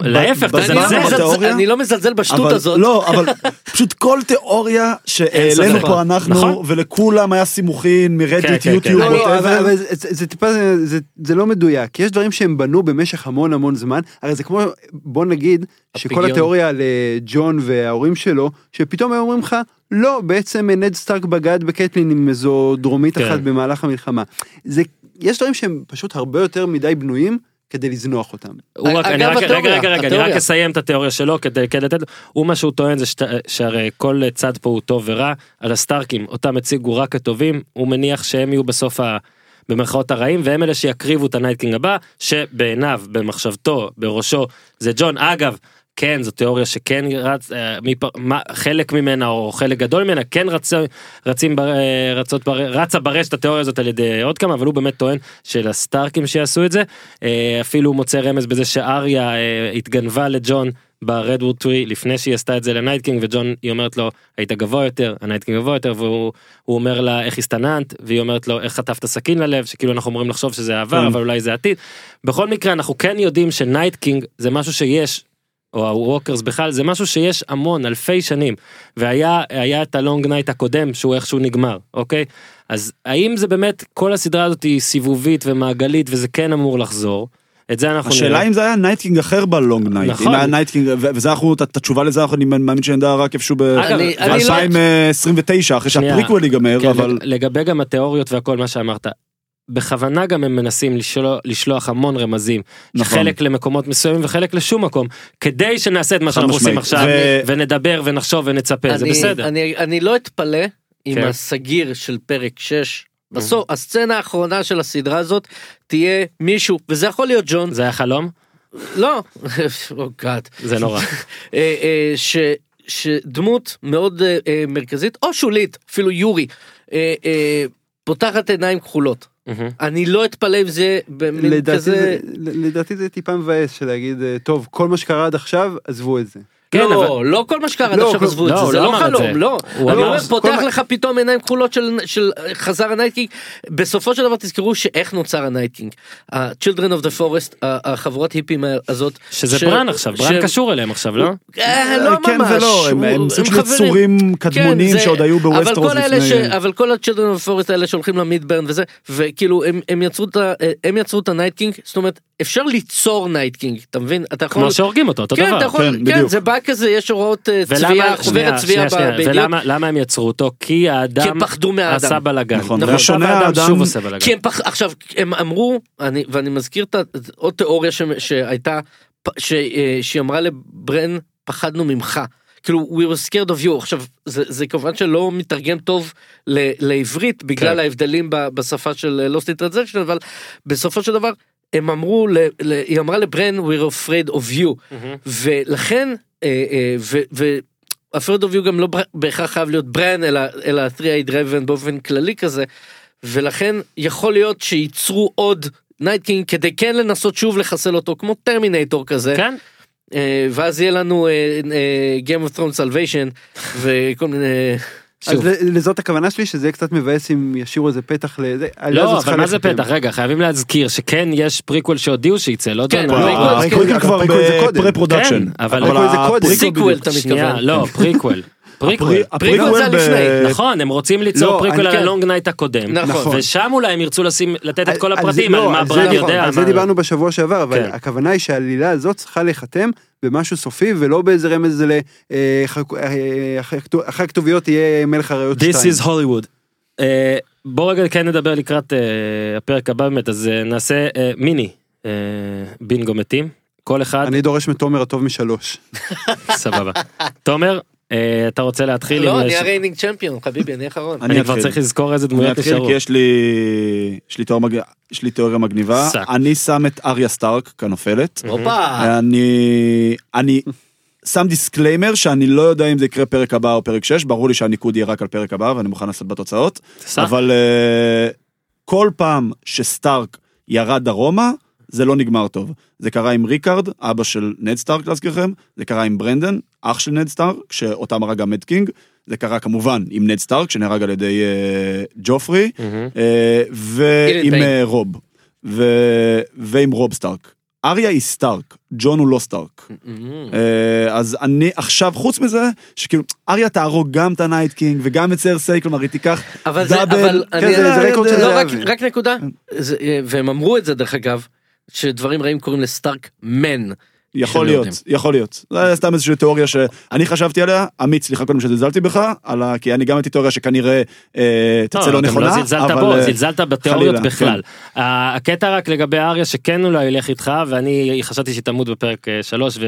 S5: להפך, תזלזל.
S4: אני לא מזלזל- אני לא בשטות
S6: אבל-
S4: הזאת
S6: לא, אבל <laughs> פשוט כל תיאוריה שהעלינו. פה אנחנו,
S5: נכון.
S6: ולכולם היה סימוכין מרדיט, יוטיוב,
S7: לא, לא, זה- זה טיפה, לא מדויק, יש דברים שהם בנו במשך המון המון זמן, הרי זה כמו, בוא נגיד, שכל. התיאוריה על אה, ג'ון וההורים שלו, שפתאום הם אומרים לך, לא, בעצם נד סטארק בגד בקטלין עם איזו דרומית
S5: כן.
S7: אחת במהלך המלחמה. זה, יש דברים שהם פשוט הרבה יותר מדי בנויים, כדי לזנוח אותם.
S5: הוא רק, אני
S4: אגב,
S5: רק, רגע,
S4: התיאוריה,
S5: רגע, רגע, אני
S4: התיאוריה.
S5: רק אסיים את התיאוריה שלו כדי, כדי לתת, הוא מה שהוא טוען זה שת, שהרי כל צד פה הוא טוב ורע, על הסטארקים, אותם הציגו רק כטובים, הוא מניח שהם יהיו בסוף ה... במרכאות הרעים והם אלה שיקריבו את ה Night King הבא שבעיניו במחשבתו בראשו זה ג'ון אגב כן זו תיאוריה שכן רץ אה, מפ... מה, חלק ממנה או חלק גדול ממנה כן רצ... רצים בר... אה, רצות בר... רצה ברשת התיאוריה הזאת על ידי עוד כמה אבל הוא באמת טוען של הסטארקים שיעשו את זה אה, אפילו הוא מוצא רמז בזה שאריה התגנבה לג'ון ב weirwood tree לפני שהיא עשתה את זה ל Night King וג'ון היא אומרת לו היית גבוה יותר ה Night King גבוה יותר והוא הוא אומר לה איך הסתננת והיא אומרת לו איך חטפת סכין ללב שכאילו אנחנו אמורים לחשוב שזה העבר
S6: כן.
S5: אבל אולי זה עתיד. בכל מקרה אנחנו כן יודעים ש Night King זה משהו שיש. או ה Walkers בכלל זה משהו שיש המון אלפי שנים והיה היה את ה Long Night הקודם שהוא איכשהו נגמר אוקיי אז האם זה באמת כל הסדרה הזאת היא סיבובית ומעגלית וזה כן אמור לחזור. את זה אנחנו
S6: השאלה אם זה היה Night King אחר ב Long Night,
S5: נכון.
S6: אם היה Night King, וזה אנחנו, את התשובה לזה אנחנו, אני מאמין שנדע רק איפשהו
S5: אגב,
S4: אני- אני לא-
S6: ב-2029, אחרי. שהפריקוול ייגמר,
S5: כן,
S6: אבל...
S5: לג- לגבי גם התיאוריות והכל מה שאמרת. בכוונה גם הם מנסים לשלוח, לשלוח המון רמזים,
S6: נכון.
S5: חלק למקומות מסוימים וחלק לשום מקום, כדי שנעשה את מה שאנחנו עושים. עכשיו,
S6: ו-
S5: ונדבר ונחשוב ונצפה, זה
S4: אני-
S5: בסדר.
S4: אני, אני לא אתפלא אם
S5: כן.
S4: הסגיר של פרק 6, בסוף, הסצנה האחרונה של הסדרה הזאת, תהיה מישהו, וזה יכול להיות ג'ון,
S5: זה היה חלום?
S4: לא, <laughs> גאד,
S5: זה נורא. <laughs>
S4: אה, אה, ש, שדמות מאוד אה, מרכזית, או שולית, אפילו יורי, פותחת עיניים כחולות. אני לא אתפלא אם זה במין כזה...
S7: זה- לדעתי זה טיפה מבאס של להגיד, אה, טוב, כל מה שקרה עד עכשיו, עזבו את זה.
S5: כן,
S4: לא, לא כל מה שקרה עד
S7: לא,
S4: עכשיו
S7: כל-
S4: עזבו את
S5: לא,
S4: זה,
S5: הוא
S4: זה
S5: לא
S4: לא
S5: את זה.
S4: חלום, לא.
S5: הוא
S4: אני אומר,
S7: כל
S4: פותח
S7: מה-
S4: לך פתאום עיניים כחולות של- של חזר ה Night King. בסופו של דבר תזכרו שאיך נוצר ה Night King. ה-Children of the Forest, החבורת היפים הזאת.
S5: שזה
S4: ש-
S5: ברן עכשיו, ברן
S4: שהם-
S5: קשור אליהם עכשיו, לא?
S4: אה, לא
S6: כן
S4: ממש.
S6: ולא, הם- הם סוג של
S4: חברים.
S6: יצורים
S4: כן,
S6: קדמונים
S4: זה-
S6: שעוד היו
S4: אבל
S6: בווסטרוס
S4: כל
S6: לפני...
S4: ש... אבל כל ה-Children of the Forest האלה שהולכים למידברן וזה, וכאילו הם, הם יצרו את ה... הם יצרו את ה Night King, זאת אומרת, אפשר ליצור Night King, אתה מבין? אתה יכול...
S5: כמו שהורגים אותו, אותו
S4: כן, אתה
S5: דבר.
S4: יכול,
S6: כן,
S4: כן,
S6: בדיוק.
S4: זה בא כזה, יש הוראות אה, צביעה, חוברת צביעה.
S5: ולמה למה הם יצרו אותו? כי
S4: כי
S5: האדם
S4: הם פחדו מהאדם.
S5: עשה בלאגן.
S6: נכון,
S4: נכון.
S5: האדם
S6: האדם-
S5: שוב עושה בלאגן.
S4: כי הם פח... עכשיו הם אמרו אני ואני מזכיר את עוד תיאוריה ש... שהייתה ש... אה, שהיא אמרה לברן פחדנו ממך. כאילו we were scared of you עכשיו זה, זה כמובן שלא מתרגם טוב ל... לעברית בגלל
S5: כן.
S4: ההבדלים ב... בשפה של אה, lost in translation אבל בסופו של דבר הם אמרו ל... ל... היא אמרה לברן we're afraid of you
S5: מהמם.
S4: ולכן ו... ו... afraid of you גם לא בהכרח חייב להיות ברן אלא אלא three-eyed raven באופן כללי כזה ולכן יכול להיות שייצרו עוד Night King כדי כן לנסות שוב לחסל אותו כמו טרמינייטור כזה
S5: כן?
S4: אה, ואז יהיה לנו אה, אה, Game of Thrones Salvation <laughs> וכל מיני
S5: שוב.
S7: ל- לזאת הכוונה שלי, שזה יהיה קצת מבאס אם ישאירו איזה פתח לזה.
S5: לא,
S7: צריכה
S5: אבל מה זה. פתח? רגע, חייבים להזכיר שכן יש פריקוול שהודיעו שייצא, לא
S4: כן,
S5: יודע. לא,
S4: הפריקוול-
S6: הפריקוול
S7: כן,
S6: כבר
S7: קודם.
S6: ב pre-production.
S5: כן, אבל-
S7: הפריקוול זה קודם.
S4: סיקוול אתה מתכוון.
S5: לא, פריקוול. <laughs> פריקוול.
S4: פריקוול זה
S6: ב-
S4: לפני.
S5: נכון, הם רוצים ליצור
S7: לא,
S5: פריקוול על
S4: כן.
S5: ה Long Night הקודם,
S7: נכון.
S5: ושם אולי הם ירצו לתת את כל הפרטים על
S7: לא,
S5: מה
S7: על
S5: ברן
S7: נכון,
S5: יודע.
S7: על זה
S5: מה-
S7: דיברנו בשבוע שעבר, אבל
S5: כן.
S7: הכוונה היא שהעלילה הזאת צריכה להיחתם במשהו סופי, ולא באיזה רמז ל... אה, חק- אה, אחרי הכתוב- אחרי הכתוביות יהיה מלך אריות 2.
S5: This is Hollywood. אה, בוא רגע כן נדבר לקראת אה, הפרק הבא באמת, אז אה, נעשה אה, מיני אה, בינגו מתים. כל אחד,
S7: אני דורש מתומר הטוב משלוש. <laughs>
S5: סבבה. תומר, אה, אתה רוצה להתחיל?
S4: לא אני ה reigning champion חביבי אני האחרון.
S6: אני
S5: אני כבר
S6: אתחיל.
S5: צריך לזכור איזה
S6: אני
S5: דמויות
S6: אתחיל
S5: נשארו.
S6: כי יש לי יש לי יש לי תיאוריה מגניבה. אני שם את אריה סטארק כנופלת. אני אני שם disclaimer שאני לא יודע אם זה יקרה פרק הבא או פרק 6 ברור לי שהניקוד יהיה רק על פרק הבא ואני מוכן לשאת בתוצאות. אבל אה, כל פעם שסטארק ירד דרומה זה לא נגמר טוב זה קרה עם ריקארד אבא של נד סטארק להזכירכם זה קרה עם ברנדן אח של נד סטארק שאותם הרג גם Mad King זה קרה כמובן עם נד סטארק שנהרג על ידי אה, ג'ופרי. אה, ועם. אה, רוב ו- ועם רוב סטארק. אריה היא סטארק, ג'ון הוא לא סטארק. אז אני עכשיו חוץ מזה שכאילו אריה תהרוג גם את ה Night King וגם את סרסי כלומר היא תיקח double.
S4: אבל
S7: כן,
S4: אני-
S7: זה- זה רקורד של
S4: לא רק
S7: זהבי.
S4: רק נקודה זה- והם אמרו את זה דרך אגב שדברים רעים קורים לסטארק מן
S6: יכול להיות,
S4: יודעים.
S6: יכול להיות. זה סתם איזושהי תיאוריה שאני חשבתי עליה, עמית, סליחה קודם שזלזלתי בך, ה- כי אני גם הייתי תיאוריה שכנראה אה, תצא לא
S5: אתם
S6: נכונה,
S5: לא זלזלת
S6: אבל...
S5: בו,
S6: אה,
S5: זלזלת בתיאוריות
S6: חלילה,
S5: בכלל. ה- הקטע רק לגבי אריה שכן אולי ילך איתך ואני חשבתי שהיא תמות בפרק 3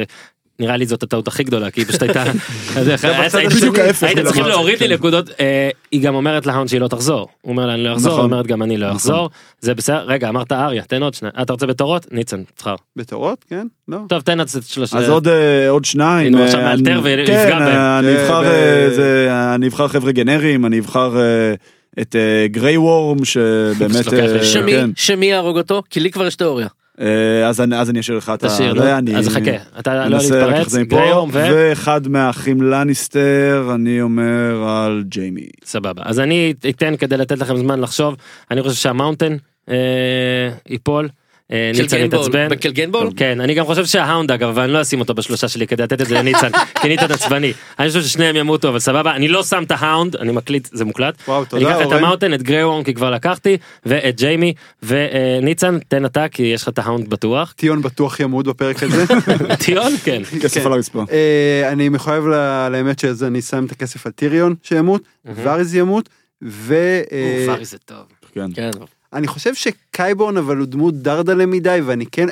S5: ונראה לי זאת הטעות הכי גדולה כי היא פשוט הייתה. <laughs>
S6: בדיוק
S5: צריכים-. להוריד לי נקודות אה, היא גם אומרת להאונד שהיא לא תחזור. הוא אומר לה אני לא אחזור,
S6: נכון.
S5: היא אומרת גם אני לא
S6: נכון.
S5: אחזור. זה בסדר רגע אמרת אריה תן עוד שניים אתה רוצה בתורות ניצן תבחר.
S7: בתורות? כן? לא.
S5: טוב תן עוד שלושה.
S6: אז עוד אה, עוד שניים. אה,
S5: עכשיו מאלתר
S6: אני-
S5: ויפגע
S6: כן,
S5: בהם.
S6: אה, אני
S7: אה,
S6: אבחר אה, חבר'ה גנריים, אני אבחר אה, את גריי וורם שבאמת, אה, כן.
S4: שמי יהרוג אותו? כי לי כבר יש תיאוריה.
S6: אה, אז אני אז אני אשאיר לך את ה...
S5: תשאיר
S6: זה,
S5: לו.
S6: אני-
S5: אז חכה אתה לא להתפרץ. גריום ו...
S6: ואחד מהאחים לניסטר, אני אומר על ג'יימי.
S5: סבבה אז אני אתן כדי לתת לכם זמן לחשוב אני חושב שה Mountain אה, ייפול. אה, ניצן
S4: Cleganebowl,
S5: יתעצבן.
S4: ב Cleganebowl?
S5: כן אני גם חושב שה Hound אגב אבל אני לא אשים אותו בשלושה שלי כדי לתת את זה לניצן <laughs> כי ניצן עצבני אני חושב ששניהם ימותו אבל סבבה אני לא שם את ה Hound אני מקליט זה מוקלט.
S7: וואו,
S5: אני
S7: תודה
S5: אקח את
S7: אורן.
S5: ה Mountain את גריי וורם כי כבר לקחתי ואת ג'יימי וניצן תן אתה כי יש לך את ה Hound בטוח.
S7: טיריון בטוח ימות בפרק הזה. <laughs>
S5: טיריון כן. <laughs>
S6: כסף על הרצפה.
S7: אה, אני מחויב לאמת שזה אני שם את הכסף על טיריון שימות, ואריז ימות, ואני
S5: ווארי זה טוב.
S6: כן.
S4: כן.
S7: חושב שקייבורן אבל הוא דמות דרדלה מדי ואני כן,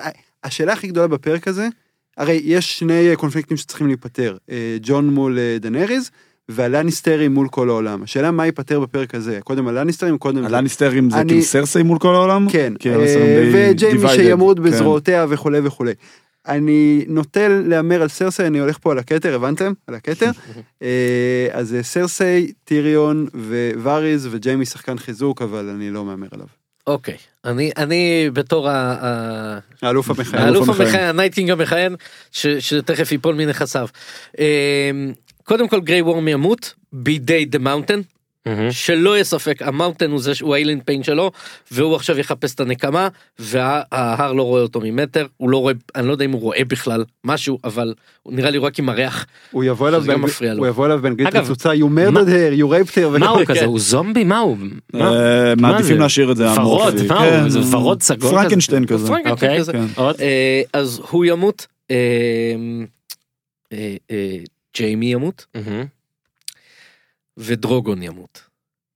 S7: השאלה הכי גדולה בפרק הזה, הרי יש שני אה, קונפליקטים שצריכים להיפתר, אה, ג'ון מול אה, דנריז. והלניסטרים מול כל העולם. השאלה מה ייפתר בפרק הזה, קודם הלניסטרים, קודם...
S6: הלניסטרים זה
S7: אני-
S6: כאילו סרסי מול כל העולם?
S7: כן, וג'יימי שימות
S6: כן.
S7: בזרועותיה וכולי וכולי. אני נוטה להמר על סרסי, אני הולך פה על הכתר, הבנתם? על הכתר. <laughs> אז סרסי, טיריון ווואריז וג'יימי שחקן חיזוק, אבל אני לא מהמר עליו.
S4: אוקיי. אני, אני בתור ה-
S7: האלוף המכהן.
S4: האלוף
S6: המכהן.
S4: ה Night King המכהן, ש- שתכף ייפול מנכסיו. אמ, קודם כל גריי וורם ימות בידי the Mountain,
S5: מהמם.
S4: שלא יהיה ספק, ה Mountain הוא זה שהוא האילין פיין שלו, והוא עכשיו יחפש את הנקמה, וההר לא רואה אותו ממטר, הוא לא רואה, אני לא יודע אם הוא רואה בכלל משהו, אבל הוא נראה לי רק עם הריח.
S7: הוא יבוא אליו באנגלית-
S4: מפריע לו.
S7: הוא יבוא אליו באנגלית
S5: אגב,
S7: רצוצה, you murdered her, you raped her.
S5: מה הוא
S7: וכו'. <laughs>
S5: כזה הוא זומבי מה הוא? מה?
S6: אה, מעדיפים
S5: זה?
S6: להשאיר את זה
S5: ורוד. מה
S6: כן,
S5: הוא? זה ורוד סגול?
S6: פרנקנשטיין כזה.
S5: אוקיי.
S6: כן.
S4: אה, אז הוא ימות, אה, ג'יימי ימות,
S5: מהמם.
S4: ודרוגון ימות.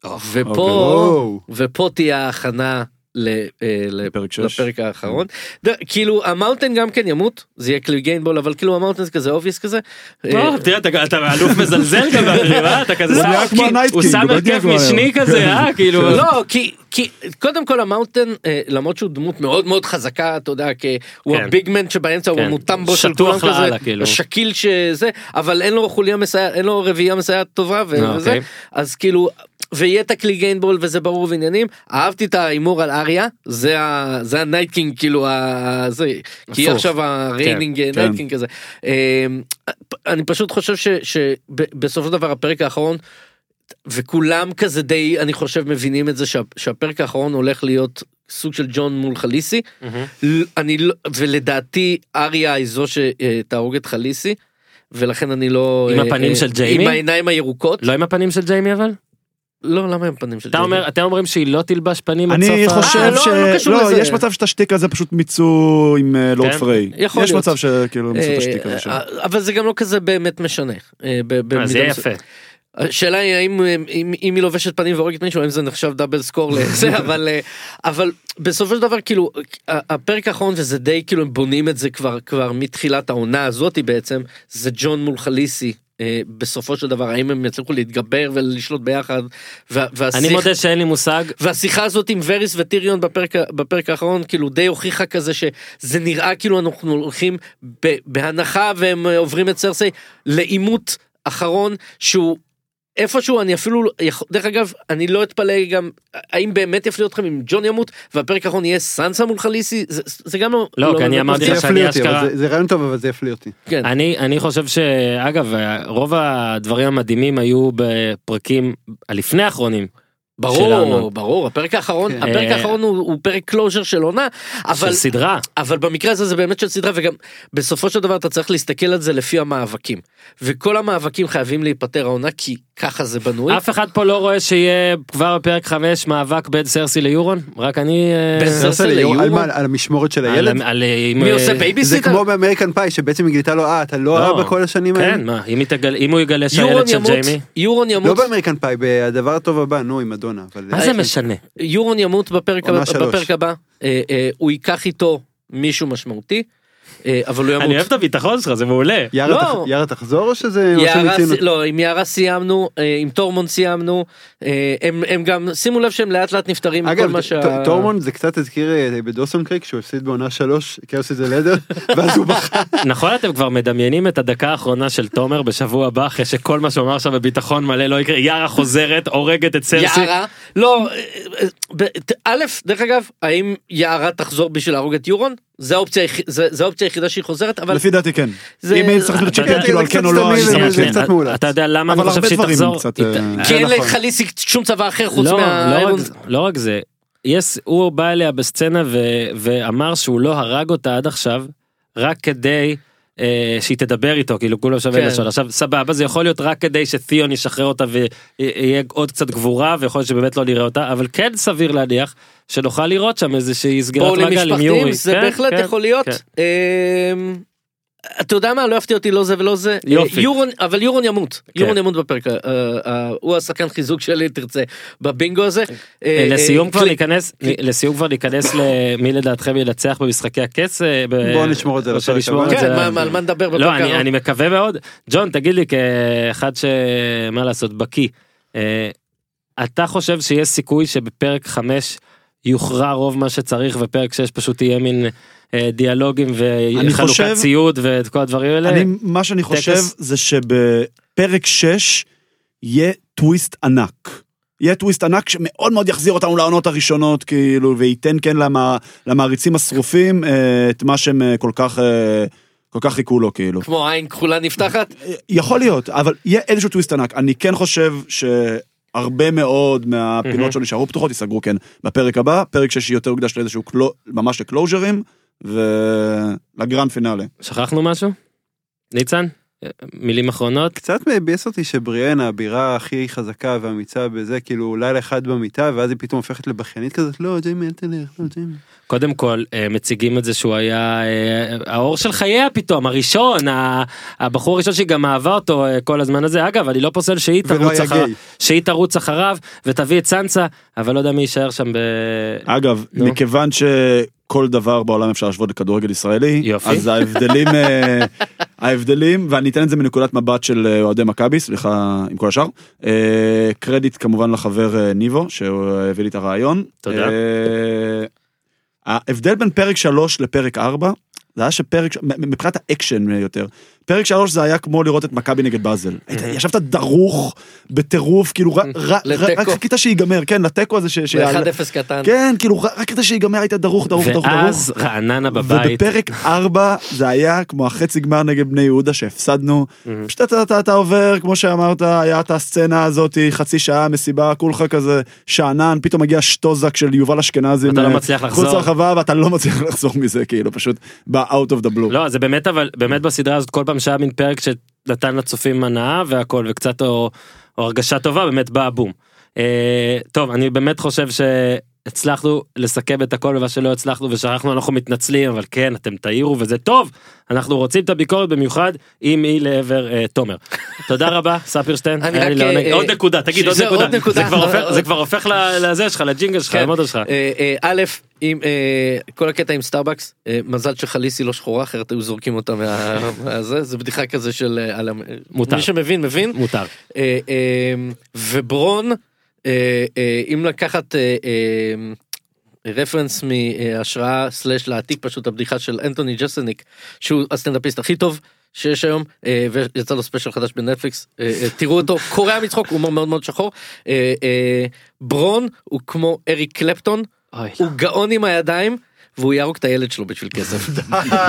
S6: אוקיי.
S4: ופה,
S7: וואו.
S4: ופה תהיה ההכנה
S6: לפרק שש.
S4: לפרק האחרון. ד- כאילו ה Mountain גם כן ימות, זה יהיה כאילו Cleganebowl, אבל כאילו המאונטן זה כזה obvious כזה. אה,
S5: לא, תראה אתה אתה אלוף מזלזל גם באחרים, אה? אתה כזה
S6: הוא
S5: שם-
S6: כמו
S5: כי- הוא שם
S6: הוא
S5: הרכב משני כזה אה כאילו
S4: לא כי כי קודם כל ה Mountain אה, למרות שהוא דמות מאוד מאוד חזקה אתה יודע כי הוא
S5: כן.
S4: ה big man שבאמצע הוא
S5: כן.
S4: המוטומבו של
S5: שטוח
S4: כולם כזה
S5: כאילו.
S4: שקיל שזה אבל אין לו חוליה מסייעת אין לו רביעייה מסייעת טובה
S5: אה,
S4: וזה
S5: אוקיי.
S4: אז כאילו ויהיה את ה Cleganebowl וזה ברור ועניינים אהבתי את ההימור על אריה זה ה- זה ה Night King כאילו ה- זה כי היא. עכשיו ה reigning
S6: כן.
S4: Night King כזה אה, אני פשוט חושב שבסופו של דבר הפרק האחרון וכולם כזה די אני חושב מבינים את זה שה, שהפרק האחרון הולך להיות סוג של ג'ון מול חליסי. ל- אני לא ולדעתי אריה היא זו שתהרוג את חליסי ולכן אני לא
S5: עם
S4: אה,
S5: הפנים
S4: אה,
S5: של ג'יימי?
S4: עם העיניים הירוקות
S5: לא עם הפנים של ג'יימי אבל?
S4: לא למה עם הפנים של
S5: אומר אתם אומרים שהיא לא תלבש פנים עד
S6: אני
S5: סוף ה-
S6: חושב
S4: אה, לא,
S6: ש...
S4: לא
S6: לא,
S4: לזה.
S6: יש מצב שאת השטיק הזה פשוט מיצו עם אה, לורד
S5: כן?
S6: פריי.
S4: יכול
S6: יש
S4: להיות.
S6: מצב שכאילו מיצו את השטיק הזה שם.
S4: אה, אבל זה גם לא כזה באמת משנה.
S5: זה. יפה.
S4: השאלה היא האם אם, אם היא לובשת פנים והורגת מישהו האם זה נחשב דאבל סקור לזה <laughs> אבל אבל בסופו של דבר כאילו הפרק האחרון וזה די כאילו הם בונים את זה כבר כבר מתחילת העונה הזאתי בעצם זה ג'ון מול חליסי. אה, בסופו של דבר האם הם יצליחו להתגבר ולשלוט ביחד. וה- והשיח-
S5: אני מודה שאין לי מושג.
S4: והשיחה הזאת עם וריס וטיריון בפרק, בפרק האחרון כאילו די הוכיחה כזה שזה נראה כאילו אנחנו הולכים בהנחה והם עוברים את סרסי לעימות אחרון שהוא איפשהו אני אפילו יכול- דרך אגב אני לא אתפלא גם האם באמת יפליא אתכם אם ג'ון ימות והפרק האחרון יהיה סנסה מול חליסי זה, זה גם לא
S5: לא, כי אני אמרתי
S7: זה
S5: לך שאני אשכרה-
S7: זה- זה רעיון טוב, אבל זה יפליא אותי.
S4: כן.
S5: אני אני חושב שאגב רוב הדברים המדהימים היו בפרקים הלפני האחרונים.
S4: ברור ברור הפרק האחרון
S7: כן.
S4: הפרק
S5: אה,
S4: האחרון הוא הוא פרק closure של עונה אבל
S5: של סדרה.
S4: אבל במקרה הזה זה באמת של סדרה וגם בסופו של דבר אתה צריך להסתכל על זה לפי המאבקים וכל המאבקים חייבים להיפתר העונה כי ככה זה בנוי.
S5: אף אחד פה לא רואה שיהיה כבר בפרק 5 מאבק בין סרסי ליורון? רק אני... אה,
S4: בין
S7: סרסי
S4: סרסי
S7: ליור- על
S4: ליורון?
S7: מה? על המשמורת של
S5: על-
S7: הילד?
S5: על- עם,
S4: מי
S5: אה,
S4: עושה
S7: זה
S4: בייביסיטר?
S7: כמו באמריקן פאי שבעצם היא גילתה לו אה אתה לא
S5: לא.
S7: אבא כל השנים האלה?
S5: כן, מה, אם היא תגל- אם הוא יגלה
S4: יורון
S5: שהילד של
S4: ימות
S5: ג'יימי?
S4: יורון
S7: לא
S4: ימות
S7: באמריקן פאי, בדבר הטוב הבא, נו, עם מדונה. אבל-
S5: מה זה משנה?
S4: יורון ימות בפרק הבא- אה, אה, הוא ייקח איתו מישהו משמעותי אבל הוא ימות.
S5: אני אוהב את הביטחון שלך, זה מעולה.
S7: יארה
S4: לא.
S7: תח- יארה תחזור או שזה...
S4: לא, עם יארה סיימנו, אה, עם טורמונד סיימנו, אה, הם, גם, שימו לב שהם לאט לאט נפטרים מכל
S7: אגב,
S4: מה שה...
S7: טורמון זה קצת הזכיר אה, בדוסון קריק שהוא הפסיד בעונה שלוש, כאוס איזה לדר, <laughs> ואז הוא בכה.
S5: נכון אתם כבר מדמיינים את הדקה האחרונה של תומר בשבוע הבא אחרי שכל מה שהוא אמר עכשיו בביטחון מלא לא יקרה יארה חוזרת הורגת את סרסי.
S4: יערה, לא, אה, אה, א', דרך אגב, האם יערה תחזור בשביל להרוג את יורון? זה האופציה זה- זה האופציה היחידה שהיא חוזרת, אבל
S6: לפי דעתי כן.
S4: זה-
S6: אם צריך
S5: אתה
S6: לצ'קר כאילו על כן או לא,
S7: זה
S6: כן.
S7: קצת מאולץ.
S5: אתה יודע למה אני חושב שהיא תחזור?
S6: קצת,
S5: היא-
S6: אה,
S4: כי אין
S7: נכון.
S4: לחליסי שום צבא אחר חוץ
S5: לא, לא,
S4: מהאיירון.
S5: רק, לא רק זה, יש, הוא בא אליה בסצנה ו, ואמר שהוא לא הרג אותה עד עכשיו, רק כדי אה, שהיא תדבר איתו, כאילו כולם שווה
S4: כן.
S5: לשון. עכשיו סבבה, זה יכול להיות רק כדי שתיאון ישחרר אותה ויהיה עוד קצת גבורה, ויכול להיות שבאמת לא נראה אותה, אבל כן סביר להניח שנוכל לראות שם איזושהי סגירת
S4: בואו
S5: מעגל עם יורי.
S4: זה
S5: כן,
S4: בהחלט
S5: כן,
S4: יכול להיות.
S5: כן.
S4: אמ, אתה יודע מה, לא יפתיע אותי לא זה ולא זה.
S5: יופי.
S4: יורון, אבל יורון ימות.
S5: כן.
S4: יורון ימות בפרק, אה, אה, הוא השחקן חיזוק שלי, תרצה, בבינגו הזה. אה,
S5: לסיום
S4: אה,
S5: כבר
S4: קלי-
S5: ניכנס, לסיום כבר ניכנס למי לדעתכם ינצח במשחקי הקץ. אה, ב-
S7: בואו נשמור את זה לפרק הבא.
S5: את זה
S4: כן, על מה נדבר בפרק
S5: לא, אני,
S4: הבא?
S5: אני מקווה מאוד. ג'ון, תגיד לי כאחד שמה לעשות, בקיא, אה, אתה חושב שיש סיכוי שבפרק 5 יוכרע רוב מה שצריך ופרק 6 פשוט יהיה מין אה, דיאלוגים וחלוקת
S6: חושב-
S5: ציוד ואת כל הדברים האלה?
S6: אני, מה שאני חושב
S5: טקס.
S6: זה שבפרק 6 יהיה טוויסט ענק. יהיה טוויסט ענק שמאוד מאוד יחזיר אותנו לעונות הראשונות כאילו וייתן כן למע, למעריצים השרופים אה, את מה שהם אה, כל כך אה, כל כך חיכו לו כאילו.
S4: כמו עין כחולה נפתחת.
S6: יכול להיות אבל יהיה איזשהו טוויסט ענק אני כן חושב שהרבה מאוד מהפינות שלו נשארו פתוחות ייסגרו כן בפרק הבא פרק 6 יהיה יותר הוקדש לאיזשהו קלו, ממש לקלוז'רים ולגרנד פינאלה.
S5: שכחנו משהו? ניצן? מילים אחרונות?
S7: קצת ביאס אותי שבריאן הבירה הכי חזקה ואמיצה בזה, כאילו לילה אחד במיטה, ואז היא פתאום הופכת לבכיינית כזאת, לא, ג'יימי, אל תלך, לא, ג'יימי.
S5: קודם כל אה, מציגים את זה שהוא היה אה, האור של חייה פתאום הראשון הבחור הראשון שהיא גם אהבה אותו אה, כל הזמן הזה אגב אני לא פוסל שהיא תרוץ
S7: גיי.
S5: שהיא תרוץ אחריו ותביא את סנסה אבל לא יודע מי יישאר שם ב...
S6: אגב,
S5: נו.
S6: מכיוון שכל דבר בעולם אפשר להשוות לכדורגל ישראלי,
S5: יופי.
S6: אז ההבדלים, אה, <laughs> ההבדלים, ואני אתן את זה מנקודת מבט של אה, אוהדי מכבי, סליחה עם כל השאר. אה, קרדיט כמובן לחבר אה, ניבו, שהוא הביא לי את הרעיון.
S5: תודה.
S6: ההבדל בין פרק 3 לפרק 4, זה היה שפרק, מבחינת האקשן יותר, פרק 3 זה היה כמו לראות את מכבי נגד באזל. ישבת דרוך, בטירוף, כאילו רק- חיכית שיגמר, כן, לתיקו הזה ש... ש-
S4: ב-1-0 קטן.
S6: כן, כאילו, רק כדי שיגמר היית דרוך, דרוך, דרוך.
S5: ואז רעננה בבית
S6: ובפרק 4 זה היה כמו החצי גמר נגד בני יהודה שהפסדנו. פשוט אתה, אתה, אתה עובר, כמו שאמרת, היה את הסצנה הזאת, חצי שעה, מסיבה, כולך כזה שאנן, פתאום מגיע שטוזק של יובל אשכנזי.
S5: אתה לא מצליח לחזור.
S6: לרחבה ואתה לא מצליח <laughs> לחזור מזה, כאילו, פשוט בא out of the blue.
S5: לא זה באמת אבל באמת בסדרה הזאת כל פעם שהיה מין פרק שנתן לצופים הנאה והכל וקצת או, או הרגשה טובה באמת בא הבום. אה, טוב אני באמת חושב שהצלחנו לסכם את הכל ומה שלא הצלחנו ושכחנו אנחנו מתנצלים אבל כן אתם תעירו וזה טוב אנחנו רוצים את הביקורת במיוחד אם היא לעבר אה, תומר. <laughs> תודה רבה ספירשטיין.
S4: אה,
S5: עוד נקודה תגיד עוד נקודה. זה כבר הופך- כבר הופך ל- לזה שלך לג'ינגל שלך
S4: כן.
S5: למודל שלך.
S4: אה, אה, א', עם כל הקטע עם סטארבקס, מזל שחאליסי לא שחורה אחרת היו זורקים אותה מה- <laughs> מהזה, זה בדיחה כזה של...
S5: מותר.
S4: מי שמבין מבין.
S5: מותר.
S4: וברון, אם לקחת אה, אה, רפרנס מהשראה סלאש להעתיק פשוט הבדיחה של אנתוני ג'סלניק, שהוא הסטנדאפיסט הכי טוב. שיש היום אה, ויצא לו ספיישל חדש בנטפליקס אה, אה, תראו אותו <laughs> קורע מצחוק הומור מאוד מאוד שחור אה, אה, ברון הוא כמו אריק קלפטון
S5: אוי,
S4: הוא גאון עם הידיים והוא יהרוג את הילד שלו בשביל כסף.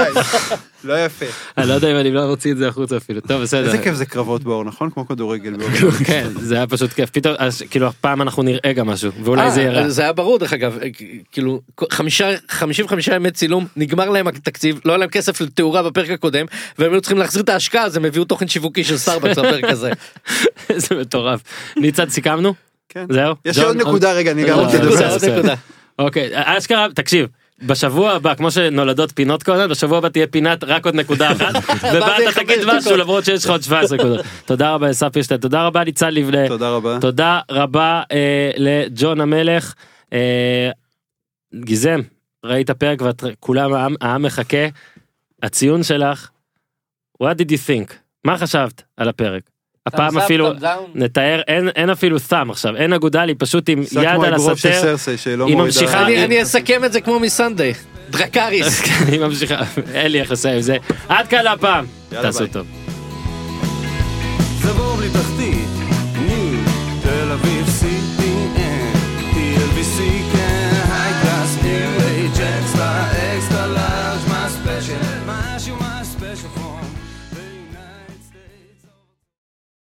S4: <laughs>
S7: לא יפה.
S5: אני לא יודע אם אני לא מוציא את זה החוצה אפילו. טוב בסדר.
S7: איזה כיף זה קרבות באור, נכון? כמו כדורגל באור.
S5: כן זה היה פשוט כיף פתאום כאילו הפעם אנחנו נראה גם משהו ואולי זה
S4: אה,
S5: יראה.
S4: זה היה ברור דרך אגב אה, כאילו חמישה 55 ימי צילום נגמר להם התקציב לא היה להם כסף לתאורה בפרק הקודם והם היו צריכים להחזיר את ההשקעה אז הם הביאו תוכן שיווקי של סטארבקס בפרק הזה. <laughs>
S5: זה מטורף. ניצן סיכמנו?
S7: כן.
S5: זהו?
S7: יש? עוד נקודה רגע, אני גם
S5: עוד
S7: רוצה
S5: נקודה,
S7: לדבר.
S5: אוקיי אשכרה תקשיב. בשבוע הבא כמו שנולדות פינות כל הזמן בשבוע הבא תהיה פינת רק עוד נקודה אחת <laughs> ובה
S4: זה
S5: אתה תגיד משהו. למרות שיש לך עוד 17 נקודות. תודה רבה לסף פירשטיין תודה רבה ניצן לבנה.
S7: תודה רבה.
S5: תודה רבה אה, לג'ון המלך. אה, גיזם, ראית פרק וכולם העם, העם מחכה. הציון שלך, what did you think? מה חשבת על הפרק? הפעם אפילו נתאר אין אין אפילו סתם עכשיו אין אגודל היא פשוט עם יד על הסטר
S7: שלא
S5: היא. ממשיכה-
S4: אני אני אסכם את זה כמו מסנדיי. דרקריס. <laughs>
S5: היא ממשיכה אין לי איך לסיים זה עד כאן
S7: יאללה,
S5: תעשו. טוב.